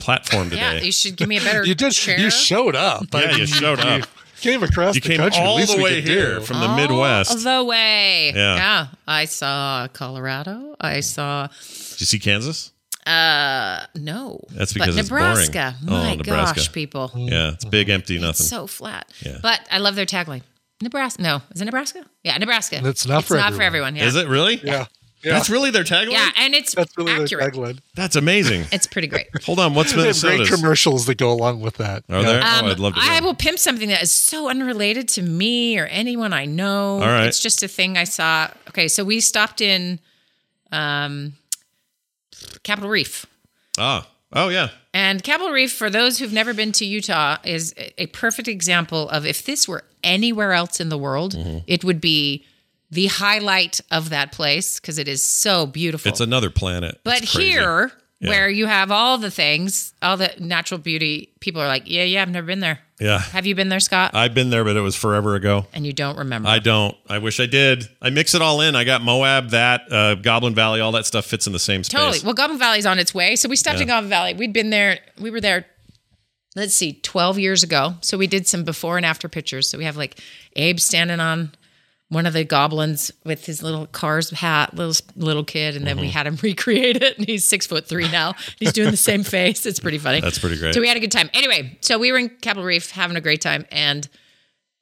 platform today. Yeah, you should give me a better You did. chair. You showed up. Yeah, you showed up. came across You the came country. all the way here do. from the Midwest. All Midwest. the way. Yeah. I saw Colorado. I saw Did you see Kansas? uh no. That's but because it's boring. Nebraska. Oh, My Nebraska. gosh, people. Yeah, it's big, empty, nothing. It's so flat. Yeah. But I love their tagline. Nebraska. No, is it Nebraska? Yeah, Nebraska. It's not it's for not for everyone. everyone. Yeah. Is it really? Yeah. Yeah. That's really their tagline? Yeah, and it's That's really accurate. the tagline. That's amazing. It's pretty great. Hold on. What's They have great commercials that go along with that. Are there? Um, oh, I'd love to. I will pimp something that is so unrelated to me or anyone I know. All right. It's just a thing I saw. Okay, so we stopped in um, Capitol Reef. Ah. Oh, yeah. And Capitol Reef, for those who've never been to Utah, is a perfect example of if this were anywhere else in the world, Mm-hmm. it would be the highlight of that place because it is so beautiful. It's another planet. But here, Yeah. where you have all the things, all the natural beauty, people are like, yeah, yeah, I've never been there. Yeah. Have you been there, Scott? I've been there, but it was forever ago. and you don't remember. I don't. I wish I did. I mix it all in. I got Moab, that, uh, Goblin Valley, all that stuff fits in the same space. totally. Well, Goblin Valley's on its way. So we stopped Yeah. in Goblin Valley. We'd been there, we were there, let's see, 12 years ago. So we did some before and after pictures. So we have like Abe standing on one of the goblins with his little Cars hat, little little kid, and then we Mhm. had him recreate it. And he's six foot three now. He's doing the same face. It's pretty funny. That's pretty great. So we had a good time. Anyway, so we were in Capitol Reef having a great time, and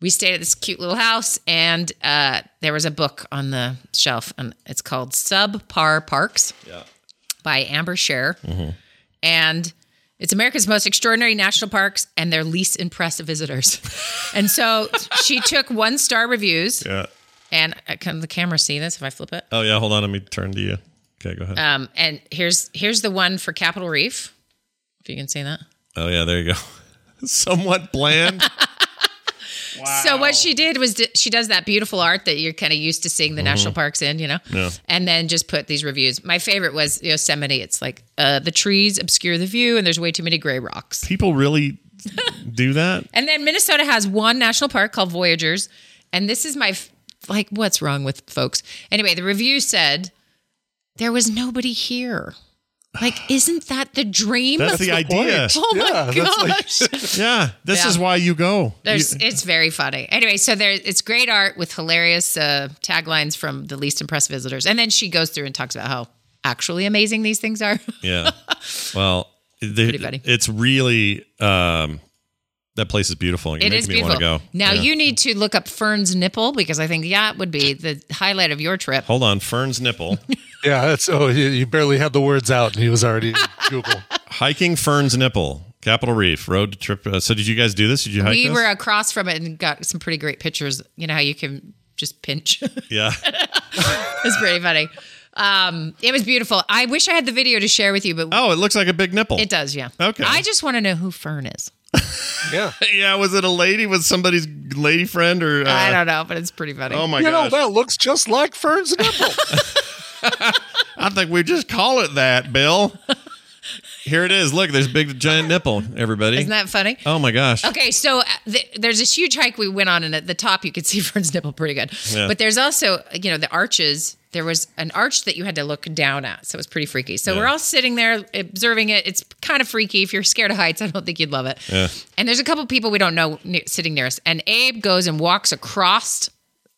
we stayed at this cute little house. And uh, there was a book on the shelf, and it's called Subpar Parks Yeah. by Amber Share, Mm-hmm. and it's America's most extraordinary national parks and their least impressive visitors. and so she took one star reviews, Yeah. And uh, can the camera see this if I flip it? Oh, yeah. Hold on. Let me turn to you. Okay, go ahead. Um, and here's here's the one for Capitol Reef, if you can see that. oh, yeah. There you go. Somewhat bland. wow. So what she did was d- she does that beautiful art that you're kind of used to seeing the national parks in, you know, Yeah. and then just put these reviews. My favorite was Yosemite. It's like uh, the trees obscure the view, and there's way too many gray rocks. People really do that? And then Minnesota has one national park called Voyageurs, and this is my f- like, what's wrong with folks? Anyway, the review said there was nobody here. Like, isn't that the dream? That's the idea. Oh my Yeah, like- gosh. Yeah, this Yeah. is why you go. There's, You- it's very funny. Anyway, so there, it's great art with hilarious uh, taglines from the least impressed visitors, and then she goes through and talks about how actually amazing these things are. yeah. Well, the- Pretty funny. it's really um, that place is beautiful. You're It is making me beautiful. want to go. Now Yeah. you need to look up Fern's nipple because I think that would be the highlight of your trip. hold on. Fern's nipple. Yeah, that's oh, you, you barely had the words out, and he was already Google. Hiking Fern's nipple. Capitol Reef road trip. Uh, so did you guys do this? Did you hike we this? were across from it and got some pretty great pictures. You know how you can just pinch. yeah. it's pretty funny. Um, it was beautiful. I wish I had the video to share with you, but Oh, it looks like a big nipple. it does. Yeah. Okay. I just want to know who Fern is. Yeah, yeah. Was it a lady? Was somebody's lady friend or? Uh, I don't know, but it's pretty funny. Oh my god! you know that looks just like Fern's nipple. I think we just call it that, Bill. Here it is. Look, there's a big giant nipple. Everybody. Isn't that funny? Oh my gosh. Okay, so uh, th- there's this huge hike we went on, and at the top you could see Fern's nipple pretty good. Yeah. But there's also, you know, the arches. There was an arch that you had to look down at, so it was pretty freaky. So Yeah. we're all sitting there observing it. It's kind of freaky. If you're scared of heights, I don't think you'd love it. Yeah. And there's a couple people we don't know sitting near us, and Abe goes and walks across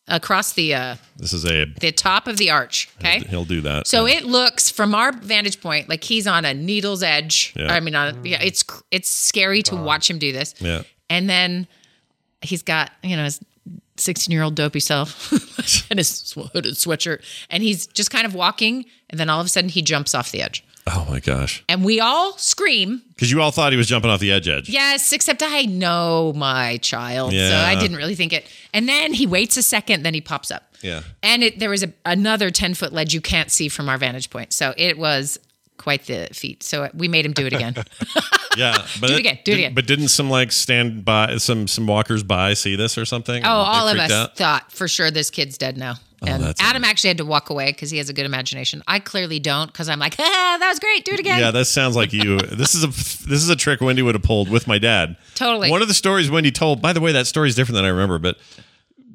across the uh, This is Abe. the top of the arch. Okay. He'll do that. So it looks from our vantage point like he's on a needle's edge. Yeah. I mean, on, yeah, it's it's scary to watch him do this. Yeah. And then he's got you know his sixteen year old dopey self and his hooded sweatshirt, and he's just kind of walking, and then all of a sudden he jumps off the edge, Oh my gosh. and we all scream. Because you all thought he was jumping off the edge edge. Yes, except I know my child, so I didn't really think it. And then he waits a second, then he pops up. Yeah. And it, there was a, another 10 foot ledge you can't see from our vantage point. So it was quite the feat. So we made him do it again. Yeah. But Do it again, do it didn't- again. But didn't some like stand by some some walkers by see this or something? oh, all of us out? thought for sure this kid's dead now. and Oh, Adam actually had to walk away because he has a good imagination. I clearly don't because I'm like, ah, that was great. Do it again. Yeah, that sounds like you. this is a this is a trick Wendy would have pulled with my dad. Totally. One of the stories Wendy told. By the way, that story is different than I remember. But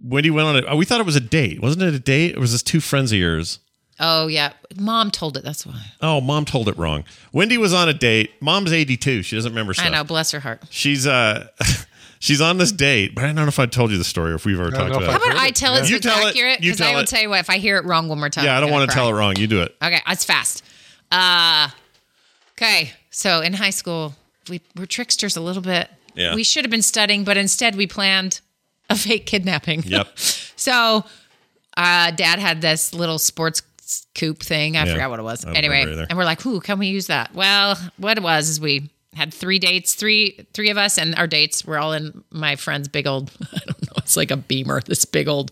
Wendy went on it. oh, We thought it was a date. Wasn't it a date? Or was this two friends of yours? Oh, yeah. Mom told it. That's why. Oh, mom told it wrong. Wendy was on a date. Mom's eighty two. She doesn't remember stuff. I know. Bless her heart. She's uh. She's on this date, but I don't know if I told you the story or if we've ever talked know if about How it. about I tell it so You it's tell it. accurate? You Because I will it. tell you what, if I hear it wrong one more time. Yeah, I don't want to tell it wrong. You do it. Okay, it's fast. Uh okay. So in high school, we were tricksters a little bit. Yeah. We should have been studying, but instead we planned a fake kidnapping. Yep. so uh dad had this little sports coupe thing. I Yeah. forgot what it was. Anyway, and we're like, "Who can we use that?" Well, what it was is we had three dates, three three of us, and our dates were all in my friend's big old. I don't know. It's like a Beamer. This big old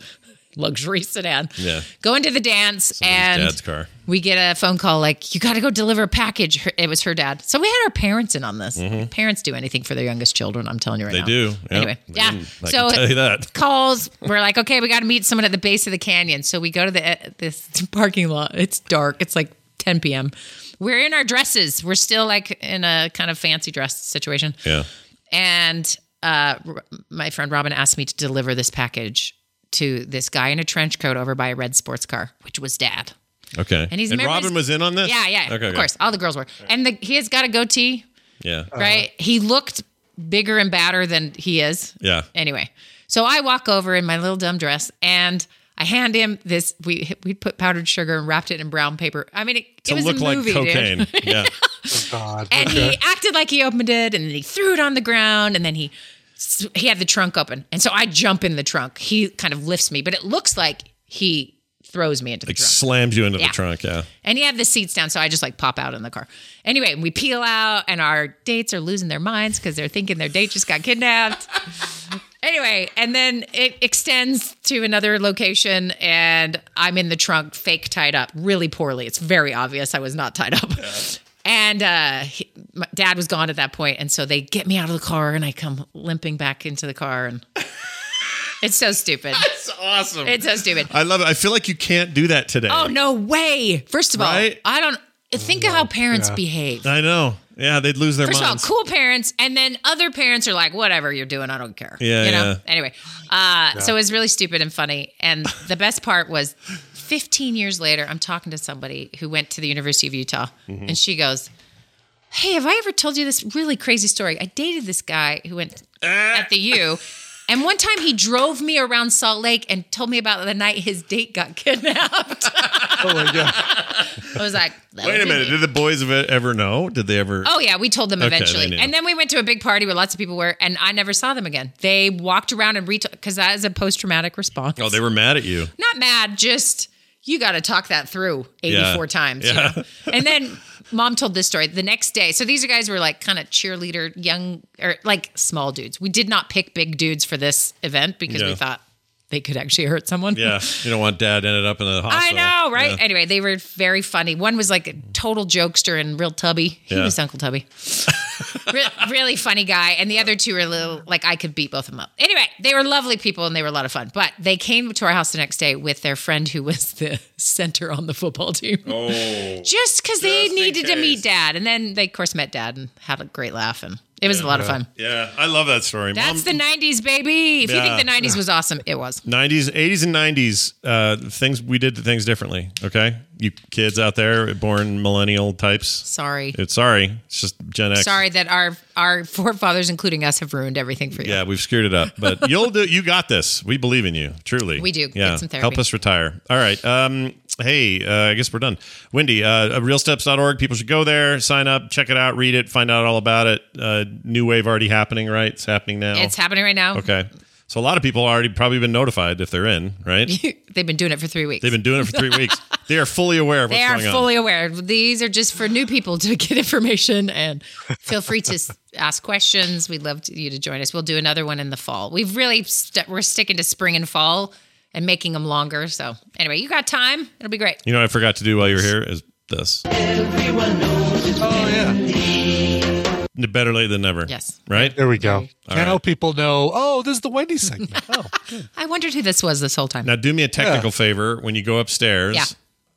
luxury sedan. Yeah. Go into the dance and dad's car. We get a phone call like, you got to go deliver a package. Her- It was her dad. So we had our parents in on this. Parents do anything for their youngest children. I'm telling you right They now. They do. Yep. Anyway, They yeah. didn't. I so tell you that. calls. We're like, okay, we got to meet someone at the base of the canyon. So we go to the uh, this parking lot. It's dark. It's like 10 p.m. We're in our dresses. We're still like in a kind of fancy dress situation. Yeah. And uh, r- my friend Robin asked me to deliver this package to this guy in a trench coat over by a red sports car, which was dad. Okay. And he's and Robin was in on this. Yeah, yeah. Okay. of okay. course. All the girls were. And the, he has got a goatee, Yeah. Uh-huh. right? He looked bigger and badder than he is. Yeah. Anyway, so I walk over in my little dumb dress and I hand him this. We we put powdered sugar and wrapped it in brown paper. I mean, it, it was look a like movie, cocaine. dude. yeah. Oh, God. and okay. he acted like he opened it, and then he threw it on the ground, and then he he had the trunk open, and so I jump in the trunk. He kind of lifts me, but it looks like he throws me into the Like trunk. slams you into Yeah. the trunk. Yeah. And he had the seats down, so I just like pop out in the car. Anyway, we peel out, and our dates are losing their minds because they're thinking their date just got kidnapped. anyway, and then it extends to another location, and I'm in the trunk, fake tied up, really poorly. It's very obvious I was not tied up. And uh, he, my dad was gone at that point, and so they get me out of the car, and I come limping back into the car, and it's so stupid. It's awesome. It's so stupid. I love it. I feel like you can't do that today. Oh no way! First of all, Right? I don't think of how parents behave. I know. Yeah, they'd lose their First minds. of all, cool parents, and then other parents are like, "Whatever you're doing, I don't care." Yeah, you know. yeah. Anyway, uh, so it was really stupid and funny, and the best part was 15 years later, I'm talking to somebody who went to the University of Utah, Mm-hmm. and she goes, Hey, have I ever told you this really crazy story? I dated this guy who went at the U. And one time he drove me around Salt Lake and told me about the night his date got kidnapped. Oh my god. I was like, that Wait would a minute. me. Did the boys ever know? Did they ever? Oh yeah, we told them Okay, eventually, and then we went to a big party where lots of people were, and I never saw them again. They walked around and retold because that is a post traumatic response. Oh, they were mad at you. not mad, just you got to talk that through eighty four Yeah. times. you Yeah. know? and then mom told this story the next day. So these guys were like kind of cheerleader, young or like small dudes. We did not pick big dudes for this event because Yeah. we thought they could actually hurt someone. Yeah, you don't want dad ended up in the hospital. I know, right? Yeah. Anyway, they were very funny. One was like a total jokester and real tubby. He Yeah. was Uncle Tubby. Re- really funny guy. And the other two were a little like I could beat both of them up. Anyway, they were lovely people and they were a lot of fun. But they came to our house the next day with their friend who was the center on the football team. Oh, Just because they needed to meet dad. And then they, of course, met dad and had a great laugh. And it was a lot of fun. yeah, I love that story. That's Mom, the 90s, baby. If you think the 90s was awesome, it was. 90s, 80s, and 90s, uh, things we did things differently. Okay, you kids out there, born millennial types. Sorry. It's sorry, it's just Gen X. Sorry that our our forefathers, including us, have ruined everything for you. Yeah, we've screwed it up, but you'll do. You got this. We believe in you, truly. We do. Get Yeah, some therapy. help us retire. All right. Um, hey, uh, I guess we're done. Wendy, uh, realsteps.org. People should go there, sign up, check it out, read it, find out all about it. Uh, new wave already happening, right? It's happening now. It's happening right now. okay. So a lot of people already probably been notified if they're in, right? They've been doing it for three weeks. They've been doing it for three weeks. They are fully aware of what's going on. They are going on. fully aware. These are just for new people to get information and feel free to ask questions. We'd love to, you to join us. We'll do another one in the fall. We've really st- we're sticking to spring and fall and making them longer. So anyway, you got time. It'll be great. You know what I forgot to do while you were here is this. Oh yeah. Better late than never. Yes. Right? There we go. right. Now people know. Oh, this is the Wendy segment. Oh, good. I wondered who this was this whole time. Now, do me a technical favor. When you go upstairs, Yeah.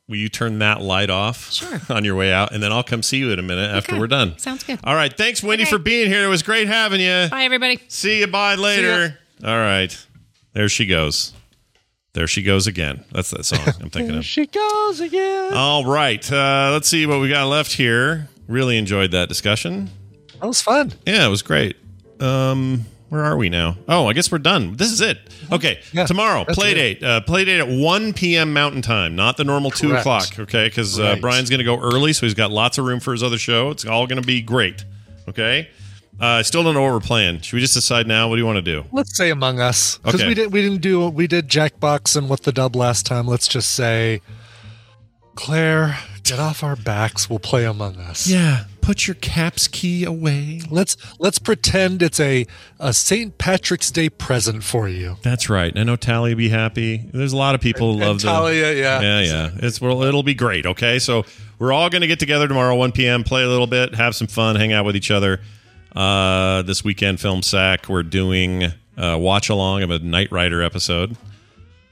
will you turn that light off Sure. on your way out? And then I'll come see you in a minute after Okay. we're done. Sounds good. All right. Thanks, Wendy, Okay. for being here. It was great having you. Bye, everybody. See you. Bye later. All right. There she goes. There she goes again. That's that song I'm thinking There of. she goes again. All right. Uh, let's see what we got left here. Really enjoyed that discussion. That was fun. Yeah, it was great. Um, where are we now? Oh, I guess we're done. This is it. Okay, Yeah, tomorrow, play date. Uh, play date at 1 p.m. Mountain Time, not the normal 2 Correct. o'clock, okay? Because uh, Right. Brian's going to go early, so he's got lots of room for his other show. It's all going to be great, okay? Uh, still don't know what we're playing. Should we just decide now? What do you want to do? Let's say Among Us because Okay. we did we didn't do we did Jackbox and what the dub last time. Let's just say, Claire, get off our backs. We'll play Among Us. Yeah, put your caps key away. Let's let's pretend it's a a St. Patrick's Day present for you. That's right. I know Talia will be happy. There's a lot of people who And love the Talia, yeah. yeah, yeah. It's well, it'll be great. Okay, so we're all going to get together tomorrow, 1 p.m. Play a little bit, have some fun, hang out with each other. Uh, this weekend, film sack. We're doing uh, watch along of a Knight Rider episode.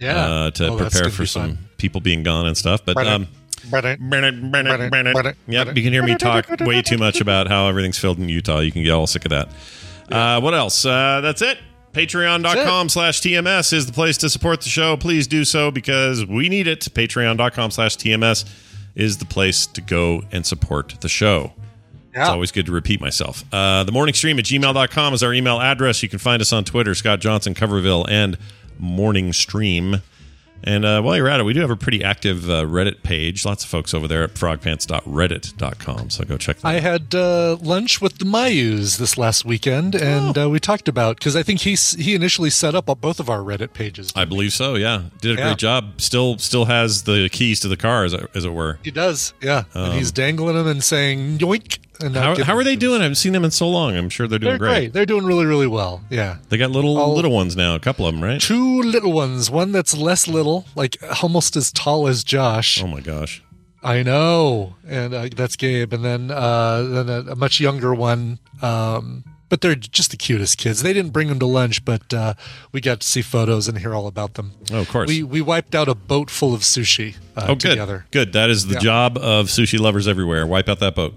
Yeah, uh, to Oh, prepare for some fun. people being gone and stuff. But Brennan, um, Yep, you can hear me talk way too much about how everything's filled in Utah. You can get all sick of that. Uh, what else? Uh, that's it. Patreon.com slash TMS is the place to support the show. Please do so because we need it. Patreon.com slash TMS is the place to go and support the show. It's always good to repeat myself. Uh, the morning stream at gmail.com is our email address. You can find us on Twitter, Scott Johnson, Coverville, and Morning Stream. And uh, while you're at it, we do have a pretty active uh, Reddit page. Lots of folks over there at frogpants.reddit.com. So go check that I had uh, lunch with the Mayus this last weekend, and Oh. uh, we talked about because I think he he initially set up both of our Reddit pages. I believe so. Yeah, did a Yeah. great job. Still, still has the keys to the car, as it, as it were. He does, yeah. and Um, he's dangling them and saying yoink. And How, how are they doing? I haven't seen them in so long. I'm sure they're doing They're great. They're doing really, really well. Yeah. They got little All- little ones now. A couple of them, right? Two little ones. One that's less little, like almost as tall as Josh. Oh my gosh. I know, and uh, that's Gabe. And then uh, then a, a much younger one. Um, but they're just the cutest kids. They didn't bring them to lunch, but uh, we got to see photos and hear all about them. Oh, of course. We we wiped out a boat full of sushi uh, oh, good. together. Good. That is the Yeah. job of sushi lovers everywhere. Wipe out that boat.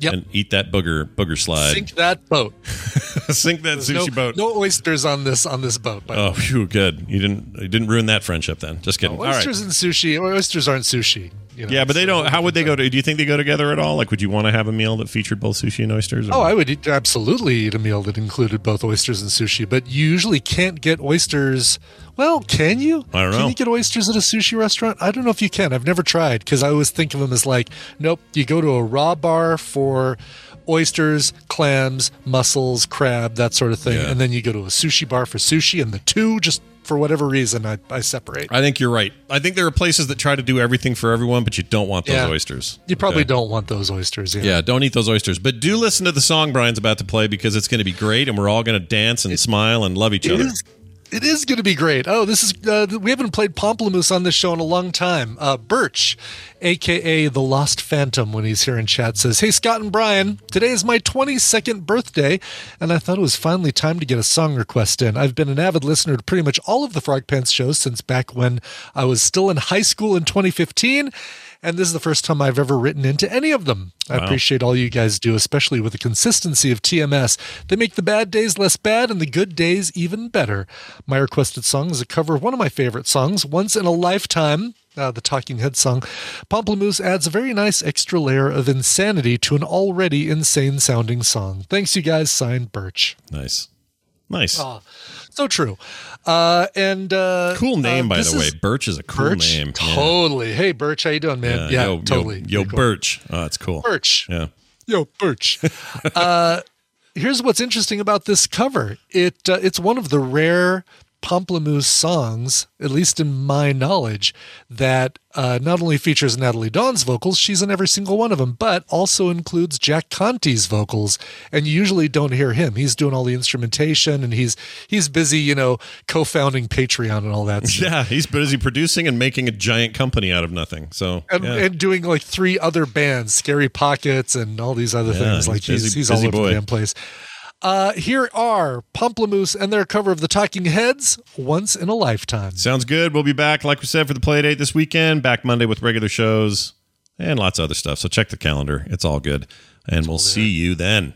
Yep. And eat that booger booger slide. Sink that boat. Sink that sushi no, boat. No oysters on this on this boat. By Oh, the way. phew, good. You didn't you didn't ruin that friendship then. Just kidding. All right. oysters and sushi. Oysters aren't sushi. You know, Yeah, but they don't. How would they go to? Do you think they go together at all? Like, would you want to have a meal that featured both sushi and oysters? or- Oh, I would eat, absolutely eat a meal that included both oysters and sushi, but you usually can't get oysters. Well, can you? I don't know. Can you get oysters at a sushi restaurant? I don't know if you can. I've never tried because I always think of them as like, nope, you go to a raw bar for oysters, clams, mussels, crab, that sort of thing, Yeah. and then you go to a sushi bar for sushi, and the two just for whatever reason I, I separate. I think you're right. I think there are places that try to do everything for everyone, but you don't want those Yeah. oysters. You probably Okay. don't want those oysters. Yeah. Yeah, don't eat those oysters. But do listen to the song Brian's about to play because it's going to be great, and we're all going to dance and smile and love each It other. is, it is going to be great. Oh, this is uh, we haven't played Pomplamoose on this show in a long time. Uh, Birch, aka the Lost Phantom, when he's here in chat, says, "Hey Scott and Brian, today is my 22nd birthday, and I thought it was finally time to get a song request in. I've been an avid listener to pretty much all of the Frog Pants shows since back when I was still in high school in 2015." And this is the first time I've ever written into any of them. I Wow. appreciate all you guys do, especially with the consistency of TMS. They make the bad days less bad and the good days even better. My requested song is a cover of one of my favorite songs, Once in a Lifetime. Uh, the Talking Head song. Pomplamoose adds a very nice extra layer of insanity to an already insane sounding song. Thanks, you guys. Signed Birch. Nice, nice, Oh, so true. Uh, and uh, cool name uh, by the way. Birch is a cool Birch? name. Yeah. Totally. Hey, Birch, how you doing, man? Yeah, yo, yo- totally. Yo, Very cool. Birch. Oh, it's cool. Birch. Yeah. Yo, Birch. uh, here's what's interesting about this cover. It uh, it's one of the rare Pomplamoose songs, at least in my knowledge, that uh, not only features Nataly Dawn's vocals, she's in every single one of them, but also includes Jack Conte's vocals. And you usually don't hear him. He's doing all the instrumentation, and he's he's busy, you know, co-founding Patreon and all that. stuff. Yeah, he's busy producing and making a giant company out of nothing. So and, yeah. and doing like three other bands, Scary Pockets, and all these other Yeah, things. he's Like he's he's all over boy. the damn place. Uh, here are Pomplamoose and their cover of the Talking Heads, "Once in a Lifetime." Sounds good. We'll be back, like we said, for the play date this weekend. Back Monday with regular shows and lots of other stuff. So check the calendar. It's all good. And we'll see you then.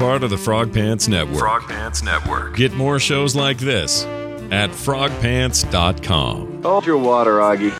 Part of the Frog Pants Network. Frog Pants Network. Get more shows like this at frogpants.com. Hold your water, Augie.